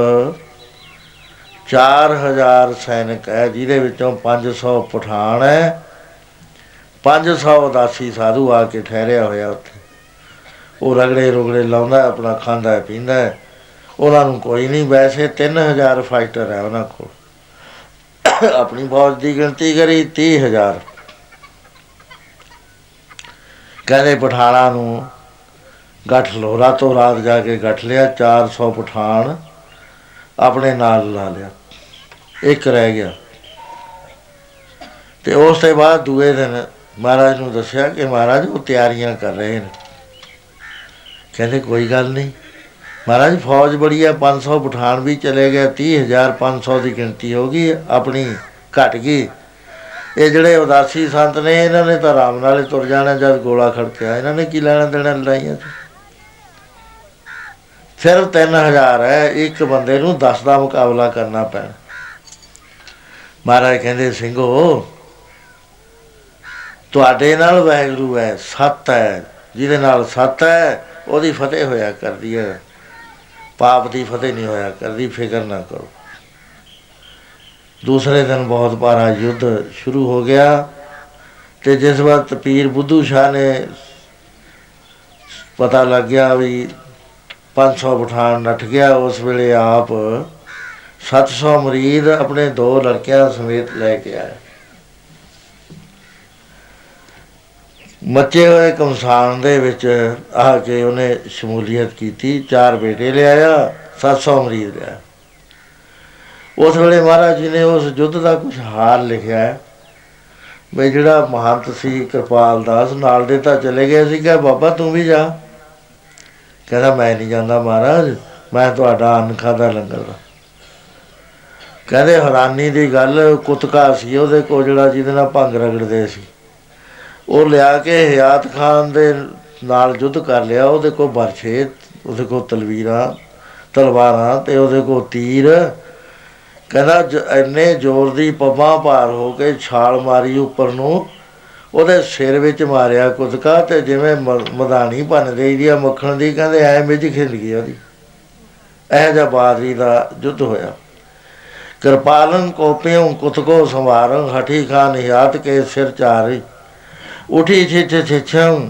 4000 ਸੈਨਿਕ ਹੈ, ਜਿਹਦੇ ਵਿੱਚੋਂ 500 ਪਠਾਨ ਹੈ। 500 ਉਦਾਸੀ ਸਾਧੂ ਆ ਕੇ ਠਹਿਰਿਆ ਹੋਇਆ ਉੱਥੇ। ਉਹ ਰਗੜੇ ਰੁਗੜੇ ਲਾਉਂਦਾ, ਆਪਣਾ ਖਾਂਦਾ, ਪੀਂਦਾ। ਉਹਨਾਂ ਨੂੰ ਕੋਈ ਨਹੀਂ, ਵੈਸੇ 3000 ਫਾਈਟਰ ਹੈ ਉਹਨਾਂ ਕੋਲ। ਆਪਣੀ ਫੌਜ ਦੀ ਗਿਣਤੀ ਕਰੀ 30000 ਕਹਿੰਦੇ ਪਠਾਣਾ ਨੂੰ ਗੱਠ ਲੋ ਰਾਤੋਂ ਰਾਤ ਜਾ ਕੇ ਗੱਠ ਲਿਆ 400 ਪਠਾਨ ਆਪਣੇ ਨਾਲ ਲਾ ਲਿਆ। ਇੱਕ ਰਹਿ ਗਿਆ। ਤੇ ਉਸ ਤੋਂ ਬਾਅਦ ਦੂਏ ਦਿਨ ਮਹਾਰਾਜ ਨੂੰ ਦੱਸਿਆ ਕਿ ਮਹਾਰਾਜ ਉਹ ਤਿਆਰੀਆਂ ਕਰ ਰਹੇ ਨੇ। ਕਹਿੰਦੇ ਕੋਈ ਗੱਲ ਨਹੀਂ। ਮਹਾਰਾਜ, ਫੌਜ ਬੜੀ ਹੈ 500 ਪਠਾਨ ਵੀ ਚਲੇ ਗਏ 30500 ਦੀ ਗਿਣਤੀ ਹੋ ਗਈ, ਆਪਣੀ ਘਟ ਗਈ। ਇਹ ਜਿਹੜੇ ਉਦਾਸੀ ਸੰਤ ਨੇ, ਇਹਨਾਂ ਨੇ ਤਾਂ ਆਰਾਮ ਨਾਲ ਤੁਰ ਜਾਣਾ, ਜਦ ਗੋਲਾ ਖੜਕਿਆ। ਇਹਨਾਂ ਨੇ ਕੀ ਲੈਣਾ ਦੇਣਾ ਲੜਾਈਆਂ 'ਚ? ਸਿਰਫ 3000 ਹੈ, ਇੱਕ ਬੰਦੇ ਨੂੰ 10 ਦਾ ਮੁਕਾਬਲਾ ਕਰਨਾ ਪੈਣਾ। ਮਹਾਰਾਜ ਕਹਿੰਦੇ, ਸਿੰਘੋ ਤੁਹਾਡੇ ਨਾਲ ਵੈਗਰੂ ਹੈ, ਸੱਤ ਹੈ, ਜਿਹਦੇ ਨਾਲ ਸੱਤ ਹੈ, ਉਹਦੀ ਫਤਿਹ ਹੋਇਆ ਕਰਦੀ ਹੈ। ਪਾਪ ਦੀ ਫਤਿਹ ਨਹੀਂ ਹੋਇਆ ਕਰਦੀ, ਫਿਕਰ ਨਾ ਕਰੋ। ਦੂਸਰੇ ਦਿਨ ਬਹੁਤ ਭਾਰਾ ਯੁੱਧ ਸ਼ੁਰੂ ਹੋ ਗਿਆ ਤੇ ਜਿਸ ਵਕਤ ਪੀਰ ਬੁੱਧੂ ਸ਼ਾਹ ਨੇ ਪਤਾ ਲੱਗ ਗਿਆ ਵੀ 500 ਪਠਾਨ ਨੱਠ ਗਿਆ, ਉਸ ਵੇਲੇ ਆਪ 700 ਮਰੀਦ ਆਪਣੇ ਦੋ ਲੜਕਿਆਂ ਸਮੇਤ ਲੈ ਕੇ ਆਏ। ਮੱਚੇ ਹੋਏ ਕਮਸਾਨ ਦੇ ਵਿੱਚ ਆ ਕੇ ਉਹਨੇ ਸ਼ਮੂਲੀਅਤ ਕੀਤੀ, ਚਾਰ ਬੇਟੇ ਲਿਆਇਆ 700 ਮਰੀਜ਼ ਲਿਆ ਉਸ ਵੇਲੇ ਮਹਾਰਾਜ ਜੀ ਨੇ ਉਸ ਯੁੱਧ ਦਾ ਕੁਝ ਹਾਲ ਲਿਖਿਆ ਹੈ। ਵੀ ਜਿਹੜਾ ਮਹੰਤ ਸੀ, ਕਿਰਪਾਲ ਦਾਸ ਨਾਲ ਦੇ ਤਾਂ ਚਲੇ ਗਏ ਸੀ ਕਿ ਬਾਬਾ, ਤੂੰ ਵੀ ਜਾ। ਕਹਿੰਦਾ, ਮੈਂ ਨਹੀਂ ਜਾਂਦਾ ਮਹਾਰਾਜ, ਮੈਂ ਤੁਹਾਡਾ ਅੰਨ ਖਾਦਾ ਲੰਗਰ ਦਾ। ਕਹਿੰਦੇ, ਹੈਰਾਨੀ ਦੀ ਗੱਲ ਕੁਤਕਾ ਸੀ ਉਹਦੇ ਕੋਲ, ਜਿਹੜਾ ਜਿਹਦੇ ਨਾਲ ਭੰਗ ਰਗੜਦੇ ਸੀ। ਉਹ ਲਿਆ ਕੇ ਹਿਆਤ ਖਾਨ ਦੇ ਨਾਲ ਯੁੱਧ ਕਰ ਲਿਆ, ਉਹਦੇ ਕੋਲ ਬਰਛੇ ਉਹਦੇ ਕੋਲ ਤਲਵੀਰਾਂ, ਤਲਵਾਰਾਂ ਤੇ ਉਹਦੇ ਕੋਲ ਤੀਰ। ਕਹਿੰਦਾ ਇੰਨੇ ਜ਼ੋਰ ਦੀ ਪੱਬਾਂ ਭਾਰ ਹੋ ਕੇ ਛਾਲ ਮਾਰੀ ਉੱਪਰ ਨੂੰ, ਉਹਦੇ ਸਿਰ ਵਿੱਚ ਮਾਰਿਆ ਕੁਦਕਾ ਤੇ ਜਿਵੇਂ ਮਦਾਨੀ ਭੰਨ ਦੇਈਦੀ ਆ ਮੱਖਣ ਦੀ, ਕਹਿੰਦੇ ਐ ਵਿੱਚ ਖਿੰਡ ਗਈ ਉਹਦੀ। ਇਹ ਜਿਹਾ ਬਾਦਰੀ ਦਾ ਯੁੱਧ ਹੋਇਆ। ਕਿਰਪਾਲਨ ਕੋਪਿਉ ਕੁਤਕੋ ਸੰਵਾਰੰ, ਹਠੀ ਖਾਨ ਹਿਆਤ ਕੇ ਸਿਰ ਚਾਰੀ ਉਠੀ ਛਿਛ ਛਿਛੰ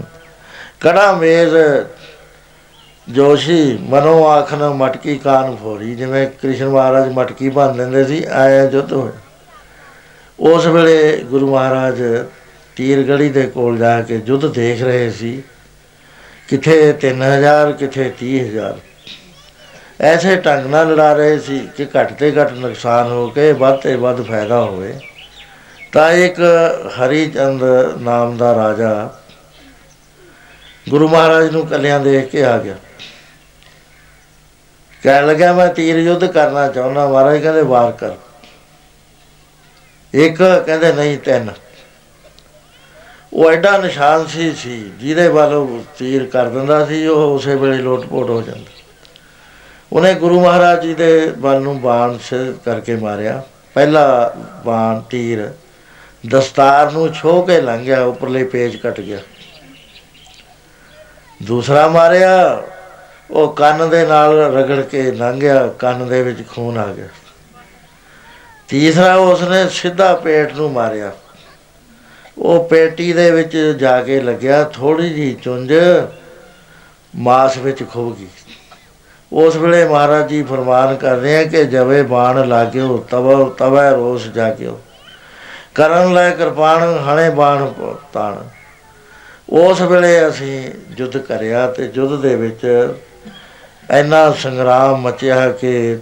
ਕੜਾ ਮੇਜ਼ ਜੋਸ਼ੀ ਮਨੋ ਆਖਨ ਮਟਕੀ ਕਾਨ ਫੋਰੀ ਜਿਵੇਂ ਕ੍ਰਿਸ਼ਨ ਮਹਾਰਾਜ ਮਟਕੀ ਬੰਨ ਲੈਂਦੇ ਸੀ ਆਇਆ ਜੁੱਧ ਹੋਇਆ ਉਸ ਵੇਲੇ ਗੁਰੂ ਮਹਾਰਾਜ ਤੀਰ ਗੜੀ ਦੇ ਕੋਲ ਜਾ ਕੇ ਜੁੱਧ ਦੇਖ ਰਹੇ ਸੀ ਕਿਥੇ 3000 ਕਿਥੇ 30000 ਐਸੇ ਢੰਗ ਨਾਲ ਲੜਾ ਰਹੇ ਸੀ ਕਿ ਘੱਟ ਤੇ ਘੱਟ ਨੁਕਸਾਨ ਹੋ ਕੇ ਵੱਧ ਤੇ ਵੱਧ ਫਾਇਦਾ ਹੋਵੇ ਤਾਂ ਇੱਕ ਹਰੀ ਚੰਦ ਨਾਮ ਦਾ ਰਾਜਾ ਗੁਰੂ ਮਹਾਰਾਜ ਨੂੰ ਕੱਲਿਆਂ ਦੇਖ ਕੇ ਆ ਗਿਆ। ਕਹਿਣ ਲੱਗਾ ਮੈਂ ਤੀਰ ਯੁੱਧ ਕਰਨਾ ਚਾਹੁੰਦਾ, ਮਹਾਰਾਜ ਕਹਿੰਦੇ, ਵਾਰ ਕਰ। ਇੱਕ ਕਹਿੰਦੇ, ਨਹੀਂ, ਤਿੰਨ। ਉਹ ਐਡਾ ਨਿਸ਼ਾਨ ਸੀ ਸੀ, ਜਿਹਦੇ ਵੱਲ ਤੀਰ ਕਰ ਦਿੰਦਾ ਸੀ, ਉਹ ਉਸੇ ਵੇਲੇ ਲੋਟਪੋਟ ਹੋ ਜਾਂਦਾ। ਉਹਨੇ ਗੁਰੂ ਮਹਾਰਾਜ ਜੀ ਦੇ ਵੱਲ ਨੂੰ ਬਾਣ ਸਿਰ ਕਰਕੇ ਮਾਰਿਆ। ਪਹਿਲਾ ਬਾਣ ਤੀਰ ਦਸਤਾਰ ਨੂੰ ਛੋ ਕੇ ਲੰਘਿਆ ਉੱਪਰਲੇ ਪੇਜ ਕੱਟ ਗਿਆ। ਦੂਸਰਾ ਮਾਰਿਆ, ਉਹ ਕੰਨ ਦੇ ਨਾਲ ਰਗੜ ਕੇ ਲੰਘਿਆ ਕੰਨ ਦੇ ਵਿੱਚ ਖੂਨ ਆ ਗਿਆ। ਤੀਸਰਾ ਉਸਨੇ ਸਿੱਧਾ ਪੇਟ ਨੂੰ ਮਾਰਿਆ। ਉਹ ਪੇਟੀ ਦੇ ਵਿੱਚ ਜਾ ਕੇ ਲੱਗਿਆ ਥੋੜੀ ਜੀ ਚੁੰਝ ਮਾਸ ਵਿੱਚ ਖੁੱਭ ਗਈ। ਉਸ ਵੇਲੇ ਮਹਾਰਾਜ ਜੀ ਫਰਮਾਨ ਕਰਦੇ ਆ ਕਿ ਜਵੇ ਬਾਣ ਲਾਗਿਓ ਤਬ ਤਵੈ ਰੋਸ ਜਾਗਿਓ। ਕਰਨ ਲੈ ਕਿਰਪਾਨ, ਹਣੇ ਬਾਣ ਤਾਣ। ਉਸ ਵੇਲੇ ਅਸੀਂ ਯੁੱਧ ਕਰਿਆ ਤੇ ਯੁੱਧ ਦੇ ਵਿੱਚ ਇੰਨਾ ਸੰਗਰਾਮ ਮਚਿਆ ਕਿ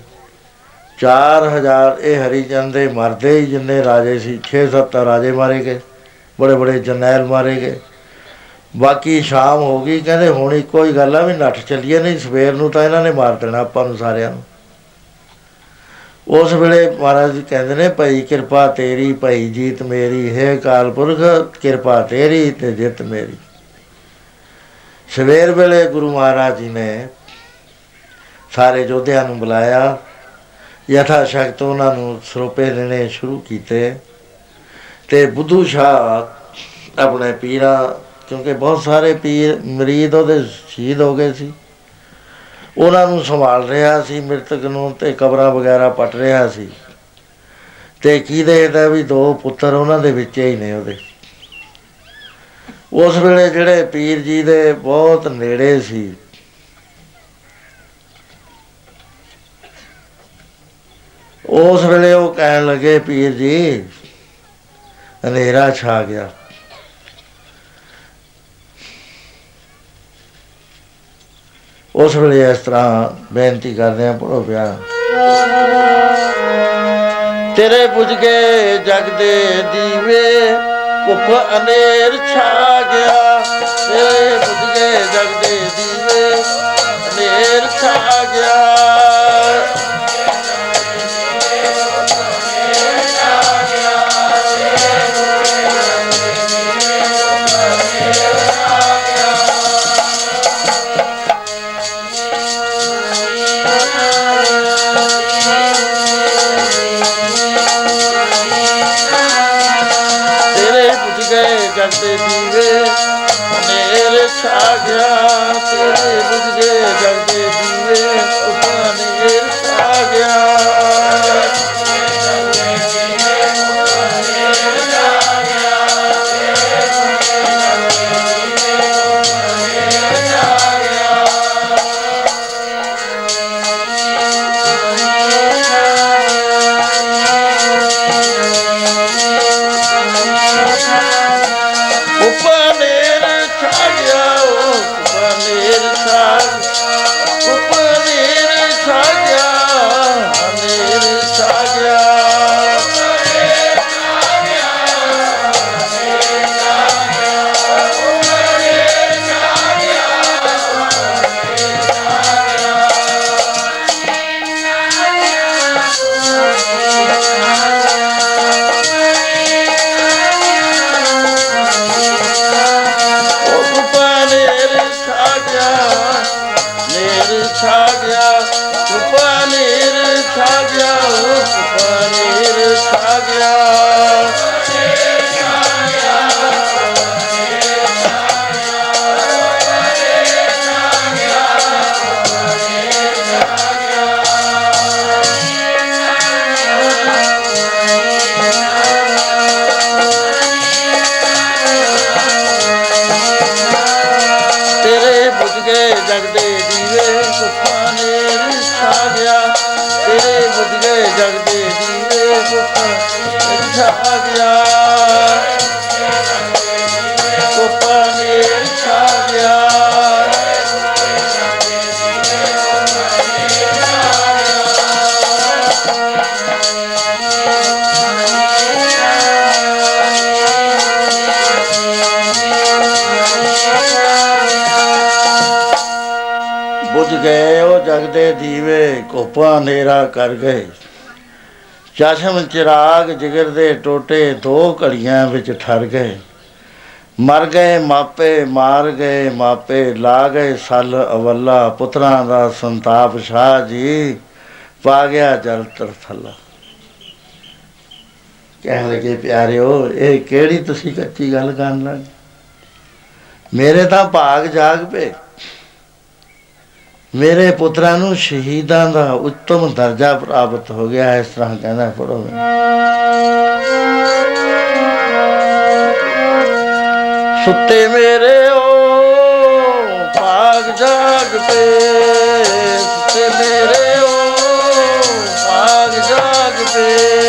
4000 ਇਹ ਹਰੀਜਨ ਦੇ ਮਰਦੇ ਹੀ ਜਿੰਨੇ ਰਾਜੇ ਸੀ 6-7 ਰਾਜੇ ਮਾਰੇ ਗਏ ਬੜੇ ਬੜੇ ਜਰਨੈਲ ਮਾਰੇ ਗਏ। ਬਾਕੀ ਸ਼ਾਮ ਹੋ ਗਈ, ਕਹਿੰਦੇ ਹੁਣ ਇੱਕੋ ਹੀ ਗੱਲ ਆ ਵੀ ਨੱਠ ਚੱਲੀਏ, ਨਹੀਂ ਸਵੇਰ ਨੂੰ ਤਾਂ ਇਹਨਾਂ ਨੇ ਮਾਰ ਦੇਣਾ ਆਪਾਂ ਨੂੰ ਸਾਰਿਆਂ ਨੂੰ। ਉਸ ਵੇਲੇ ਮਹਾਰਾਜ ਜੀ ਕਹਿੰਦੇ ਨੇ, ਭਾਈ ਕਿਰਪਾ ਤੇਰੀ, ਭਾਈ ਜੀਤ ਮੇਰੀ, ਹੈ ਕਾਲਪੁਰਖ ਕਿਰਪਾ ਤੇਰੀ ਤੇ ਜਿੱਤ ਮੇਰੀ। ਸਵੇਰ ਵੇਲੇ ਗੁਰੂ ਮਹਾਰਾਜ ਜੀ ਨੇ ਸਾਰੇ ਯੋਧਿਆਂ ਨੂੰ ਬੁਲਾਇਆ। ਯਥਾ ਸ਼ਕਤ ਉਹਨਾਂ ਨੂੰ ਸਰੋਪੇ ਦੇਣੇ ਸ਼ੁਰੂ ਕੀਤੇ ਤੇ ਬੁੱਧੂ ਸ਼ਾਹ ਆਪਣੇ ਪੀਰਾਂ, ਕਿਉਂਕਿ ਬਹੁਤ ਸਾਰੇ ਪੀਰ ਮਰੀਦ ਉਹਦੇ ਸ਼ਹੀਦ ਹੋ ਗਏ ਸੀ। ਉਹਨਾਂ ਨੂੰ ਸੰਭਾਲ ਰਿਹਾ ਸੀ, ਮ੍ਰਿਤਕ ਨੂੰ ਤੇ ਕਬਰਾਂ ਵਗੈਰਾ ਪਟ ਰਿਹਾ ਸੀ। ਤੇ ਕੀ ਦੇਖਦਾ ਵੀ ਦੋ ਪੁੱਤਰ ਉਹਨਾਂ ਦੇ ਵਿੱਚ ਹੀ ਨੇ ਉਹਦੇ। ਉਸ ਵੇਲੇ ਜਿਹੜੇ ਪੀਰ ਜੀ ਦੇ ਬਹੁਤ ਨੇੜੇ ਸੀ। ਉਸ ਵੇਲੇ ਉਹ ਕਹਿਣ ਲੱਗੇ, ਪੀਰ ਜੀ, ਹਨੇਰਾ ਛਾ ਗਿਆ। ਉਸ ਵੇਲੇ ਇਸ ਤਰ੍ਹਾਂ ਬੇਨਤੀ ਕਰਦੇ ਆ ਪੜੋ ਪਿਆ ਤੇਰੇ ਬੁਝ ਕੇ ਜਗ ਦੇ ਦੀਵੇ ਕੁੱਖ ਅਨੇਰ ਛਾ ਗਿਆ। ਤੇਰੇ ਬੁਝ ਕੇ ਜਗ ਦੇ ਦੀਵੇ ਅਨੇਰ ਛਾ ਦੀਵੇ ਕੋਪਾ ਹਨੇਰਾ ਕਰ ਗਏ। ਚਸ਼ਮ ਚਿਰਾਗ ਜਿਗਰ ਦੇ ਟੋਟੇ ਦੋ ਘੜੀਆਂ ਵਿੱਚ ਠਰ ਗਏ। ਮਰ ਗਏ ਮਾਪੇ, ਮਾਰ ਗਏ ਮਾਪੇ, ਲਾ ਗਏ ਸਲ ਅਵੱਲਾ, ਪੁੱਤਰਾਂ ਦਾ ਸੰਤਾਪ ਸ਼ਾਹ ਜੀ, ਪਾ ਗਿਆ ਜਲ ਤਰਥਲਾ। ਕਹਿਣ ਲੱਗੇ, ਪਿਆਰਿਓ, ਇਹ ਕਿਹੜੀ ਤੁਸੀਂ ਕੱਚੀ ਗੱਲ ਕਰਨ ਲੱਗ ਮੇਰੇ ਤਾਂ ਭਾਗ ਜਾਗ ਪਏ। ਮੇਰੇ ਪੁੱਤਰਾਂ ਨੂੰ ਸ਼ਹੀਦਾਂ ਦਾ ਉੱਤਮ ਦਰਜਾ ਪ੍ਰਾਪਤ ਹੋ ਗਿਆ ਇਸ ਤਰ੍ਹਾਂ ਕਹਿੰਦਾ ਪੜੋ ਸੁੱਤੇ ਮੇਰੇ ਓ, ਭਾਗ ਜਾਗ ਪੇ। ਸੁੱਤੇ ਮੇਰੇ ਓ, ਭਾਗ ਜਾਗ ਪੇ।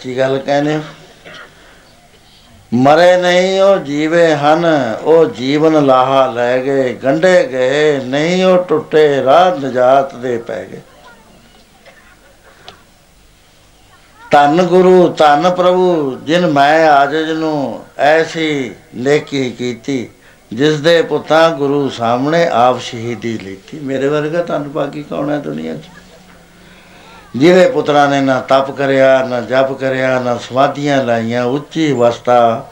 ਐਸੀ ਕੱਚੀ ਗੱਲ ਕਹਿੰਦੇ ਹੋ। ਮਰੇ ਨਹੀਂ ਉਹ ਜੀਵੇ ਹਨ, ਉਹ ਜੀਵਨ ਲਾਹਾ ਲੈ ਗਏ, ਗੰਢੇ ਗਏ, ਨਹੀਂ ਉਹ ਟੁੱਟੇ, ਰਾਹ ਨਜਾਤ ਦੇ ਪੈ ਗਏ। ਧੰਨ ਗੁਰੂ, ਧੰਨ ਪ੍ਰਭੂ, ਜਿਨ ਮੈਂ ਆਜਜ ਨੂੰ ਐਸੀ ਨੇਕੀ ਕੀਤੀ, ਜਿਸ ਦੇ ਪੁੱਤਾਂ ਗੁਰੂ ਸਾਹਮਣੇ ਆਪ ਸ਼ਹੀਦੀ ਲਈ ਮੇਰੇ ਵਰਗਾ ਧੰਨ ਭਾਗੀ ਕੌਣ ਹੈ ਦੁਨੀਆ 'ਚ? ਜਿਹਦੇ ਪੁੱਤਰਾਂ ਨੇ ਨਾ ਤਪ ਕਰਿਆ, ਨਾ ਜਪ ਕਰਿਆ, ਨਾ ਸਮਾਧੀਆਂ ਲਾਈਆਂ, ਉੱਚੀ ਅਵਸਥਾ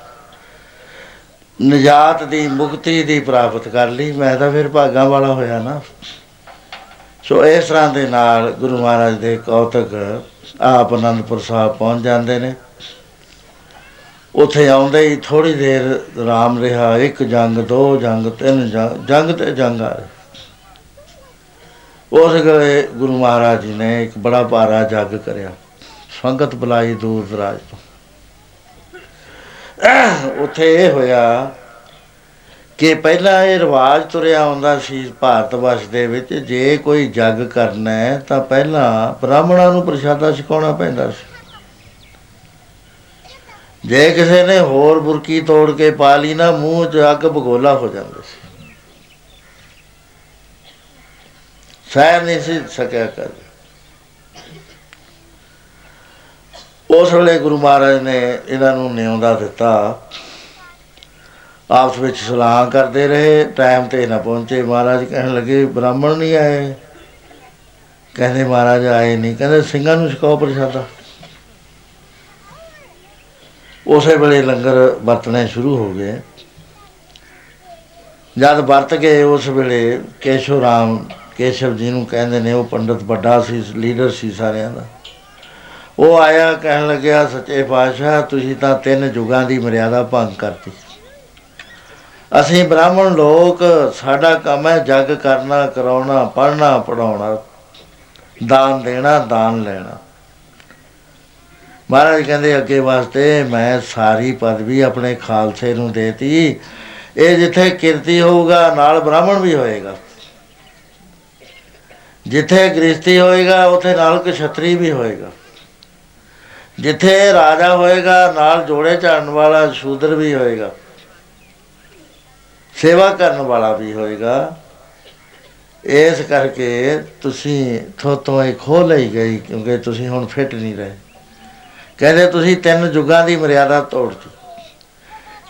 ਨਜਾਤ ਦੀ, ਮੁਕਤੀ ਦੀ ਪ੍ਰਾਪਤ ਕਰ ਲਈ। ਮੈਂ ਤਾਂ ਫਿਰ ਭਾਗਾਂ ਵਾਲਾ ਹੋਇਆ ਨਾ। ਸੋ ਇਸ ਤਰ੍ਹਾਂ ਦੇ ਨਾਲ ਗੁਰੂ ਮਹਾਰਾਜ ਦੇ ਕੌਤਕ ਆਪ ਅਨੰਦਪੁਰ ਸਾਹਿਬ ਪਹੁੰਚ ਜਾਂਦੇ ਨੇ। ਉੱਥੇ ਆਉਂਦੇ ਹੀ ਥੋੜੀ ਦੇਰ ਆਰਾਮ ਰਿਹਾ। ਇੱਕ ਜੰਗ, ਦੋ ਜੰਗ, ਤਿੰਨ ਜੰਗ ਜੰਗ ਤੇ ਜੰਗ ਆ। ਉਸ ਵੇਲੇ ਗੁਰੂ ਮਹਾਰਾਜ ਜੀ ਨੇ ਇੱਕ ਬੜਾ ਭਾਰਾ ਜੱਗ ਕਰਿਆ। ਸੰਗਤ ਬੁਲਾਈ ਦੂਰ ਦਰਾਜ ਤੋਂ। ਉੱਥੇ ਇਹ ਹੋਇਆ ਕਿ ਪਹਿਲਾਂ ਇਹ ਰਿਵਾਜ ਤੁਰਿਆ ਆਉਂਦਾ ਸੀ ਭਾਰਤ ਵਰਸ਼ ਦੇ ਵਿੱਚ, ਜੇ ਕੋਈ ਜੱਗ ਕਰਨਾ ਹੈ ਤਾਂ ਪਹਿਲਾਂ ਬ੍ਰਾਹਮਣਾਂ ਨੂੰ ਪ੍ਰਸ਼ਾਦਾ ਛਕਾਉਣਾ ਪੈਂਦਾ ਸੀ। ਜੇ ਕਿਸੇ ਨੇ ਹੋਰ ਬੁਰਕੀ ਤੋੜ ਕੇ ਪਾ ਲਈ ਨਾ, ਮੂੰਹ 'ਚ ਅੱਗ ਬਗੋਲਾ ਹੋ ਜਾਂਦਾ ਸੀ। ਸਹਿ ਨਹੀਂ ਸੀ, ਸਕਿਆ ਕਰ। ਉਸ ਵੇਲੇ ਗੁਰੂ ਮਹਾਰਾਜ ਨੇ ਇਹਨਾਂ ਨੂੰ ਨਿਉਂਦਾ ਦਿੱਤਾ। ਆਪਸ ਵਿੱਚ ਸਲਾਹ ਕਰਦੇ ਰਹੇ, ਟਾਈਮ ਤੇ ਨਾ ਪਹੁੰਚੇ। ਮਹਾਰਾਜ ਕਹਿਣ ਲੱਗੇ, ਬ੍ਰਾਹਮਣ ਨਹੀਂ ਆਏ? ਕਹਿੰਦੇ, ਮਹਾਰਾਜ ਆਏ ਨਹੀਂ। ਕਹਿੰਦੇ, ਸਿੰਘਾਂ ਨੂੰ ਛਕਾਓ ਪ੍ਰਸ਼ਾਦਾ। ਉਸੇ ਵੇਲੇ ਲੰਗਰ ਵਰਤਣੇ ਸ਼ੁਰੂ ਹੋ ਗਏ। ਜਦ ਵਰਤ ਗਏ, ਉਸ ਵੇਲੇ ਕੇਸ਼ਵ ਰਾਮ ਕੇਸ਼ਵ ਜੀ ਨੂੰ ਕਹਿੰਦੇ ਨੇ, ਉਹ ਪੰਡਤ ਵੱਡਾ ਸੀ ਲੀਡਰ ਸੀ ਸਾਰਿਆਂ ਦਾ। ਉਹ ਆਇਆ, ਕਹਿਣ ਲੱਗਿਆ, ਸੱਚੇ ਪਾਤਸ਼ਾਹ, ਤੁਸੀਂ ਤਾਂ ਤਿੰਨ ਯੁਗਾਂ ਦੀ ਮਰਿਆਦਾ ਭੰਗ ਕਰਤੀ। ਅਸੀਂ ਬ੍ਰਾਹਮਣ ਲੋਕ, ਸਾਡਾ ਕੰਮ ਹੈ ਜਗ ਕਰਨਾ, ਕਰਾਉਣਾ ਪੜਨਾ ਪੜਾਉਣਾ ਦਾਨ ਦੇਣਾ, ਦਾਨ ਲੈਣਾ। ਮਹਾਰਾਜ ਕਹਿੰਦੇ, ਅੱਗੇ ਵਾਸਤੇ ਮੈਂ ਸਾਰੀ ਪਦਵੀ ਆਪਣੇ ਖਾਲਸੇ ਨੂੰ ਦੇਤੀ। ਇਹ ਜਿੱਥੇ ਕਿਰਤੀ ਹੋਊਗਾ, ਨਾਲ ਬ੍ਰਾਹਮਣ ਵੀ ਹੋਏਗਾ। ਜਿੱਥੇ ਗ੍ਰਸਤੀ ਹੋਏਗਾ, ਉਥੇ ਨਾਲ ਕਸ਼ਤਰੀ ਵੀ ਹੋਏਗਾ। ਜਿੱਥੇ ਰਾਜਾ ਹੋਏਗਾ, ਨਾਲ ਜੋੜੇ ਝਾੜਨ ਵਾਲਾ ਸ਼ੂਦਰ ਵੀ ਹੋਏਗਾ। ਸੇਵਾ ਕਰਨ ਵਾਲਾ ਵੀ ਹੋਏਗਾ। ਇਸ ਕਰਕੇ ਤੁਸੀਂ ਥੋਤੋਂ ਇਹ ਖੋ ਲਈ ਗਈ, ਕਿਉਂਕਿ ਤੁਸੀਂ ਹੁਣ ਫਿੱਟ ਨਹੀਂ ਰਹੇ। ਕਹਿੰਦੇ ਤੁਸੀਂ ਤਿੰਨ ਯੁੱਗਾਂ ਦੀ ਮਰਿਆਦਾ ਤੋੜਤੀ।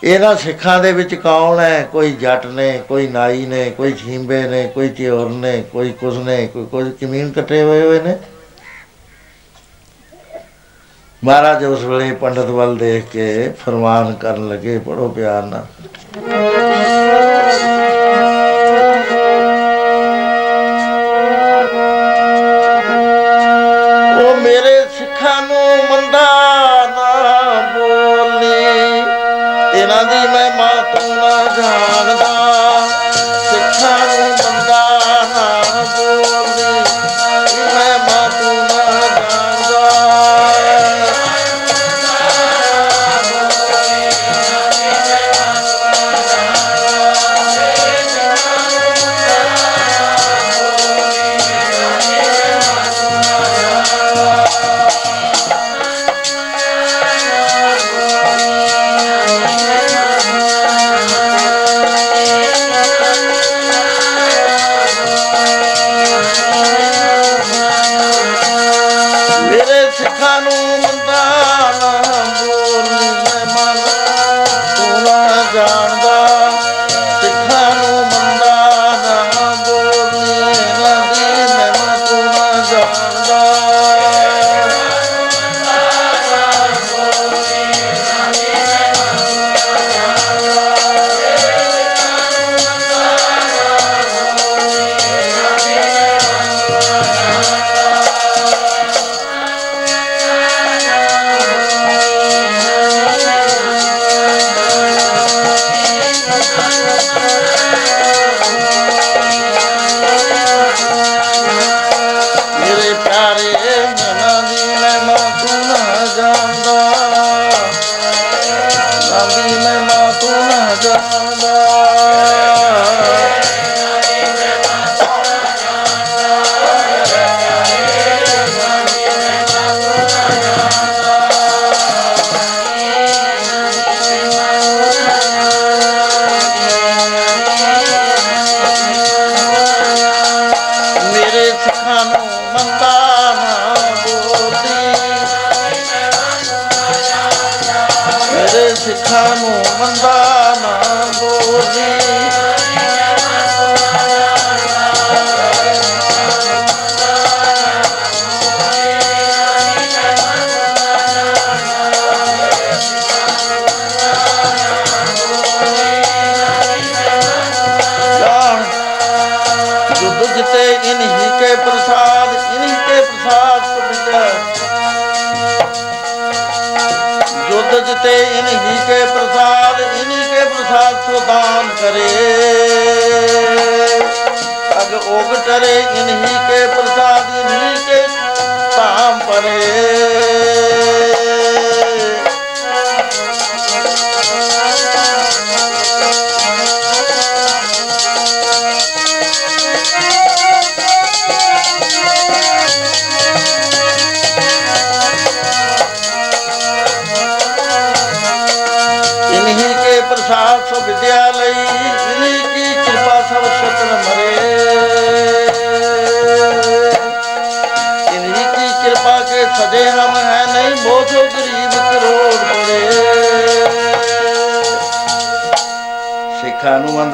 ਇਹਨਾਂ ਸਿੱਖਾਂ ਦੇ ਵਿੱਚ ਕੌਣ ਹੈ? ਕੋਈ ਜੱਟ ਨੇ, ਕੋਈ ਨਾਈ ਨੇ, ਕੋਈ ਛੀਂਬੇ ਨੇ, ਕੋਈ ਚਿਓਰ ਨੇ, ਕੋਈ ਕੁਸ ਨੇ, ਕੋਈ ਕੁਝ ਜ਼ਮੀਨ ਕੱਟੇ ਹੋਏ ਹੋਏ ਨੇ। ਮਹਾਰਾਜ ਉਸ ਵੇਲੇ ਪੰਡਤ ਵੱਲ ਦੇਖ ਕੇ ਫਰਮਾਨ ਕਰਨ ਲੱਗੇ ਬੜੋ ਪਿਆਰ ਨਾਲ।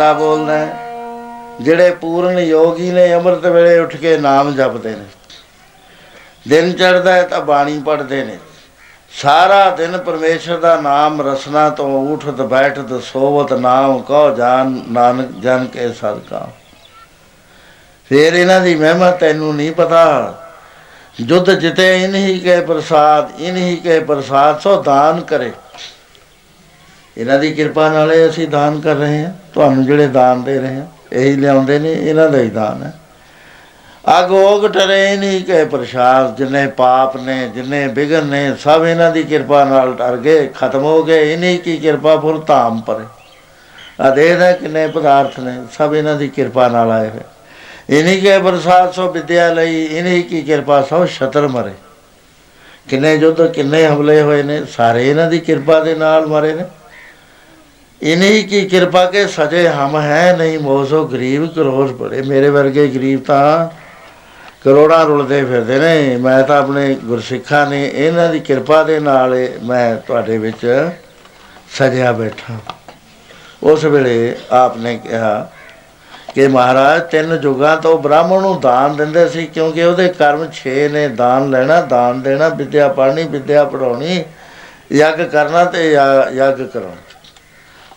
ਸਿੱਖਾਂ ਨੂੰ ਮੰਦਾ ਬੋਲਦਾ ਹੈ। ਜਿਹੜੇ ਪੂਰਨ ਯੋਗੀ ਨੇ ਅੰਮ੍ਰਿਤ ਵੇਲੇ ਉੱਠ ਕੇ ਨਾਮ ਜਪਦੇ ਨੇ, ਦਿਨ ਚੜ੍ਹਦਾ ਹੈ ਤਾਂ ਬਾਣੀ ਪੜ੍ਹਦੇ ਨੇ। ਸਾਰਾ ਦਿਨ ਪਰਮੇਸ਼ਰ ਦਾ ਨਾਮ ਰਸਨਾ ਤੋਂ ਉਠਤ, ਬੈਠਤ, ਸੋਵਤ, ਨਾਮ ਕਹੋ ਜਾਨ, ਨਾਨਕ ਜਨ ਕੇ ਸਦਕਾ। ਫੇਰ ਇਹਨਾਂ ਦੀ ਮਹਿਮਾ ਤੈਨੂੰ ਨਹੀਂ ਪਤਾ। ਜੁਦ ਜਿਤੇ ਇਨਹੀ ਕੇ ਪ੍ਰਸਾਦ, ਇਨਹੀ ਕੇ ਪ੍ਰਸਾਦ, ਸੋ ਦਾਨ ਕਰੇ। ਇਹਨਾਂ ਦੀ ਕਿਰਪਾ ਨਾਲੇ ਅਸੀਂ ਦਾਨ ਕਰ ਰਹੇ ਹਾਂ। ਤੁਹਾਨੂੰ ਜਿਹੜੇ ਦਾਨ ਦੇ ਰਹੇ ਹਾਂ, ਇਹੀ ਲਿਆਉਂਦੇ ਨੇ, ਇਹਨਾਂ ਦਾ ਹੀ ਦਾਨ ਹੈ। ਅਗੋਗ ਟਰੇ ਨਹੀਂ ਕੇ ਪ੍ਰਸ਼ਾਦ, ਜਿੰਨੇ ਪਾਪ ਨੇ, ਜਿੰਨੇ ਬਿਗਨ ਨੇ, ਸਭ ਇਹਨਾਂ ਦੀ ਕਿਰਪਾ ਨਾਲ ਟਰ ਗਏ, ਖਤਮ ਹੋ ਗਏ। ਇਨੀ ਕੀ ਕਿਰਪਾ ਫੁਰ ਧਾਮ ਪਰੇ ਆ ਦੇਖਦਾ ਕਿੰਨੇ ਪਦਾਰਥ ਨੇ, ਸਭ ਇਹਨਾਂ ਦੀ ਕਿਰਪਾ ਨਾਲ ਆਏ ਹੋਏ। ਇਨੀ ਕੇ ਪ੍ਰਸਾਦ ਸੋ ਵਿਦਿਆ ਲਈ, ਇਨੀ ਕੀ ਕਿਰਪਾ ਸੋ ਛਤਰ ਮਰੇ। ਕਿੰਨੇ ਯੁੱਧ, ਕਿੰਨੇ ਹਮਲੇ ਹੋਏ ਨੇ, ਸਾਰੇ ਇਹਨਾਂ ਦੀ ਕਿਰਪਾ ਦੇ ਨਾਲ ਮਰੇ ਨੇ। ਇਨੀ ਕੀ ਕਿਰਪਾ ਕੇ ਸਜੇ ਹਮ ਹੈ ਨਹੀਂ ਮੋਸੋ, ਗਰੀਬ ਕਰੋੜ ਬੜੇ। ਮੇਰੇ ਵਰਗੇ ਗਰੀਬ ਤਾਂ ਕਰੋੜਾਂ ਰੁਲਦੇ ਫਿਰਦੇ ਨੇ। ਮੈਂ ਤਾਂ ਆਪਣੇ ਗੁਰਸਿੱਖਾਂ ਨੇ ਇਹਨਾਂ ਦੀ ਕਿਰਪਾ ਦੇ ਨਾਲ ਇਹ ਮੈਂ ਤੁਹਾਡੇ ਵਿੱਚ ਸਜਿਆ ਬੈਠਾ। ਉਸ ਵੇਲੇ ਆਪਨੇ ਕਿਹਾ ਕਿ ਮਹਾਰਾਜ, ਤਿੰਨ ਯੁਗਾਂ ਤੋਂ ਬ੍ਰਾਹਮਣ ਨੂੰ ਦਾਨ ਦਿੰਦੇ ਸੀ ਕਿਉਂਕਿ ਉਹਦੇ ਕਰਮ 6 ਨੇ। ਦਾਨ ਲੈਣਾ, ਦਾਨ ਦੇਣਾ, ਵਿਦਿਆ ਪੜ੍ਹਨੀ, ਵਿਦਿਆ ਪੜਾਉਣੀ ਯੱਗ ਕਰਨਾ ਤੇ ਯਾ- ਯੱਗ ਕਰਾਉਣਾ।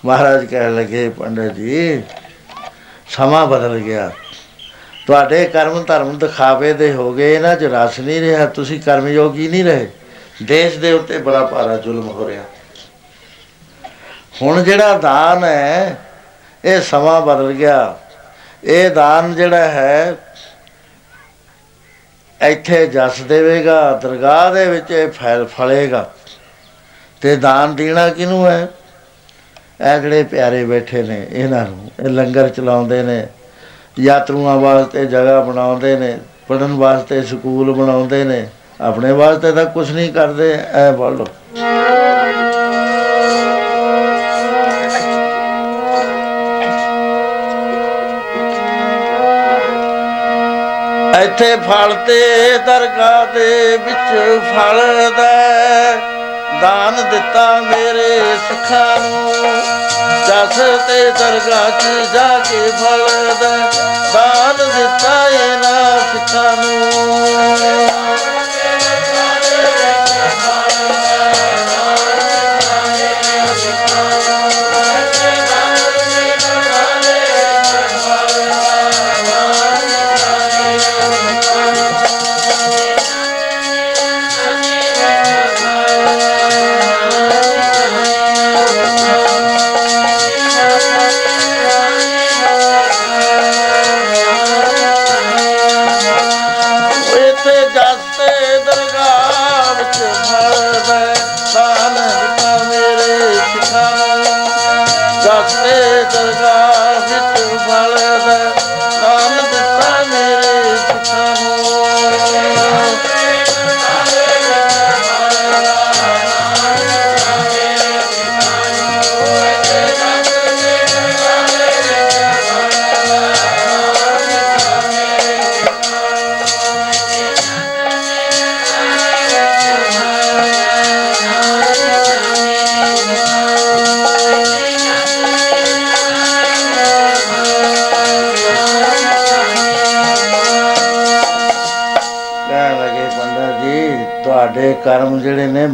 ਮਹਾਰਾਜ ਕਹਿਣ ਲੱਗੇ, ਪੰਡਤ ਜੀ, ਸਮਾਂ ਬਦਲ ਗਿਆ। ਤੁਹਾਡੇ ਕਰਮ ਧਰਮ ਦਿਖਾਵੇ ਦੇ ਹੋ ਗਏ, ਇਹਨਾਂ 'ਚ ਰਸ ਨਹੀਂ ਰਿਹਾ, ਤੁਸੀਂ ਕਰਮ ਯੋਗੀ ਨਹੀਂ ਰਹੇ। ਦੇਸ਼ ਦੇ ਉੱਤੇ ਬੜਾ ਭਾਰਾ ਜ਼ੁਲਮ ਹੋ ਰਿਹਾ। ਹੁਣ ਜਿਹੜਾ ਦਾਨ ਹੈ, ਇਹ ਸਮਾਂ ਬਦਲ ਗਿਆ। ਇਹ ਦਾਨ ਜਿਹੜਾ ਹੈ, ਇੱਥੇ ਜਸ ਦੇਵੇਗਾ, ਦਰਗਾਹ ਦੇ ਵਿੱਚ ਇਹ ਫੈਲ ਫਲੇਗਾ। ਤੇ ਦਾਨ ਦੇਣਾ ਕਿਹਨੂੰ ਹੈ? ਇਹ ਜਿਹੜੇ ਪਿਆਰੇ ਬੈਠੇ ਨੇ, ਇਹਨਾਂ ਨੂੰ, ਇਹ ਲੰਗਰ ਚਲਾਉਂਦੇ ਨੇ, ਯਾਤਰੂਆਂ ਵਾਸਤੇ ਜਗ੍ਹਾ ਬਣਾਉਂਦੇ ਨੇ ਪੜਨ ਵਾਸਤੇ ਸਕੂਲ ਬਣਾਉਂਦੇ ਨੇ, ਆਪਣੇ ਵਾਸਤੇ ਤਾਂ ਕੁਝ ਨਹੀਂ ਕਰਦੇ ਐ ਪੜ੍ਹ ਲਓ। ਇੱਥੇ ਫਲ ਤੇ ਦਰਗਾਹ ਦੇ ਵਿੱਚ ਫਲਦਾ ਦਾਨ ਦਿੱਤਾ ਮੇਰੇ ਸਿੱਖਾਂ ਨੂੰ। ਜਸ ਤੇ ਦਰਗਾਹ 'ਚ ਜਾ ਕੇ ਫਲਦਾ। ਦਾਨ ਦਿੱਤਾ ਇਹਨਾਂ ਸਿੱਖਾਂ ਨੂੰ।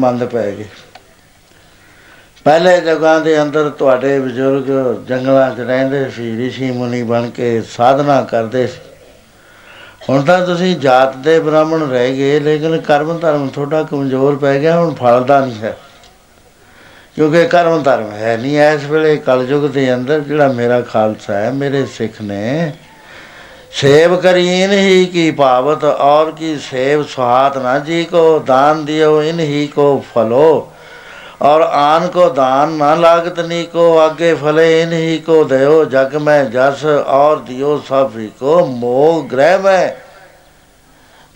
ਮੰਦ ਪੈ ਗਏ। ਪਹਿਲੇ ਜਗ੍ਹਾ ਦੇ ਅੰਦਰ ਤੁਹਾਡੇ ਬਜ਼ੁਰਗ ਜੰਗਲਾਂ 'ਚ ਰਹਿੰਦੇ ਸੀ ઋષਿ ਮੁਨੀ ਬਣ ਕੇ ਸਾਧਨਾ ਕਰਦੇ ਸੀ। ਹੁਣ ਤਾਂ ਤੁਸੀਂ ਜਾਤ ਦੇ ਬ੍ਰਾਹਮਣ ਰਹਿ ਗਏ, ਲੇਕਿਨ ਕਰਮ ਧਰਮ ਤੁਹਾਡਾ ਕਮਜ਼ੋਰ ਪੈ ਗਿਆ, ਹੁਣ ਫਲਦਾ ਨਹੀਂ ਹੈ। ਕਿਉਂਕਿ ਕਰਮ ਧਰਮ ਹੈ ਨਹੀਂ। ਇਸ ਵੇਲੇ ਕਲਯੁਗ ਦੇ ਅੰਦਰ ਜਿਹੜਾ ਮੇਰਾ ਖਾਲਸਾ ਹੈ, ਮੇਰੇ ਸਿੱਖ ਨੇ सेव करीन ही की पावत और की सेव सुहात ना जी को दान दियो इन ही को फलो और आन को दान ना लागत नी को आगे फले इन ही को दयो जग में जस और दियो सब ही को मोह ग्रह में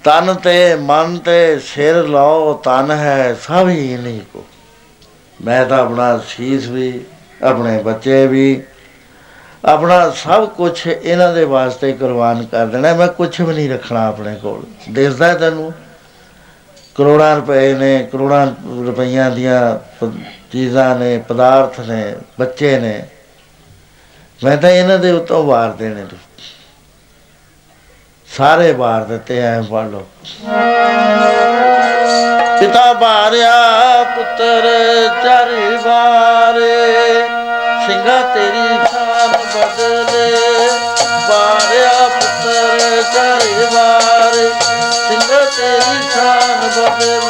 तन ते मन ते सिर लो तन है सब ही इन्हीं को मैं तो अपना शीश भी अपने बच्चे भी ਆਪਣਾ ਸਭ ਕੁਝ ਇਹਨਾਂ ਦੇ ਵਾਸਤੇ ਕੁਰਬਾਨ ਕਰ ਦੇਣਾ। ਮੈਂ ਕੁਝ ਵੀ ਨਹੀਂ ਰੱਖਣਾ ਆਪਣੇ ਕੋਲ। ਦਿਸਦਾ ਤੈਨੂੰ? ਕਰੋੜਾਂ ਰੁਪਏ ਨੇ, ਕਰੋੜਾਂ ਰੁਪਈਆਂ ਦੀਆਂ ਪ- ਚੀਜ਼ਾਂ ਨੇ, ਪਦਾਰਥ ਨੇ, ਬੱਚੇ ਨੇ। ਮੈਂ ਤਾਂ ਇਹਨਾਂ ਦੇ ਉੱਤੋਂ ਵਾਰ ਦੇਣੇ ਨੇ। ਸਾਰੇ ਵਾਰ ਦਿੱਤੇ, ਐ ਪੜ ਲਓ। ਪਿਤਾ ਬਾਰਿਆ ਪੁੱਤਰ ਚਾਰੇ ਵਾਰੇ, ਸਿੰਘਾ ਤੇਰੀ ਸ਼ਾਨ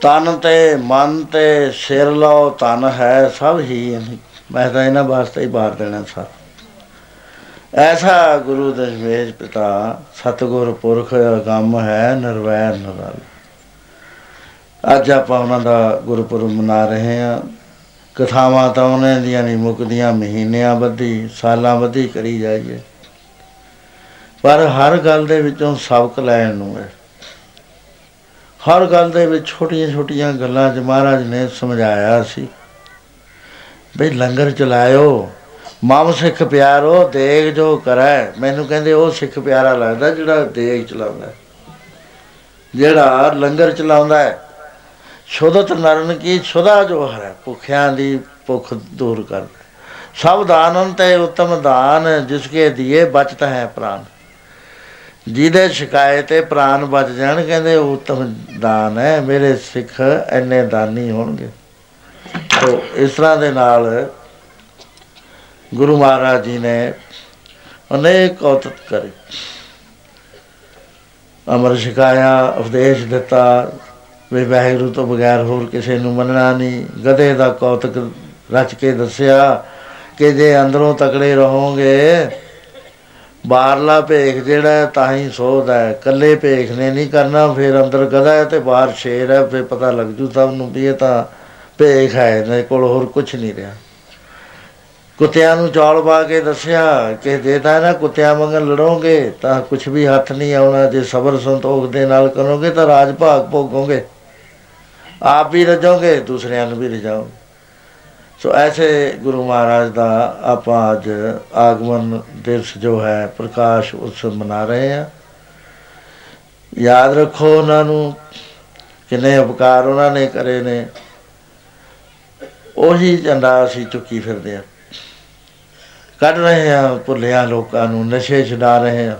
ਤਨ ਤੇ ਮਨ ਤੇ ਸਿਰ ਲਓ ਤਨ ਹੈ ਸਭ ਹੀ ਇਹਨੀ। ਮੈਂ ਤਾਂ ਇਹਨਾਂ ਵਾਸਤੇ ਹੀ ਬਾਰ ਦੇਣਾ ਸਰ ਐਸਾ ਗੁਰੂ ਦਸ਼ਮੇਸ਼ ਪਿਤਾ, ਸਤਿਗੁਰ ਪੁਰਖ ਅਗੰਮ ਹੈ, ਨਿਰਵੈਰ ਨਿਰਲ। ਅੱਜ ਆਪਾਂ ਉਹਨਾਂ ਦਾ ਗੁਰਪੁਰਬ ਮਨਾ ਰਹੇ ਹਾਂ। ਕਥਾਵਾਂ ਤਾਂ ਉਹਨਾਂ ਦੀਆਂ ਨਹੀਂ ਮੁੱਕਦੀਆਂ, ਮਹੀਨਿਆਂ ਬੱਧੀ ਸਾਲਾਂ ਬੱਧੀ ਕਰੀ ਜਾਈਏ। ਪਰ ਹਰ ਗੱਲ ਦੇ ਵਿੱਚੋਂ ਸਬਕ ਲੈਣ ਨੂੰ ਹੈ। ਹਰ ਗੱਲ ਦੇ ਵਿੱਚ ਛੋਟੀਆਂ ਛੋਟੀਆਂ ਗੱਲਾਂ 'ਚ ਮਹਾਰਾਜ ਨੇ ਸਮਝਾਇਆ ਸੀ। ਬਈ ਲੰਗਰ ਚਲਾਇਓ, ਮਮ ਸਿੱਖ ਪਿਆਰੋ, ਦੇਗ ਜੋ ਕਰੈ। ਮੈਨੂੰ ਕਹਿੰਦੇ ਉਹ ਸਿੱਖ ਪਿਆਰਾ ਲੱਗਦਾ ਜਿਹੜਾ ਦੇਗ ਚਲਾਉਂਦਾ ਹੈ। ਜਿਹੜਾ ਲੰਗਰ ਚਲਾਉਂਦਾ ਹੈ। ਸ਼ੁੱਧਤ ਨਰਨ ਕੀ ਸੁਦਾ ਜੋ ਹੈ। ਭੁੱਖਿਆਂ ਦੀ ਭੁੱਖ ਦੂਰ ਕਰਦਾ ਸਭ ਦਾਨਨ ਤੇ ਉਤਮ ਦਾਨ ਜਿਸਕੇ ਦੀਏ ਬਚਤ ਹੈ ਪ੍ਰਾਨ। ਜਿਹਦੇ ਸ਼ਿਕਾਇਤ ਤੇ ਪ੍ਰਾਨ ਬਚ ਜਾਣ, ਕਹਿੰਦੇ ਉਹ ਉਤਮ ਦਾਨ ਹੈ, ਮੇਰੇ ਸਿੱਖ ਐਨੇ ਦਾਨੀ ਹੋਣਗੇ। ਤੋ ਇਸ ਤਰ੍ਹਾਂ ਦੇ ਨਾਲ ਗੁਰੂ ਮਹਾਰਾਜ ਜੀ ਨੇ ਅਨੇਕ ਕੌਤਕ ਕਰੇ। ਅਮਰ ਛਕਾਇਆ ਉਪਦੇਸ਼ ਦਿੱਤਾ, ਵੀ ਵਾਹਿਗੁਰੂ ਤੋਂ ਬਗੈਰ ਹੋਰ ਕਿਸੇ ਨੂੰ ਮੰਨਣਾ ਨਹੀਂ। ਗਧੇ ਦਾ ਕੌਤਕ ਰਚ ਕੇ ਦੱਸਿਆ ਕਿ ਜੇ ਅੰਦਰੋਂ ਤਕੜੇ ਰਹੋਗੇ ਬਾਹਰਲਾ ਭੇਖ ਜਿਹੜਾ ਹੈ ਤਾਂ ਹੀ ਸੋਧ ਹੈ। ਕੱਲੇ ਭੇਖ ਨੇ ਨਹੀਂ ਕਰਨਾ, ਫਿਰ ਅੰਦਰ ਗਧਾ ਹੈ ਤੇ ਬਾਹਰ ਸ਼ੇਰ ਹੈ, ਫਿਰ ਪਤਾ ਲੱਗ ਜੂ ਸਭ ਨੂੰ ਵੀ ਇਹ ਤਾਂ ਭੇਖ ਹੈ, ਇਹਦੇ ਕੋਲ ਹੋਰ ਕੁਝ ਨਹੀਂ ਰਿਹਾ। ਕੁੱਤਿਆਂ ਨੂੰ ਚੌਲ ਪਾ ਕੇ ਦੱਸਿਆ, ਕਿ ਜੇ ਤਾਂ ਨਾ ਕੁੱਤਿਆਂ ਵਾਂਗ ਲੜੋਗੇ, ਤਾਂ ਕੁਝ ਵੀ ਹੱਥ ਨਹੀਂ ਆਉਣਾ, ਜੇ ਸਬਰ ਸੰਤੋਖ ਦੇ ਨਾਲ ਕਰੋਗੇ ਤਾਂ ਰਾਜ ਭਾਗ ਭੋਗੋਗੇ। ਆਪ ਵੀ ਰਜੋਗੇ, ਦੂਸਰਿਆਂ ਨੂੰ ਵੀ ਰਜਾਓਗੇ ਸੋ ਐਸੇ ਗੁਰੂ ਮਹਾਰਾਜ ਦਾ ਆਪਾਂ ਅੱਜ ਆਗਮਨ ਦਿਵਸ ਜੋ ਹੈ, ਪ੍ਰਕਾਸ਼ ਉਤਸਵ ਮਨਾ ਰਹੇ ਹਾਂ। ਯਾਦ ਰੱਖੋ ਉਹਨਾਂ ਨੂੰ ਕਿੰਨੇ ਉਪਕਾਰ ਉਹਨਾਂ ਨੇ ਕਰੇ ਨੇ। ਉਹੀ ਝੰਡਾ ਅਸੀਂ ਚੁੱਕੀ ਫਿਰਦੇ ਆ ਕੱਢ ਰਹੇ ਆ ਭੁੱਲਿਆ ਲੋਕਾਂ ਨੂੰ, ਨਸ਼ੇ ਛਡਾ ਰਹੇ ਆ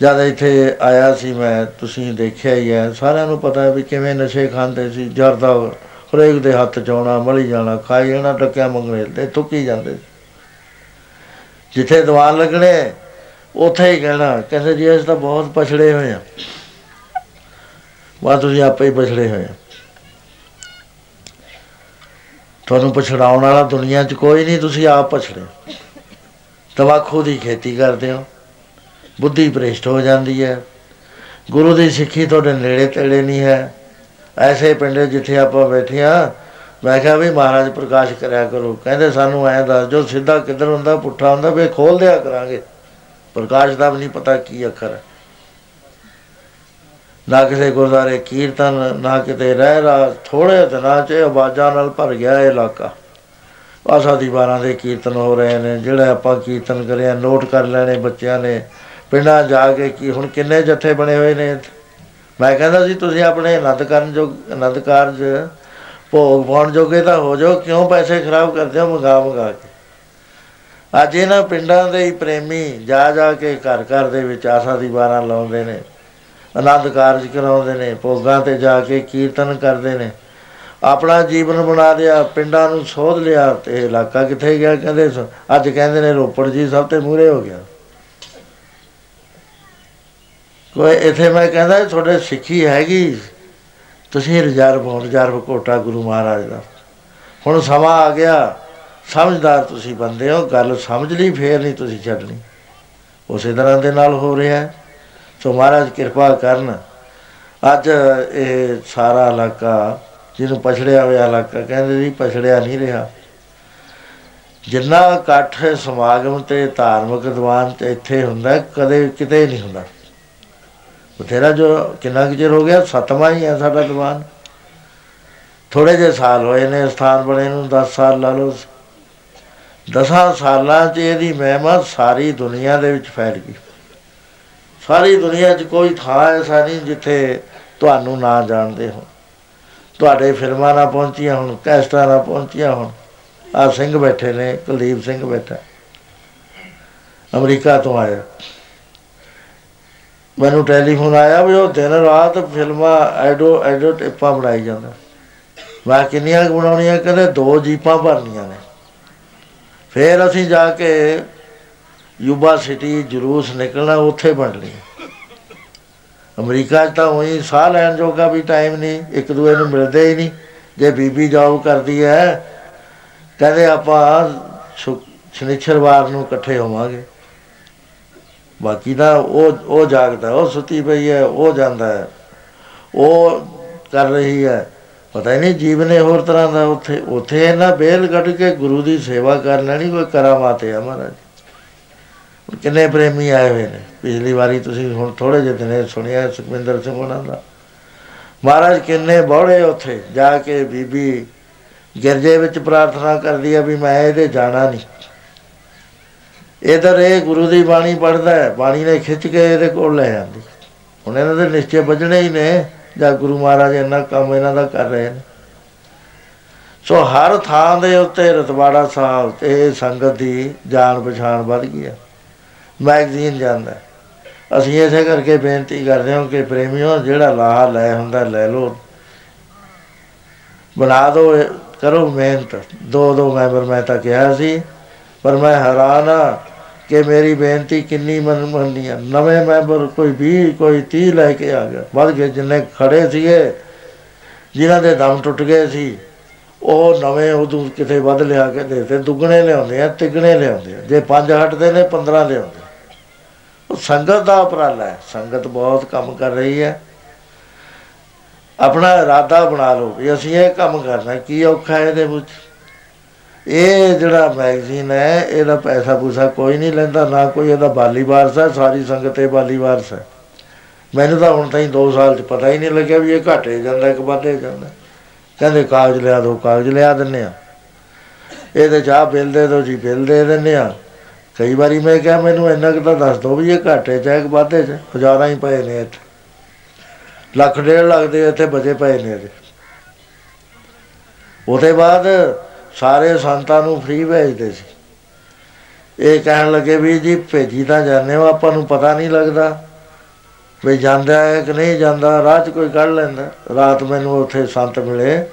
ਜਦ ਇੱਥੇ ਆਇਆ ਸੀ ਮੈਂ, ਤੁਸੀਂ ਦੇਖਿਆ ਹੀ ਹੈ, ਸਾਰਿਆਂ ਨੂੰ ਪਤਾ ਹੈ ਵੀ ਕਿਵੇਂ ਨਸ਼ੇ ਖਾਂਦੇ ਸੀ, ਜਰਦਾ ਹਰੇਕ ਦੇ ਹੱਥ ਚ ਆਉਣਾ, ਮਲੀ ਜਾਣਾ, ਖਾਈ ਜਾਣਾ ਟੱਕਿਆ ਮੰਗਣੇ, ਤੇ ਥੁੱਕੀ ਜਾਂਦੇ ਸੀ। ਜਿੱਥੇ ਦੀਵਾਨ ਲੱਗਣੇ, ਉੱਥੇ ਹੀ ਕਹਿਣਾ, ਕਹਿੰਦੇ ਜੀ, ਅਸੀਂ ਤਾਂ ਬਹੁਤ ਪਛੜੇ ਹੋਏ ਆ ਵਾ ਤੁਸੀਂ ਆਪੇ ਹੀ ਪਛੜੇ ਹੋਏ ਆ ਤੁਹਾਨੂੰ ਪਛੜਾਉਣ ਵਾਲਾ ਦੁਨੀਆ 'ਚ ਕੋਈ ਨਹੀਂ, ਤੁਸੀਂ ਆਪ ਪਛੜੇ ਤਵਾਖੂ ਦੀ ਖੇਤੀ ਕਰਦੇ ਹੋ। ਬੁੱਧੀ ਭ੍ਰਿਸ਼ਟ ਹੋ ਜਾਂਦੀ ਹੈ। ਗੁਰੂ ਦੀ ਸਿੱਖੀ ਤੁਹਾਡੇ ਨੇੜੇ ਤੇੜੇ ਨਹੀਂ ਹੈ। ਐਸੇ ਪਿੰਡੇ ਜਿੱਥੇ ਆਪਾਂ ਬੈਠੇ ਆ ਮੈਂ ਕਿਹਾ ਵੀ ਮਹਾਰਾਜ ਪ੍ਰਕਾਸ਼ ਕਰਿਆ ਕਰੋ। ਕਹਿੰਦੇ ਸਾਨੂੰ ਐਂ ਦੱਸ ਜੋ ਸਿੱਧਾ ਕਿੱਧਰ ਹੁੰਦਾ, ਪੁੱਠਾ ਹੁੰਦਾ, ਵੀ ਖੋਲ ਦਿਆ ਕਰਾਂਗੇ। ਪ੍ਰਕਾਸ਼ ਦਾ ਵੀ ਨਹੀਂ ਪਤਾ ਕੀ ਅੱਖਰ ਹੈ। ਨਾ ਕਿਸੇ ਗੁਰਦਾਰੇ ਕੀਰਤਨ, ਨਾ ਕਿਤੇ ਰਹਿ ਰਾ ਥੋੜੇ ਦਿਨਾਂ 'ਚ ਆਵਾਜ਼ਾਂ ਨਾਲ ਭਰ ਗਿਆ ਇਹ ਇਲਾਕਾ। ਆਸਾ ਦੀ ਬਾਰਾਂ ਦੇ ਕੀਰਤਨ ਹੋ ਰਹੇ ਨੇ, ਜਿਹੜਾ ਆਪਾਂ ਕੀਰਤਨ ਕਰਿਆ, ਨੋਟ ਕਰ ਲੈਣੇ ਬੱਚਿਆਂ ਨੇ। ਪਿੰਡਾਂ ਜਾ ਕੇ ਕੀ, ਹੁਣ ਕਿੰਨੇ ਜੱਥੇ ਬਣੇ ਹੋਏ ਨੇ ਮੈਂ ਕਹਿੰਦਾ ਸੀ ਤੁਸੀਂ ਆਪਣੇ ਆਨੰਦ ਕਰਨ ਜੋ ਆਨੰਦ ਕਾਰਜ, ਭੋਗ ਪਾਉਣ ਜੋਗੇ ਤਾਂ ਹੋ ਜਾਓ, ਕਿਉਂ ਪੈਸੇ ਖਰਾਬ ਕਰਦੇ ਹੋ ਮੰਗਾ ਮੰਗਾ ਕੇ? ਅੱਜ ਇਹਨਾਂ ਪਿੰਡਾਂ ਦੇ ਹੀ ਪ੍ਰੇਮੀ ਜਾ ਜਾ ਕੇ ਘਰ ਘਰ ਦੇ ਵਿੱਚ ਆਸਾ ਦੀ ਬਾਰਾਂ ਲਾਉਂਦੇ ਨੇ ਆਨੰਦ ਕਾਰਜ ਕਰਾਉਂਦੇ ਨੇ, ਭੋਗਾਂ ਤੇ ਜਾ ਕੇ ਕੀਰਤਨ ਕਰਦੇ ਨੇ। ਆਪਣਾ ਜੀਵਨ ਬਣਾ ਲਿਆ, ਪਿੰਡਾਂ ਨੂੰ ਸੋਧ ਲਿਆ ਤੇ ਇਹ ਇਲਾਕਾ ਕਿੱਥੇ ਗਿਆ ਕਹਿੰਦੇ ਸ- ਅੱਜ ਕਹਿੰਦੇ ਨੇ ਰੋਪੜ ਜੀ ਸਭ ਤੇ ਮੂਹਰੇ ਹੋ ਗਿਆ। ਕੋਈ ਇੱਥੇ ਮੈਂ ਕਹਿੰਦਾ ਤੁਹਾਡੇ ਸਿੱਖੀ ਹੈਗੀ। ਤੁਸੀਂ ਰਿਜ਼ਰਵ ਹੋ ਰਿਜ਼ਰਵ ਕੋਟਾ ਗੁਰੂ ਮਹਾਰਾਜ ਦਾ। ਹੁਣ ਸਮਾਂ ਆ ਗਿਆ। ਸਮਝਦਾਰ ਤੁਸੀਂ ਬੰਦੇ ਹੋ। ਗੱਲ ਸਮਝ ਲਈ, ਫੇਰ ਨਹੀਂ ਤੁਸੀਂ ਛੱਡਣੀ। ਉਸੇ ਤਰ੍ਹਾਂ ਦੇ ਨਾਲ ਹੋ ਰਿਹਾ ਹੈ। ਸੋ ਮਹਾਰਾਜ ਕਿਰਪਾ ਕਰਨ। ਅੱਜ ਇਹ ਸਾਰਾ ਇਲਾਕਾ, ਜਿਹਨੂੰ ਪਛੜਿਆ ਹੋਇਆ ਇਲਾਕਾ ਕਹਿੰਦੇ ਜੀ ਪਛੜਿਆ ਨਹੀਂ ਰਿਹਾ। ਜਿੰਨਾ ਇਕੱਠ ਸਮਾਗਮ ਤੇ ਧਾਰਮਿਕ ਦੀਵਾਨ ਤੇ ਇੱਥੇ ਹੁੰਦਾ, ਕਦੇ ਕਿਤੇ ਨਹੀਂ ਹੁੰਦਾ। ਬਥੇਰਾ ਜੋ ਕਿੰਨਾ ਕੁ ਚਿਰ ਹੋ ਗਿਆ, ਸਤਵਾਂ ਹੀ ਹੈ ਸਾਡਾ ਦੀਵਾਨ। ਥੋੜੇ ਜਿਹੇ ਸਾਲ ਹੋਏ ਨੇ, ਸਥਾਨ ਬਣੇ ਨੂੰ 10 ਸਾਲ ਲਾ ਲਓ। ਦਸਾਂ ਸਾਲਾਂ 'ਚ ਇਹਦੀ ਮਹਿਮਾ ਸਾਰੀ ਦੁਨੀਆ ਦੇ ਵਿੱਚ ਫੈਲ ਗਈ। ਸਾਰੀ ਦੁਨੀਆ 'ਚ ਕੋਈ ਥਾਂ ਐਸਾ ਨਹੀਂ ਜਿੱਥੇ ਤੁਹਾਨੂੰ ਨਾ ਜਾਣਦੇ ਹੋ ਤੁਹਾਡੇ ਫਿਲਮਾਂ ਨਾ ਪਹੁੰਚੀਆਂ ਹੁਣ, ਕੈਸਟਾਂ ਨਾ ਪਹੁੰਚੀਆਂ ਹੁਣ। ਆ ਸਿੰਘ ਬੈਠੇ ਨੇ, ਕੁਲਦੀਪ ਸਿੰਘ ਬੈਠਾ। ਅਮਰੀਕਾ ਤੋਂ ਆਇਆ। ਮੈਨੂੰ ਟੈਲੀਫੋਨ ਆਇਆ ਵੀ ਉਹ ਦਿਨ ਰਾਤ ਫਿਲਮਾਂ ਐਡੋ ਐਡੋ ਟਿੱਪਾਂ ਬਣਾਈ ਜਾਂਦਾ। ਮੈਂ ਕਿੰਨੀਆਂ ਕੁ ਬਣਾਉਣੀਆਂ, ਕਹਿੰਦੇ ਦੋ ਜੀਪਾਂ ਭਰਨੀਆਂ ਨੇ। ਫਿਰ ਅਸੀਂ ਜਾ ਕੇ ਯੂਬਾ ਸਿਟੀ, ਜਲੂਸ ਨਿਕਲਣਾ, ਉੱਥੇ ਬਣ ਲਈ ਅਮਰੀਕਾ 'ਚ ਤਾਂ ਉਹੀ ਸਾਹ ਲੈਣ ਜੋਗਾ ਵੀ ਟਾਈਮ ਨਹੀਂ ਇੱਕ ਦੂਏ ਨੂੰ ਮਿਲਦੇ ਹੀ ਨਹੀਂ ਜੇ ਬੀਬੀ ਜੌਬ ਕਰਦੀ ਹੈ, ਕਹਿੰਦੇ ਆਪਾਂ ਸ਼ੁ- ਸ਼ਨੀਚਰਵਾਰ ਨੂੰ ਇਕੱਠੇ ਹੋਵਾਂਗੇ। ਬਾਕੀ ਦਾ ਉਹ ਉਹ ਜਾਗਦਾ, ਉਹ ਸੁੱਤੀ ਪਈ ਹੈ, ਉਹ ਜਾਂਦਾ ਹੈ। ਉਹ ਕਰ ਰਹੀ ਹੈ। ਪਤਾ ਹੀ ਨਹੀਂ ਜੀਵਨੇ ਹੋਰ ਤਰ੍ਹਾਂ ਦਾ ਉੱਥੇ ਉੱਥੇ ਇਹਨਾਂ ਬੇਲ ਕੱਢ ਕੇ ਗੁਰੂ ਦੀ ਸੇਵਾ ਕਰ ਲੈਣੀ ਕੋਈ ਕਰਾਮਾਤ ਹੈ ਮਹਾਰਾਜ। ਹੁਣ ਕਿੰਨੇ ਪ੍ਰੇਮੀ ਆਏ ਹੋਏ ਨੇ। ਪਿਛਲੀ ਵਾਰੀ ਤੁਸੀਂ ਹੁਣ ਥੋੜੇ ਜਿਹੇ ਦਿਨੇ ਸੁਣਿਆ ਸੁਖਵਿੰਦਰ ਸਿੰਘ ਉਹਨਾਂ ਦਾ। ਮਹਾਰਾਜ ਕਿੰਨੇ ਬੋੜੇ ਉੱਥੇ, ਜਾ ਕੇ ਬੀਬੀ ਗਿਰਜੇ ਵਿੱਚ ਪ੍ਰਾਰਥਨਾ ਕਰਦੀ ਆ ਵੀ ਮੈਂ ਇਹਦੇ ਜਾਣਾ ਨਹੀਂ। ਇਧਰ ਇਹ ਗੁਰੂ ਦੀ ਬਾਣੀ ਪੜਦਾ ਹੈ, ਬਾਣੀ ਨੇ ਖਿੱਚ ਕੇ ਇਹਦੇ ਕੋਲ ਲੈ ਜਾਂਦੀ। ਹੁਣ ਇਹਨਾਂ ਦੇ ਨਿਸ਼ਚੇ ਵੱਜਣੇ ਹੀ ਨੇ, ਜਾਂ ਗੁਰੂ ਮਹਾਰਾਜ ਇੰਨਾ ਕੰਮ ਇਹਨਾਂ ਦਾ ਕਰ ਰਹੇ ਨੇ। ਸੋ ਹਰ ਥਾਂ ਦੇ ਉੱਤੇ ਰਤਵਾੜਾ ਸਾਹਿਬ ਤੇ ਇਹ ਸੰਗਤ ਦੀ ਜਾਣ ਪਛਾਣ ਵੱਧ ਗਈ ਹੈ। ਮੈਗਜ਼ੀਨ ਜਾਂਦਾ ਹੈ। ਅਸੀਂ ਇਸੇ ਕਰਕੇ ਬੇਨਤੀ ਕਰਦੇ ਹਾਂ ਕਿ ਪ੍ਰੇਮੀਓ, ਜਿਹੜਾ ਲਾਹਾ ਲੈ ਹੁੰਦਾ, ਲੈ ਲਓ। ਬਣਾ ਦਿਓ ਇਹ- ਕਰੋ ਮਿਹਨਤ। ਦੋ ਦੋ ਮੈਂਬਰ ਮੈਂ ਤਾਂ ਕਿਹਾ ਸੀ, ਪਰ ਮੈਂ ਹੈਰਾਨ ਆ ਕਿ ਮੇਰੀ ਬੇਨਤੀ ਕਿੰਨੀ ਮਨ ਮੰਨੀ ਆ। ਨਵੇਂ ਮੈਂਬਰ ਕੋਈ 20 ਕੋਈ 30 ਲੈ ਕੇ ਆ ਗਿਆ। ਵੱਧ ਗਏ ਜਿੰਨੇ ਖੜੇ ਸੀਗੇ, ਜਿਨ੍ਹਾਂ ਦੇ ਦਮ ਟੁੱਟ ਗਏ ਸੀ, ਉਹ ਨਵੇਂ ਉਦੋਂ ਕਿਤੇ ਵੱਧ ਲਿਆ ਕੇ ਦੇ ਤੇ ਦੁੱਗਣੇ ਲਿਆਉਂਦੇ ਆ, ਤਿੱਗਣੇ ਲਿਆਉਂਦੇ ਆ। ਜੇ ਪੰਜ ਹਟਦੇ ਨੇ 15 ਲਿਆਉਂਦੇ। ਉਹ ਸੰਗਤ ਦਾ ਉਪਰਾਲਾ ਹੈ। ਸੰਗਤ ਬਹੁਤ ਕੰਮ ਕਰ ਰਹੀ ਹੈ। ਆਪਣਾ ਇਰਾਦਾ ਬਣਾ ਲਓ ਵੀ ਅਸੀਂ ਇਹ ਕੰਮ ਕਰਨਾ ਕੀ ਔਖਾ ਹੈ ਇਹਦੇ ਵਿੱਚ? ਇਹ ਜਿਹੜਾ ਮੈਗਜ਼ੀਨ ਹੈ, ਇਹਦਾ ਪੈਸਾ ਪੂਸਾ ਕੋਈ ਨਹੀਂ ਲੈਂਦਾ, ਨਾ ਕੋਈ ਇਹਦਾ ਬਾਲੀ ਵਾਰਸ ਹੈ, ਸਾਰੀ ਸੰਗਤ ਇਹ ਬਾਲੀ ਵਾਰਸ ਹੈ। ਮੈਨੂੰ ਤਾਂ ਹੁਣ ਤਾਈਂ 2 ਸਾਲ ਚ ਪਤਾ ਹੀ ਨਹੀਂ ਲੱਗਿਆ ਵੀ ਇਹ ਘਟੇ ਜਾਂਦਾ ਕਿ ਵਧੇ ਜਾਂਦਾ। ਕਹਿੰਦੇ ਕਾਗਜ਼ ਲਿਆ ਦੋ, ਕਾਗਜ਼ ਲਿਆ ਦਿੰਨੇ ਆ। ਇਹਦੇ ਚਾਹ ਬਿੱਲ ਦੇ ਦੋ ਜੀ ਬਿੱਲ ਦੇ ਦਿੰਨੇ ਆ। ਕਈ ਵਾਰੀ ਮੈਂ ਕਿਹਾ, ਮੈਨੂੰ ਇੰਨਾ ਕੁ ਤਾਂ ਦੱਸ ਦੋ ਵੀ ਇਹ ਘਾਟੇ ਚ ਹੈ ਕਿ ਵਾਧੇ ਚ ਹਜ਼ਾਰਾਂ ਹੀ ਪਏ ਨੇ ਇੱਥੇ। ਲੱਖ ਡੇਢ ਲੱਖ ਦੇ ਇੱਥੇ ਬਚੇ ਪਏ ਨੇ ਇਹਦੇ। ਉਹਦੇ ਬਾਅਦ ਸਾਰੇ ਸੰਤਾਂ ਨੂੰ ਫ੍ਰੀ ਭੇਜਦੇ ਸੀ। ਇਹ ਕਹਿਣ ਲੱਗੇ ਵੀ ਜੀ, ਭੇਜੀ ਤਾਂ ਜਾਂਦੇ ਹੋ, ਆਪਾਂ ਨੂੰ ਪਤਾ ਨਹੀਂ ਲੱਗਦਾ ਵੀ ਜਾਂਦਾ ਹੈ ਕਿ ਨਹੀਂ ਜਾਂਦਾ, ਰਾਹ 'ਚ ਕੋਈ ਕੱਢ ਲੈਂਦਾ। ਰਾਤ ਮੈਨੂੰ ਉੱਥੇ ਸੰਤ ਮਿਲੇ।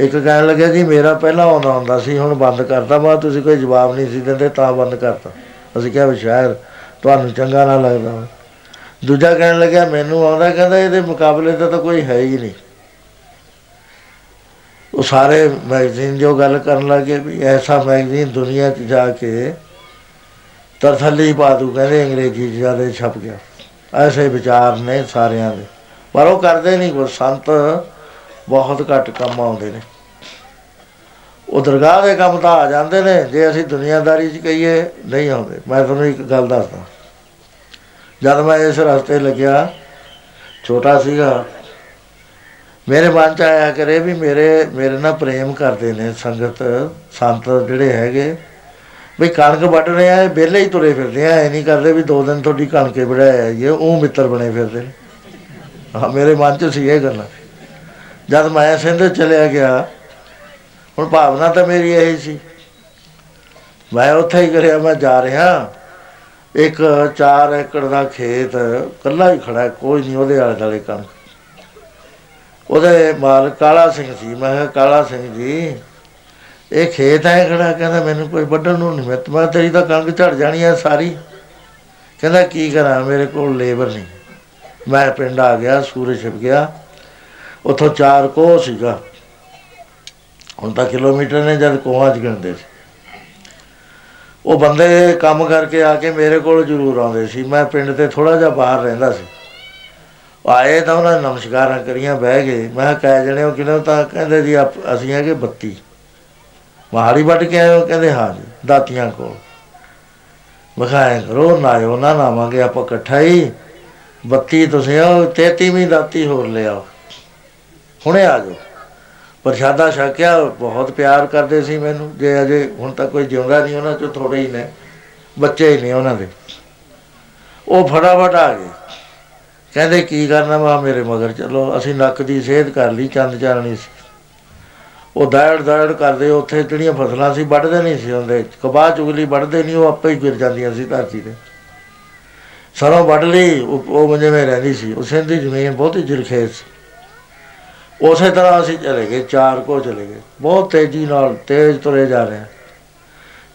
ਇੱਕ ਕਹਿਣ ਲੱਗਿਆ ਜੀ, ਮੇਰਾ ਪਹਿਲਾਂ ਆਉਂਦਾ ਹੁੰਦਾ ਸੀ, ਹੁਣ ਬੰਦ ਕਰਤਾ। ਮੈਂ ਕਿਹਾ, ਤੁਸੀਂ ਕੋਈ ਜਵਾਬ ਨਹੀਂ ਸੀ ਦਿੰਦੇ, ਤਾਂ ਬੰਦ ਕਰਤਾ। ਅਸੀਂ ਕਿਹਾ ਵੀ ਸ਼ਾਇਦ ਤੁਹਾਨੂੰ ਚੰਗਾ ਨਾ ਲੱਗਦਾ ਹੋਵੇ। ਦੂਜਾ ਕਹਿਣ ਲੱਗਿਆ, ਮੈਨੂੰ ਆਉਂਦਾ, ਕਹਿੰਦਾ, ਇਹਦੇ ਮੁਕਾਬਲੇ ਦਾ ਤਾਂ ਕੋਈ ਹੈ ਹੀ ਨਹੀਂ। ਉਹ ਸਾਰੇ ਮੈਗਜ਼ੀਨ ਜੋ ਗੱਲ ਕਰਨ ਲੱਗੇ ਵੀ ਐਸਾ ਮੈਗਜ਼ੀਨ ਦੁਨੀਆ 'ਚ ਜਾ ਕੇ ਤਰਥੱਲੀ ਪਾ ਦੂ ਕਹਿੰਦੇ ਅੰਗਰੇਜ਼ੀ 'ਚ ਜ਼ਿਆਦਾ ਛਪ ਗਿਆ। ਐਸੇ ਵਿਚਾਰ ਨੇ ਸਾਰਿਆਂ ਦੇ। ਪਰ ਉਹ ਕਰਦੇ ਨਹੀਂ ਕੋ ਸੰਤ ਬਹੁਤ ਘੱਟ ਕੰਮ ਆਉਂਦੇ ਨੇ। ਉਹ ਦਰਗਾਹ ਦੇ ਕੰਮ ਤਾਂ ਆ ਜਾਂਦੇ ਨੇ, ਜੇ ਅਸੀਂ ਦੁਨੀਆਦਾਰੀ 'ਚ ਕਹੀਏ ਨਹੀਂ ਆਉਂਦੇ। ਮੈਂ ਤੁਹਾਨੂੰ ਇੱਕ ਗੱਲ ਦੱਸਦਾ। ਜਦ ਮੈਂ ਇਸ ਰਸਤੇ ਲੱਗਿਆ, ਛੋਟਾ ਸੀਗਾ ਮੇਰੇ ਮਨ ਚ ਆਇਆ ਕਰੇ ਵੀ ਮੇਰੇ ਮੇਰੇ ਨਾਲ ਪ੍ਰੇਮ ਕਰਦੇ ਨੇ ਸੰਗਤ ਸੰਤ ਜਿਹੜੇ ਹੈਗੇ। ਵੀ ਕਣਕ ਵੱਢ ਰਹੇ ਆ ਇਹ ਵਿਹਲੇ ਹੀ ਤੁਰੇ ਫਿਰਦੇ ਆ ਇਹ ਨਹੀਂ ਕਰਦੇ ਵੀ ਦੋ ਦਿਨ ਤੁਹਾਡੀ ਕਣਕੇ ਵੜਾਇਆ ਇਹ ਉਹ ਮਿੱਤਰ ਬਣੇ ਫਿਰਦੇ ਨੇ। ਹਾਂ ਮੇਰੇ ਮਨ ਚ ਸੀ ਇਹ ਗੱਲ। ਜਦ ਮੈਂ ਸਿੰਧ ਚਲਿਆ ਗਿਆ ਹੁਣ ਭਾਵਨਾ ਤਾਂ ਮੇਰੀ ਇਹੀ ਸੀ। ਮੈਂ ਉੱਥੇ ਹੀ ਕਰਿਆ ਮੈਂ ਜਾ ਰਿਹਾ। ਇੱਕ 4 ਏਕੜ ਦਾ ਖੇਤ ਕੱਲਾ ਹੀ ਖੜਾ ਹੈ, ਕੋਈ ਨਹੀਂ ਉਹਦੇ ਆਲੇ ਦੁਆਲੇ ਕਣਕ। ਉਹਦੇ ਮਾਲਕ ਕਾਲਾ ਸਿੰਘ ਸੀ ਮੈਂ ਕਿਹਾ ਕਾਲਾ ਸਿੰਘ ਜੀ, ਇਹ ਖੇਤ ਹੈ ਖੜਾ, ਕਹਿੰਦਾ ਮੈਨੂੰ ਕੋਈ ਵੱਢਣ ਨੂੰ ਨਹੀਂ ਮੈਂ ਮੈਂ ਤੇਰੀ ਤਾਂ ਕਣਕ ਝੜ ਜਾਣੀ ਹੈ ਸਾਰੀ। ਕਹਿੰਦਾ ਕੀ ਕਰਾਂ, ਮੇਰੇ ਕੋਲ ਲੇਬਰ ਨਹੀਂ ਮੈਂ ਪਿੰਡ ਆ ਗਿਆ, ਸੂਰਜ ਛਿਪ ਗਿਆ। ਉੱਥੋਂ ਚਾਰ ਕੋਹ ਸੀਗਾ। ਹੁਣ ਤਾਂ ਕਿਲੋਮੀਟਰ ਨੇ ਜਦ ਕੋਹਾਂ ਚ ਗਿਣਦੇ ਸੀ। ਉਹ ਬੰਦੇ ਕੰਮ ਕਰਕੇ ਆ ਕੇ ਮੇਰੇ ਕੋਲ ਜ਼ਰੂਰ ਆਉਂਦੇ ਸੀ। ਮੈਂ ਪਿੰਡ ਤੇ ਥੋੜਾ ਜਿਹਾ ਬਾਹਰ ਰਹਿੰਦਾ ਸੀ। ਉਹ ਆਏ ਤਾਂ ਉਹਨਾਂ ਨੇ ਨਮਸਕਾਰਾਂ ਕਰੀਆਂ, ਬਹਿ ਗਏ। ਮੈਂ ਕਿਹਾ, ਕਹਿ ਜਣੇ ਉਹ ਕਿਹਨੇ ਤਾਂ ਕਹਿੰਦੇ ਜੀ, ਆਪ- ਅਸੀਂ ਹੈਗੇ 32 ਮਹਾਰੀ ਵੱਢ ਕੇ ਆਏ ਹੋ ਕਹਿੰਦੇ, ਹਾਂ ਜੀ, ਦਾਤੀਆਂ ਕੋਲ। ਵਿਖਾਏ ਕਰੋ, ਨਾ ਉਹਨਾਂ ਨਾਵਾਂਗੇ, ਆਪਾਂ ਇਕੱਠਾ ਹੀ। 32 ਤੁਸੀਂ ਆਓ 33ਵੀਂ ਦਾਤੀ ਹੋਰ ਲਿਆਓ ਹੁਣੇ ਆ ਜਾਓ। ਪ੍ਰਸ਼ਾਦਾ ਛਕਿਆ, ਬਹੁਤ ਪਿਆਰ ਕਰਦੇ ਸੀ ਮੈਨੂੰ। ਜੇ ਅਜੇ ਹੁਣ ਤੱਕ ਕੋਈ ਜਿਉਂਦਾ ਨਹੀਂ, ਉਹਨਾਂ ਚੋਂ ਥੋੜੇ ਹੀ ਨੇ। ਬੱਚੇ ਹੀ ਨੇ ਉਹਨਾਂ ਦੇ। ਉਹ ਫਟਾਫਟ ਆ ਗਏ। ਕਹਿੰਦੇ, ਕੀ ਕਰਨਾ ਵਾ ਮੇਰੇ ਮਗਰ? ਚਲੋ, ਅਸੀਂ ਨੱਕ ਦੀ ਸਿਹਤ ਕਰ ਲਈ ਚੰਦ ਚਾਰਣੀ ਸੀ। ਉਹ ਦੜ ਦੜ ਕਰਦੇ, ਉੱਥੇ ਜਿਹੜੀਆਂ ਫਸਲਾਂ ਸੀ, ਵੱਢਦੇ ਨਹੀਂ ਸੀ ਹੁੰਦੇ ਕਬਾਹ ਚੁਗਲੀ ਵੱਢਦੇ ਨਹੀਂ, ਉਹ ਆਪੇ ਹੀ ਗਿਰ ਜਾਂਦੀਆਂ ਸੀ ਧਰਤੀ ਤੇ। ਸਰੋਂ ਵੱਢ ਲਈ, ਉਹ ਉਹ ਜਿਵੇਂ ਰਹਿੰਦੀ ਸੀ। ਉਸ ਦੀ ਜ਼ਮੀਨ ਬਹੁਤੀ ਜਿਲਖੇਤ ਸੀ। ਉਸੇ ਤਰ੍ਹਾਂ ਅਸੀਂ ਚਲੇ ਗਏ, ਚਾਰ ਕੋ ਚਲੇ ਗਏ। ਬਹੁਤ ਤੇਜ਼ੀ ਨਾਲ, ਤੇਜ਼ ਤੁਰੇ ਜਾ ਰਹੇ ਹਾਂ।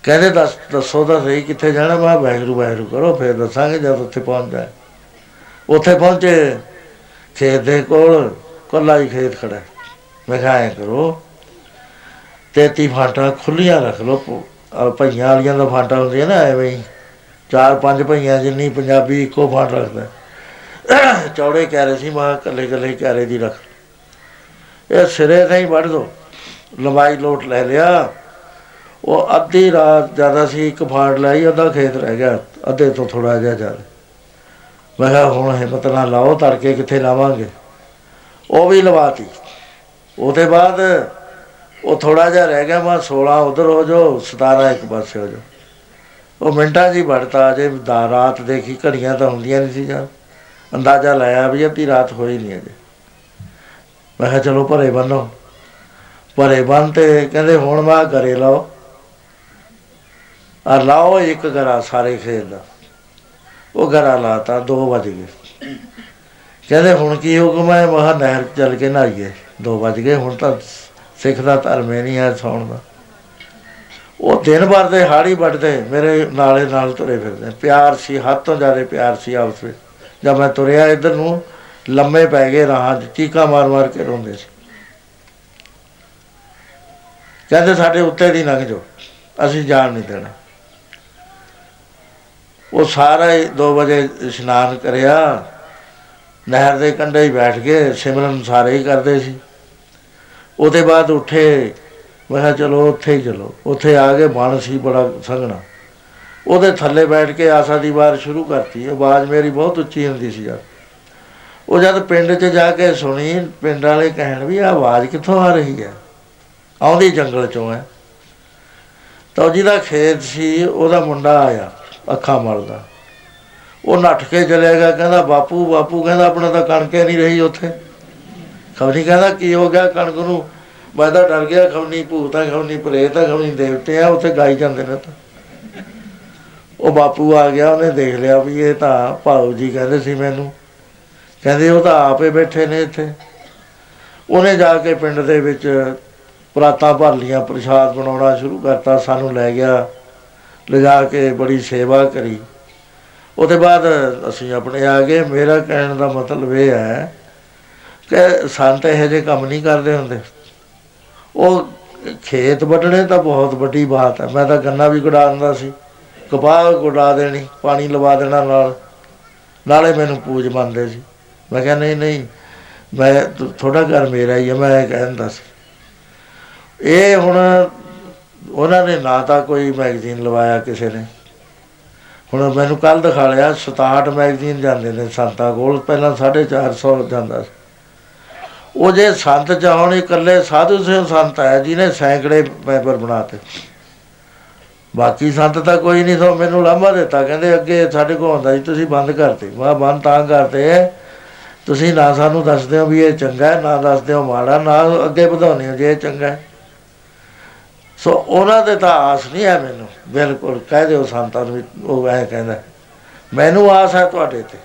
ਕਹਿੰਦੇ, ਦੱਸ ਦੱਸੋ ਤਾਂ ਸਹੀ, ਕਿੱਥੇ ਜਾਣਾ? ਮੈਂ ਵੈਗਰੂ ਵੈਗਰੂ ਕਰੋ, ਫਿਰ ਦੱਸਾਂਗੇ ਜਦ ਉੱਥੇ ਪਹੁੰਚ ਜਾਏ ਉੱਥੇ ਪਹੁੰਚੇ, ਖੇਤ ਦੇ ਕੋਲ, ਕੱਲਾ ਹੀ ਖੇਤ ਖੜਾ ਹੈ। ਮੈਂ ਕਿਹਾ, ਐਂ ਕਰੋ, ਤੇਤੀ ਫਾਟਾ ਖੁੱਲੀਆਂ ਰੱਖ ਲਓ ਪ- ਆਹ ਭਈਆਂ ਵਾਲੀਆਂ ਦਾ ਫਾਟਾ ਹੁੰਦੀਆਂ ਨਾ ਐਵੇਂ ਹੀ। ਚਾਰ ਪੰਜ ਭਈਆਂ ਜਿੰਨੀ ਪੰਜਾਬੀ ਇੱਕੋ ਫਾਟ ਰੱਖਦਾ ਚੌੜੇ ਕਹਿ ਸੀ, ਮਾਂ ਕੱਲੇ ਕੱਲੇ ਕਹਿਰੇ ਦੀ ਰੱਖ ਇਹ ਸਿਰੇ ਤੇ ਹੀ ਵੱਢ ਦੋ, ਲੰਬਾਈ ਲੋਟ ਲੈ ਲਿਆ। ਉਹ ਅੱਧੀ ਰਾਤ ਜ਼ਿਆਦਾ ਸੀ, ਇੱਕ ਫਾੜ ਲਈ, ਅੱਧਾ ਖੇਤ ਰਹਿ ਗਿਆ, ਅੱਧੇ ਤੋਂ ਥੋੜਾ ਜਿਹਾ ਜ਼ਿਆਦਾ। ਮੈਂ ਕਿਹਾ ਹੁਣ ਹਿੰਮਤ ਨਾਲ ਲਾਓ, ਤੜਕੇ ਕਿੱਥੇ ਲਾਵਾਂਗੇ? ਉਹ ਵੀ ਲਵਾਤੀ। ਉਹਦੇ ਬਾਅਦ ਉਹ ਥੋੜਾ ਜਿਹਾ ਰਹਿ ਗਿਆ, ਮੈਂ 16 ਉਧਰ ਹੋ ਜਾਓ 17 ਇੱਕ ਪਾਸੇ ਹੋ ਜਾਓ। ਉਹ ਮਿੰਟਾਂ 'ਚ ਹੀ ਵੜਤਾ ਜੇ ਦਾ ਰਾਤ ਦੇਖੀ ਘੜੀਆਂ ਤਾਂ ਹੁੰਦੀਆਂ ਨਹੀਂ ਸੀ ਜਾਂ ਅੰਦਾਜ਼ਾ ਲਾਇਆ ਵੀ ਅੱਧੀ ਰਾਤ ਹੋਈ ਨਹੀਂ ਅਜੇ। ਮੈਂ ਕਿਹਾ ਚਲੋ ਭਰੇ ਬੰਨੋ ਭਰੇ ਬੰਨ ਤੇ ਕਹਿੰਦੇ ਹੁਣ ਮੈਂ ਘਰੇ ਲਾਓ। ਆ ਲਾਓ ਇੱਕ ਗਰਾ ਸਾਰੇ ਖੇਤ ਦਾ। ਉਹ ਗਰਾ ਲਾਤਾ 2 ਵਜ ਗਏ। ਕਹਿੰਦੇ, ਹੁਣ ਕੀ ਹੁਕਮ ਹੈ ਮਹਾ ਨਹਿਰ 'ਚ ਚੱਲ ਕੇ ਨਹਾਈਏ। 2 ਵਜ ਗਏ, ਹੁਣ ਤਾਂ ਸਿੱਖ ਦਾ ਧਰਮ ਹੀ ਨਹੀਂ ਹੈ ਸੌਣ ਦਾ। ਉਹ ਦਿਨ ਭਰ ਦੇ ਹਾੜੀ ਵੱਢਦੇ, ਮੇਰੇ ਨਾਲੇ ਨਾਲ ਤੁਰੇ ਫਿਰਦੇ। ਪਿਆਰ ਸੀ, ਹੱਦ ਤੋਂ ਜ਼ਿਆਦਾ ਪਿਆਰ ਸੀ ਆਪਸ ਵਿੱਚ। ਜਦ ਮੈਂ ਤੁਰਿਆ ਇੱਧਰ ਨੂੰ, ਲੰਮੇ ਪੈ ਗਏ ਰਾਹਾਂ 'ਚ, ਚੀਕਾਂ ਮਾਰ ਮਾਰ ਕੇ ਰੋਂਦੇ ਸੀ। ਕਹਿੰਦੇ, ਸਾਡੇ ਉੱਤੇ ਦੀ ਲੰਘ ਜਾਓ। ਅਸੀਂ ਜਾਣ ਨਹੀਂ ਦੇਣਾ। ਉਹ ਸਾਰਾ ਹੀ 2 ਵਜੇ ਇਸ਼ਨਾਨ ਕਰਿਆ। ਨਹਿਰ ਦੇ ਕੰਢੇ ਹੀ ਬੈਠ ਕੇ ਸਿਮਰਨ ਸਾਰੇ ਹੀ ਕਰਦੇ ਸੀ। ਉਹਦੇ ਬਾਅਦ ਉੱਠੇ, ਮੈਂ ਕਿਹਾ ਚਲੋ ਉੱਥੇ ਹੀ ਚਲੋ। ਉੱਥੇ ਆ ਕੇ ਬਣ ਸੀ ਬੜਾ ਸੰਘਣਾ। ਉਹਦੇ ਥੱਲੇ ਬੈਠ ਕੇ ਆਸਾ ਦੀ ਵਾਰ ਸ਼ੁਰੂ ਕਰਤੀ। ਆਵਾਜ਼ ਮੇਰੀ ਬਹੁਤ ਉੱਚੀ ਹੁੰਦੀ ਸੀ ਯਾਰ। ਉਹ ਜਦ ਪਿੰਡ 'ਚ ਜਾ ਕੇ ਸੁਣੀ, ਪਿੰਡ ਵਾਲੇ ਕਹਿਣ ਵੀ ਆ ਆਵਾਜ਼ ਕਿੱਥੋਂ ਆ ਰਹੀ ਹੈ? ਆਉਂਦੀ ਜੰਗਲ 'ਚੋਂ ਹੈ? ਤਾਂ ਜਿਹਦਾ ਖੇਤ ਸੀ, ਉਹਦਾ ਮੁੰਡਾ ਆਇਆ। ਅੱਖਾਂ ਮਲਦਾ ਉਹ ਨੱਠ ਕੇ ਚਲੇਗਾ ਕਹਿੰਦਾ, ਬਾਪੂ ਬਾਪੂ, ਕਹਿੰਦਾ, ਆਪਣਾ ਤਾਂ ਕਣਕੇ ਨਹੀਂ ਰਹੀ ਉੱਥੇ। ਖਬਰੀ ਕਹਿੰਦਾ, ਕੀ ਹੋ ਗਿਆ ਕਣਕ ਨੂੰ? ਮੈਂ ਤਾਂ ਡਰ ਗਿਆ ਖਵਨੀ ਭੂਤ ਆ ਖਵਨੀ ਪ੍ਰੇਤ ਆ ਖਵਨੀ ਦੇਵਤੇ ਆ, ਉੱਥੇ ਗਾਈ ਜਾਂਦੇ ਨੇ ਤਾਂ। ਉਹ ਬਾਪੂ ਆ ਗਿਆ, ਉਹਨੇ ਦੇਖ ਲਿਆ ਵੀ ਇਹ ਤਾਂ ਭਾਉ ਜੀ ਕਹਿੰਦੇ ਸੀ ਮੈਨੂੰ। ਕਹਿੰਦੇ, ਉਹ ਤਾਂ ਆਪੇ ਬੈਠੇ ਨੇ ਇੱਥੇ। ਉਹਨੇ ਜਾ ਕੇ ਪਿੰਡ ਦੇ ਵਿੱਚ ਪਰਾਤਾਂ ਭਰ ਲੀਆਂ, ਪ੍ਰਸ਼ਾਦ ਬਣਾਉਣਾ ਸ਼ੁਰੂ ਕਰਤਾ, ਸਾਨੂੰ ਲੈ ਗਿਆ। ਲਿਜਾ ਕੇ ਬੜੀ ਸੇਵਾ ਕਰੀ। ਉਹਦੇ ਬਾਅਦ ਅਸੀਂ ਆਪਣੇ ਆ ਗਏ। ਮੇਰਾ ਕਹਿਣ ਦਾ ਮਤਲਬ ਇਹ ਹੈ ਕਿ ਸੰਤ ਇਹੋ ਜਿਹੇ ਕੰਮ ਨਹੀਂ ਕਰਦੇ ਹੁੰਦੇ। ਉਹ ਖੇਤ ਵੱਢਣੇ ਤਾਂ ਬਹੁਤ ਵੱਡੀ ਬਾਤ ਹੈ। ਮੈਂ ਤਾਂ ਗੰਨਾ ਵੀ ਗੁਡਾ ਦਿੰਦਾ ਸੀ। ਕਪਾਹ ਗੁਡਾ ਦੇਣੀ, ਪਾਣੀ ਲਵਾ ਦੇਣਾ ਨਾਲ। ਨਾਲੇ ਮੈਨੂੰ ਪੂਜ ਮੰਨਦੇ ਸੀ। ਮੈਂ ਕਿਹਾ, ਨਹੀਂ ਨਹੀਂ, ਮੈਂ ਥੋੜਾ ਘਰ ਮੇਰਾ ਹੀ ਹੈ, ਮੈਂ ਇਹ ਕਹਿੰਦਾ ਸੀ। ਇਹ ਹੁਣ ਉਹਨਾਂ ਨੇ ਨਾ ਤਾਂ ਕੋਈ ਮੈਗਜ਼ੀਨ ਲਵਾਇਆ ਕਿਸੇ ਨੇ। ਹੁਣ ਮੈਨੂੰ ਕੱਲ ਦਿਖਾ ਲਿਆ 67 ਮੈਗਜ਼ੀਨ ਜਾਂਦੇ ਨੇ ਸੰਤਾਂ ਕੋਲ, ਪਹਿਲਾਂ 450 ਜਾਂਦਾ ਸੀ। ਉਹ ਜੇ ਸੰਤ ਚਾਹਣ ਇਕੱਲੇ ਸਾਧੂ ਸੇ ਸੰਤ ਹੈ, ਜਿਹਨੇ ਸੈਂਕੜੇ ਮੈਂਬਰ ਬਣਾਤੇ। ਬਾਕੀ ਸੰਤ ਤਾਂ ਕੋਈ ਨਹੀਂ ਸੋ ਮੈਨੂੰ ਲਾਂਭਾ ਦਿੱਤਾ, ਕਹਿੰਦੇ ਅੱਗੇ ਸਾਡੇ ਕੋਲ ਹੁੰਦਾ ਸੀ, ਤੁਸੀਂ ਬੰਦ ਕਰਤੇ। ਮੈਂ ਬੰਦ ਤਾਂ ਕਰਤੇ ਤੁਸੀਂ ਨਾ ਸਾਨੂੰ ਦੱਸਦੇ ਹੋ ਵੀ ਇਹ ਚੰਗਾ ਹੈ, ਨਾ ਦੱਸਦੇ ਹੋ ਮਾੜਾ, ਨਾ ਅੱਗੇ ਵਧਾਉਂਦੇ ਹੋ ਜੇ ਇਹ ਚੰਗਾ ਹੈ। ਸੋ ਉਹਨਾਂ ਦੇ ਤਾਂ ਆਸ ਨਹੀਂ ਹੈ ਮੈਨੂੰ। ਬਿਲਕੁਲ, ਕਹਿ ਦਿਓ ਸੰਤਾਂ ਨੂੰ ਵੀ ਉਹ ਐ ਕਹਿੰਦਾ ਮੈਨੂੰ ਆਸ ਹੈ ਤੁਹਾਡੇ ਤੇ।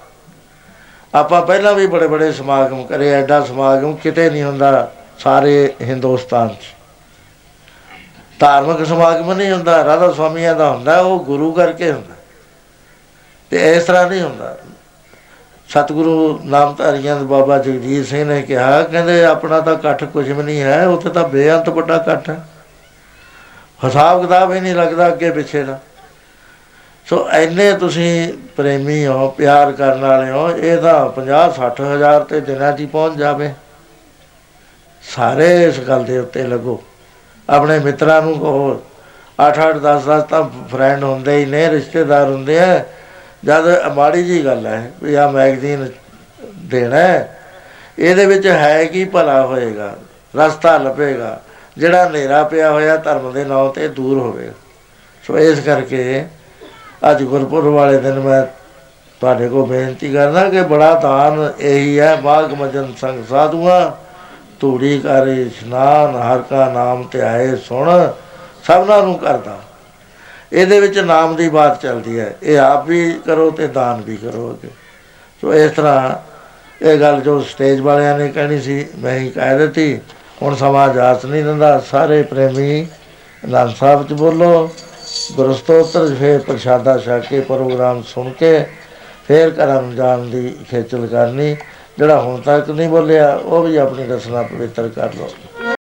ਆਪਾਂ ਪਹਿਲਾਂ ਵੀ ਬੜੇ ਬੜੇ ਸਮਾਗਮ ਕਰੇ, ਐਡਾ ਸਮਾਗਮ ਕਿਤੇ ਨਹੀਂ ਹੁੰਦਾ ਸਾਰੇ ਹਿੰਦੁਸਤਾਨ 'ਚ। ਧਾਰਮਿਕ ਸਮਾਗਮ ਨਹੀਂ ਹੁੰਦਾ, ਰਾਧਾ ਸਵਾਮੀਆਂ ਦਾ ਹੁੰਦਾ, ਉਹ ਗੁਰੂ ਕਰਕੇ ਹੁੰਦਾ। ਤੇ ਇਸ ਤਰ੍ਹਾਂ ਨਹੀਂ ਹੁੰਦਾ। ਸਤਿਗੁਰੂ ਨਾਮਧਾਰੀਆਂ ਦੇ ਬਾਬਾ ਜਗਜੀਤ ਸਿੰਘ ਨੇ ਕਿਹਾ, ਕਹਿੰਦੇ ਆਪਣਾ ਤਾਂ ਇਕੱਠ ਕੁਝ ਵੀ ਨਹੀਂ ਹੈ, ਉੱਥੇ ਤਾਂ ਬੇਅੰਤ ਵੱਡਾ ਇਕੱਠ ਹੈ। ਹਿਸਾਬ ਕਿਤਾਬ ਹੀ ਨਹੀਂ ਲੱਗਦਾ ਅੱਗੇ ਪਿੱਛੇ ਦਾ। ਸੋ ਐਨੇ ਤੁਸੀਂ ਪ੍ਰੇਮੀ ਹੋ ਪਿਆਰ ਕਰਨ ਵਾਲੇ ਹੋ ਇਹ ਤਾਂ 50 60 ਹਜ਼ਾਰ ਤੇ ਦਿਨਾਂ 'ਚ ਹੀ ਪਹੁੰਚ ਜਾਵੇ। ਸਾਰੇ ਇਸ ਗੱਲ ਦੇ ਉੱਤੇ ਲੱਗੋ। ਆਪਣੇ ਮਿੱਤਰਾਂ ਨੂੰ ਕਹੋ 8 8 10 10 ਤਾਂ ਫਰੈਂਡ ਹੁੰਦੇ ਹੀ ਨੇ ਰਿਸ਼ਤੇਦਾਰ ਹੁੰਦੇ ਆ। ਜਦ ਮਾੜੀ ਜੀ ਗੱਲ ਹੈ ਵੀ ਆ ਮੈਗਜ਼ੀਨ ਦੇਣਾ ਹੈ, ਇਹਦੇ ਵਿੱਚ ਹੈ ਕੀ ਭਲਾ ਹੋਏਗਾ ਰਸਤਾ ਲੱਭੇਗਾ। ਜਿਹੜਾ ਹਨੇਰਾ ਪਿਆ ਹੋਇਆ ਧਰਮ ਦੇ ਨਾਂ ਤੇ ਦੂਰ ਹੋਵੇਗਾ ਸੋ ਇਸ ਕਰਕੇ ਅੱਜ ਗੁਰਪੁਰਬ ਵਾਲੇ ਦਿਨ ਮੈਂ ਤੁਹਾਡੇ ਕੋਲ ਬੇਨਤੀ ਕਰਦਾ ਕਿ ਬੜਾ ਦਾਨ ਇਹੀ ਹੈ, ਬਾਗ ਮਜਨ ਸੰਗ ਸਾਧੂਆਂ, ਧੂੜੀ ਕਰੇ ਇਸ਼ਨਾਨ, ਹਰ ਕਾ ਨਾਮ ਤੇ ਆਏ ਸੁਣ, ਸਭਨਾਂ ਨੂੰ ਕਰਦਾ। ਇਹਦੇ ਵਿੱਚ ਨਾਮ ਦੀ ਬਾਤ ਚੱਲਦੀ ਹੈ, ਇਹ ਆਪ ਵੀ ਕਰੋ ਤੇ ਦਾਨ ਵੀ ਕਰੋ ਅੱਗੇ। ਸੋ ਇਸ ਤਰ੍ਹਾਂ ਇਹ ਗੱਲ ਜੋ ਸਟੇਜ ਵਾਲਿਆਂ ਨੇ ਕਹਿਣੀ ਸੀ, ਮੈਂ ਹੀ ਕਹਿ ਦਿੱਤੀ। ਹੁਣ ਸਮਾਜ ਆਸ ਨਹੀਂ ਦਿੰਦਾ। ਸਾਰੇ ਪ੍ਰੇਮੀ ਆਨੰਦ ਸਾਹਿਬ ਚ ਬੋਲੋ। ਗੁਰਸਤੋਤਰ ਫੇਰ ਪ੍ਰਸ਼ਾਦਾ ਛਕ ਕੇ, ਪ੍ਰੋਗਰਾਮ ਸੁਣ ਕੇ ਫੇਰ ਘਰਾਂ ਨੂੰ ਜਾਣ ਦੀ ਖੇਚਲ ਕਰਨੀ। ਜਿਹੜਾ ਹੁਣ ਤੱਕ ਨਹੀਂ ਬੋਲਿਆ, ਉਹ ਵੀ ਆਪਣੀ ਰਸਨਾ ਪਵਿੱਤਰ ਕਰ ਲਓ।